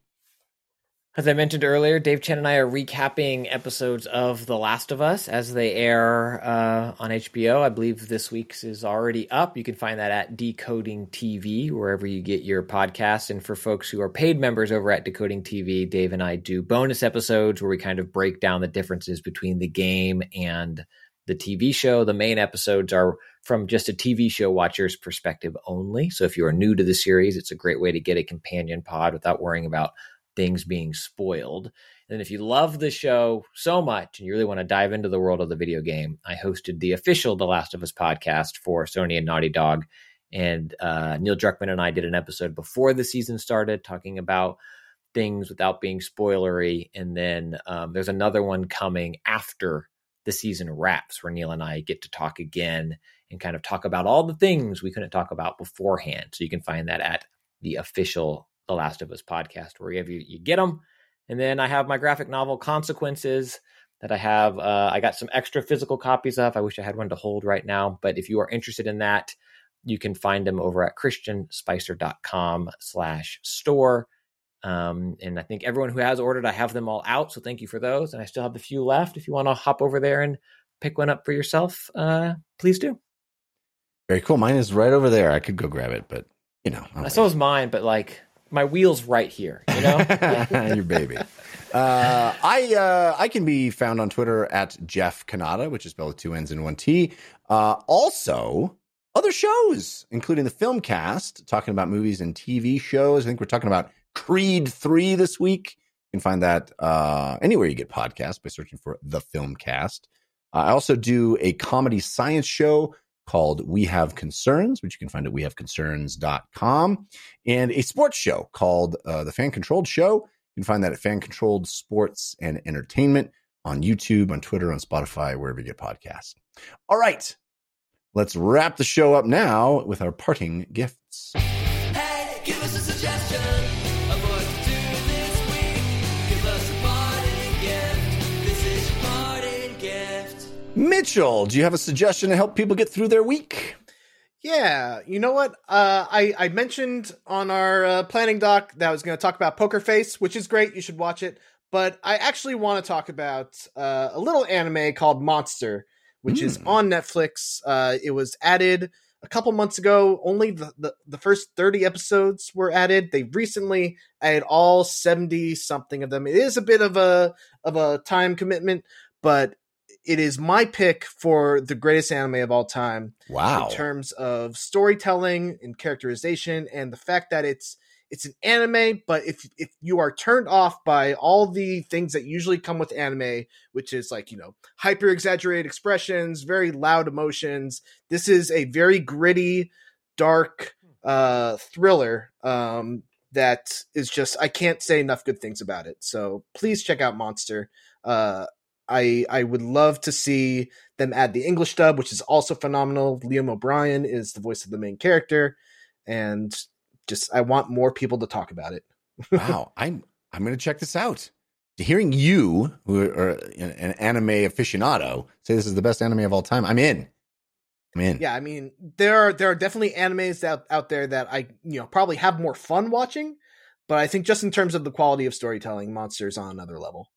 As I mentioned earlier, Dave Chen and I are recapping episodes of The Last of Us as they air uh, on HBO. I believe this week's is already up. You can find that at Decoding TV, wherever you get your podcasts. And for folks who are paid members over at Decoding TV, Dave and I do bonus episodes where we kind of break down the differences between the game and the TV show. The main episodes are from just a TV show watcher's perspective only. So if you are new to the series, it's a great way to get a companion pod without worrying about things being spoiled. And if you love the show so much and you really want to dive into the world of the video game, I hosted the official The Last of Us podcast for Sony and Naughty Dog. And uh, Neil Druckmann and I did an episode before the season started talking about things without being spoilery. And then um, there's another one coming after the season wraps where Neil and I get to talk again and kind of talk about all the things we couldn't talk about beforehand. So you can find that at the official The Last of Us podcast, wherever you, you get them. And then I have my graphic novel Consequences that I have. Uh, I got some extra physical copies of. I wish I had one to hold right now, but if you are interested in that, you can find them over at christianspicer.com slash store. Um, and I think everyone who has ordered, I have them all out. So thank you for those. And I still have a few left. If you want to hop over there and pick one up for yourself, uh, please do. Very cool. Mine is right over there. I could go grab it, but you know, I'll So is mine, but like my wheel's right here, you know? your baby. Uh, I uh, I can be found on Twitter at Jeff Cannata, which is spelled with two N's and one T. Uh, also, other shows, including the film cast, talking about movies and TV shows. I think we're talking about Creed 3 this week. You can find that uh, anywhere you get podcasts by searching for the film cast. Uh, I also do a comedy science show called We Have Concerns, which you can find at wehaveconcerns.com, and a sports show called uh, The Fan Controlled Show. You can find that at Fan Controlled Sports and Entertainment on YouTube, on Twitter, on Spotify, wherever you get podcasts. All right, let's wrap the show up now with our parting gifts. Hey, give us a suggestion Mitchell, do you have a suggestion to help people get through their week? Yeah, you know what? Uh, I I mentioned on our uh, planning doc that I was going to talk about Poker Face, which is great. You should watch it. But I actually want to talk about uh, a little anime called Monster, which is Hmm. on Netflix. Uh, it was added a couple months ago. Only the, the the first thirty episodes were added. They recently added all seventy something of them. It is a bit of a of a time commitment, but it is my pick for the greatest anime of all time Wow. in terms of storytelling and characterization and the fact that it's it's an anime but if if you are turned off by all the things that usually come with anime which is like you know hyper exaggerated expressions very loud emotions this is a very gritty dark uh thriller um that is just I can't say enough good things about it. So please check out Monster. Uh I I would love to see them add the English dub, which is also phenomenal. Liam O'Brien is the voice of the main character, and just I want more people to talk about it. wow. I'm I'm going to check this out. Hearing you, who are an an anime aficionado, say this is the best anime of all time, I'm in. I'm in. Yeah, I mean there are there are definitely animes out out there that I you know probably have more fun watching, but I think just in terms of the quality of storytelling, Monster's on another level.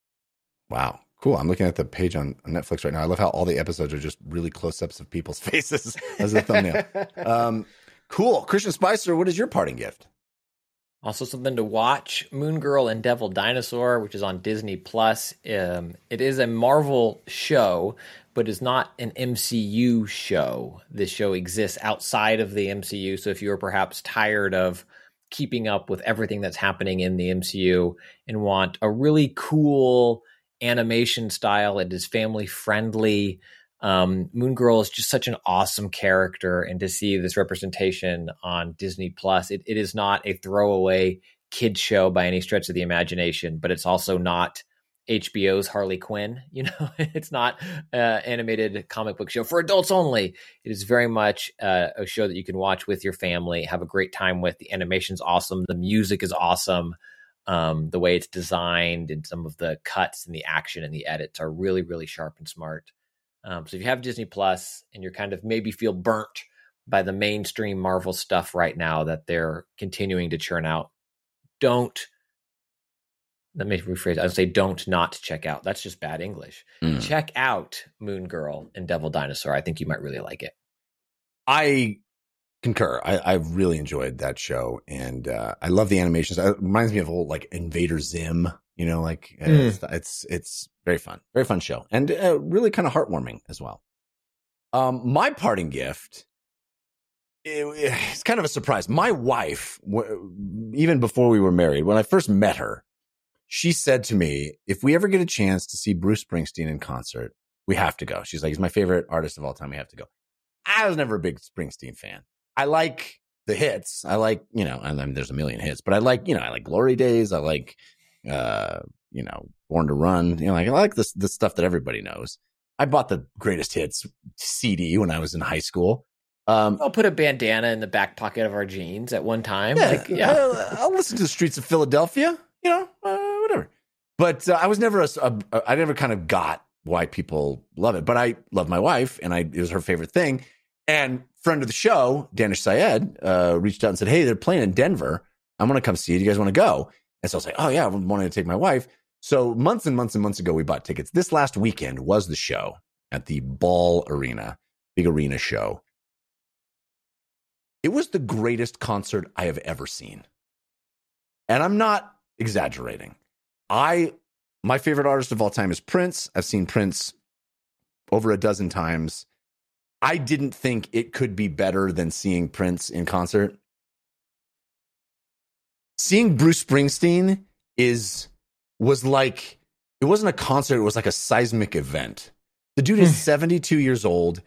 Wow. Cool. I'm looking at the page on on Netflix right now. I love how all the episodes are just really close ups of people's faces as a thumbnail. um, cool. Christian Spicer, what is your parting gift? Also, something to watch: Moon Girl and Devil Dinosaur, which is on Disney Plus. Um, it is a Marvel show, but is not an MCU show. This show exists outside of the MCU. So, if you are perhaps tired of keeping up with everything that's happening in the MCU and want a really cool animation style, it is family friendly. Um, Moon Girl is just such an awesome character, and to see this representation on Disney Plus, it, it is not a throwaway kid show by any stretch of the imagination, but it's also not HBO's Harley Quinn. You know, it's not uh, animated comic book show for adults only. It is very much uh, a show that you can watch with your family, have a great time with. The animation's awesome, the music is awesome. Um, the way it's designed and some of the cuts and the action and the edits are really, really sharp and smart. Um, so if you have Disney Plus and you're kind of maybe feel burnt by the mainstream Marvel stuff right now that they're continuing to churn out, don't let me rephrase. I'd say don't not check out. That's just bad English. Mm. Check out Moon Girl and Devil Dinosaur. I think you might really like it. I concur. I, I really enjoyed that show, and uh, I love the animations. It reminds me of old like Invader Zim. You know, like Mm. it's, it's it's very fun, very fun show, and uh, really kind of heartwarming as well. Um, my parting gift. it- it's kind of a surprise. My wife, w- even before we were married, when I first met her, she said to me, "If we ever get a chance to see Bruce Springsteen in concert, we have to go." She's like, "He's my favorite artist of all time. We have to go." I was never a big Springsteen fan. I like the hits. I like, you know, and then there's a million hits, but I like, you know, I like Glory Days. I like, uh, you know, Born to Run. You know, like I like this the stuff that everybody knows. I bought the greatest hits CD when I was in high school. Um, I'll put a bandana in the back pocket of our jeans at one time. yeah, Like, yeah. I'll, I'll listen to the streets of Philadelphia. You know, uh, whatever. But uh, I was never a, a, I never kind of got why people love it. But I love my wife, and I it was her favorite thing. And friend of the show, Danish Syed, uh, reached out and said, "Hey, they're playing in Denver. I'm going to come see it. Do you guys want to go?" And so I was like, "Oh yeah, I'm wanting to take my wife." So months and months and months ago, we bought tickets. This last weekend was the show at the Ball Arena, big arena show. It was the greatest concert I have ever seen. And I'm not exaggerating. I my favorite artist of all time is Prince. I've seen Prince over a dozen times. I didn't think it could be better than seeing Prince in concert. Seeing Bruce Springsteen is was like it wasn't a concert, it was like a seismic event. The dude is hmm. 72 years old.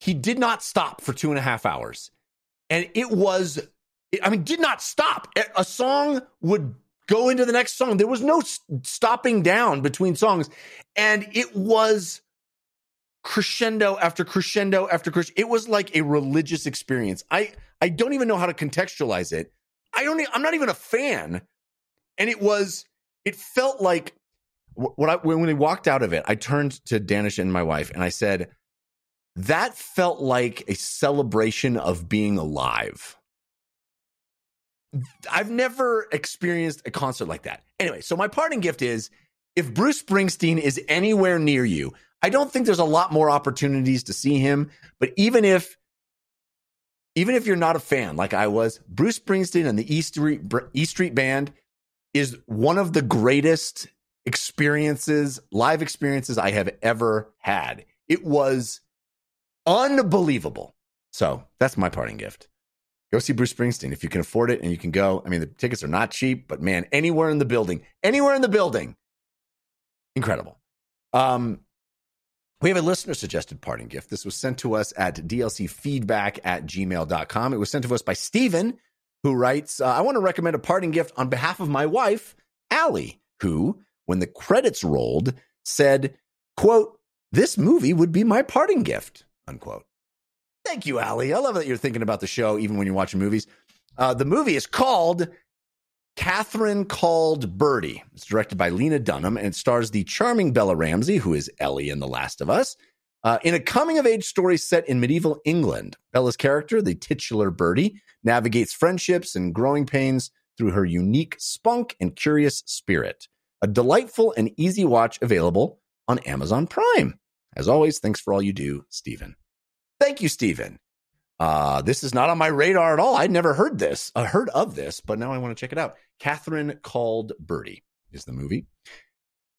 He did not stop for two and a half hours. And it was, I mean, did not stop. A song would go into the next song. There was no stopping down between songs. And it was crescendo after crescendo after crescendo. It was like a religious experience. I, I don't even know how to contextualize it. I don't, I'm not even a fan. And it was, it felt like what I, when we walked out of it, I turned to Danish and my wife and I said, that felt like a celebration of being alive. I've never experienced a concert like that. Anyway, so my parting gift is if Bruce Springsteen is anywhere near you, I don't think there's a lot more opportunities to see him, but even if even if you're not a fan like I was, Bruce Springsteen and the E Street E Street Band is one of the greatest experiences, live experiences I have ever had. It was unbelievable. So that's my parting gift. Go see Bruce Springsteen if you can afford it and you can go. I mean, the tickets are not cheap, but man, anywhere in the building, anywhere in the building, incredible. Um, we have a listener suggested parting gift. This was sent to us at dlcfeedback at gmail.com. It was sent to us by Steven, who writes, uh, I want to recommend a parting gift on behalf of my wife, Allie, who, when the credits rolled, said, quote, this movie would be my parting gift, unquote. Thank you, Allie. I love that you're thinking about the show even when you're watching movies. Uh, the movie is called Catherine Called Birdy. It's directed by Lena Dunham and stars the charming Bella Ramsey, who is Ellie in The Last of Us. Uh, in a coming of age story set in medieval England, Bella's character, the titular Birdy, navigates friendships and growing pains through her unique spunk and curious spirit. A delightful and easy watch available on Amazon Prime. As always, thanks for all you do, Stephen. Thank you, Stephen. Uh, this is not on my radar at all. I'd never heard this, uh, heard of this, but now I want to check it out. Catherine Called Birdy is the movie.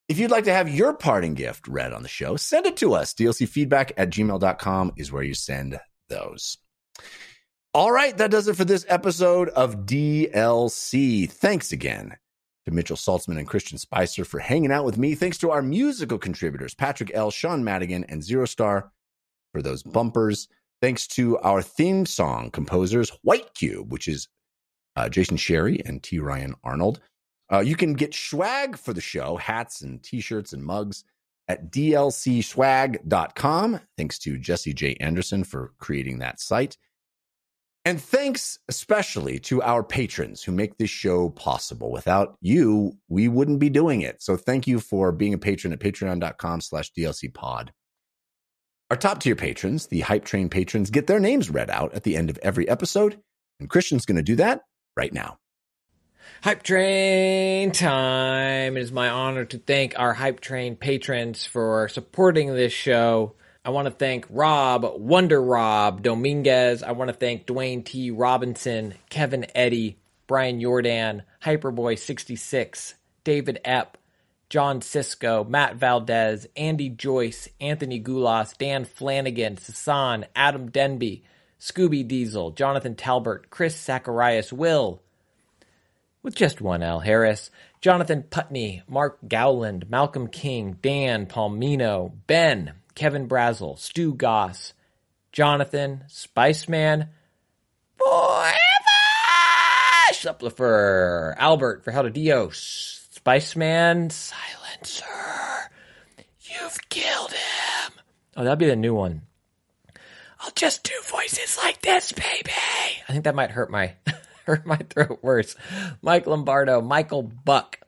If you'd like to have your parting gift read on the show, send it to us. DLCfeedback at gmail.com is where you send those. All right, that does it for this episode of DLC. Thanks again to Mitchell Saltzman and Christian Spicer for hanging out with me. Thanks to our musical contributors, Patrick L., Sean Madigan, and Zero Star for those bumpers. Thanks to our theme song composers, White Cube, which is uh, Jason Sherry and T. Ryan Arnold. Uh, you can get swag for the show, hats and t-shirts and mugs at dlcswag.com. Thanks to Jesse J. Anderson for creating that site. And thanks especially to our patrons who make this show possible. Without you, we wouldn't be doing it. So thank you for being a patron at patreon.com slash dlcpod. Our top tier patrons, the Hype Train patrons, get their names read out at the end of every episode. And Christian's going to do that right now. Hype Train time. It is my honor to thank our Hype Train patrons for supporting this show. I want to thank Rob, Wonder Rob, Dominguez. I want to thank Dwayne T. Robinson, Kevin Eddy, Brian Jordan, Hyperboy66, David Epp, John Cisco, Matt Valdez, Andy Joyce, Anthony Gulas, Dan Flanagan, Sasan, Adam Denby, Scooby Diesel, Jonathan Talbert, Chris Zacharias, Will, with just one L. Harris, Jonathan Putney, Mark Gowland, Malcolm King, Dan Palmino, Ben, Kevin Brazel, Stu Goss, Jonathan, Spiceman, Forever, Supplifer, Albert, Verhelda Dios, Spiceman, Silencer, you've killed him. Oh, that'd be the new one. I'll just do voices like this, baby. I think that might hurt my hurt my throat worse. Mike Lombardo, Michael Buck,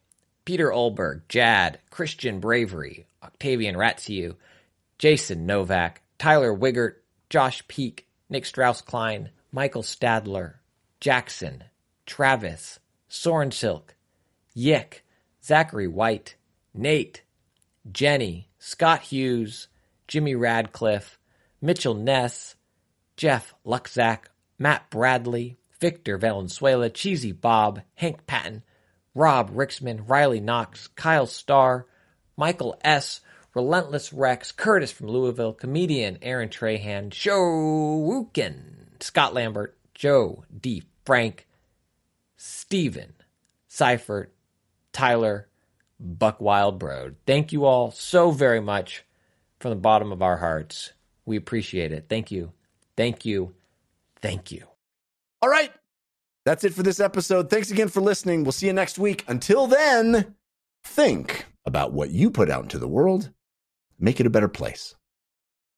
Peter Olberg, Jad, Christian Bravery, Octavian Ratsiu, Jason Novak, Tyler Wiggert, Josh Peak, Nick Strauss Klein, Michael Stadler, Jackson, Travis, Soren Silk, Yick, Zachary White, Nate, Jenny, Scott Hughes, Jimmy Radcliffe, Mitchell Ness, Jeff Luxack, Matt Bradley, Victor Valenzuela, Cheesy Bob, Hank Patton, Rob Rixman, Riley Knox, Kyle Starr, Michael S., Relentless Rex, Curtis from Louisville, comedian Aaron Trahan, Joe Wukin, Scott Lambert, Joe D. Frank, Steven, Seifert, Tyler, Buck Wildbrode. Thank you all so very much from the bottom of our hearts. We appreciate it. Thank you. Thank you. Thank you. All right. That's it for this episode. Thanks again for listening. We'll see you next week. Until then, think about what you put out into the world. Make it a better place.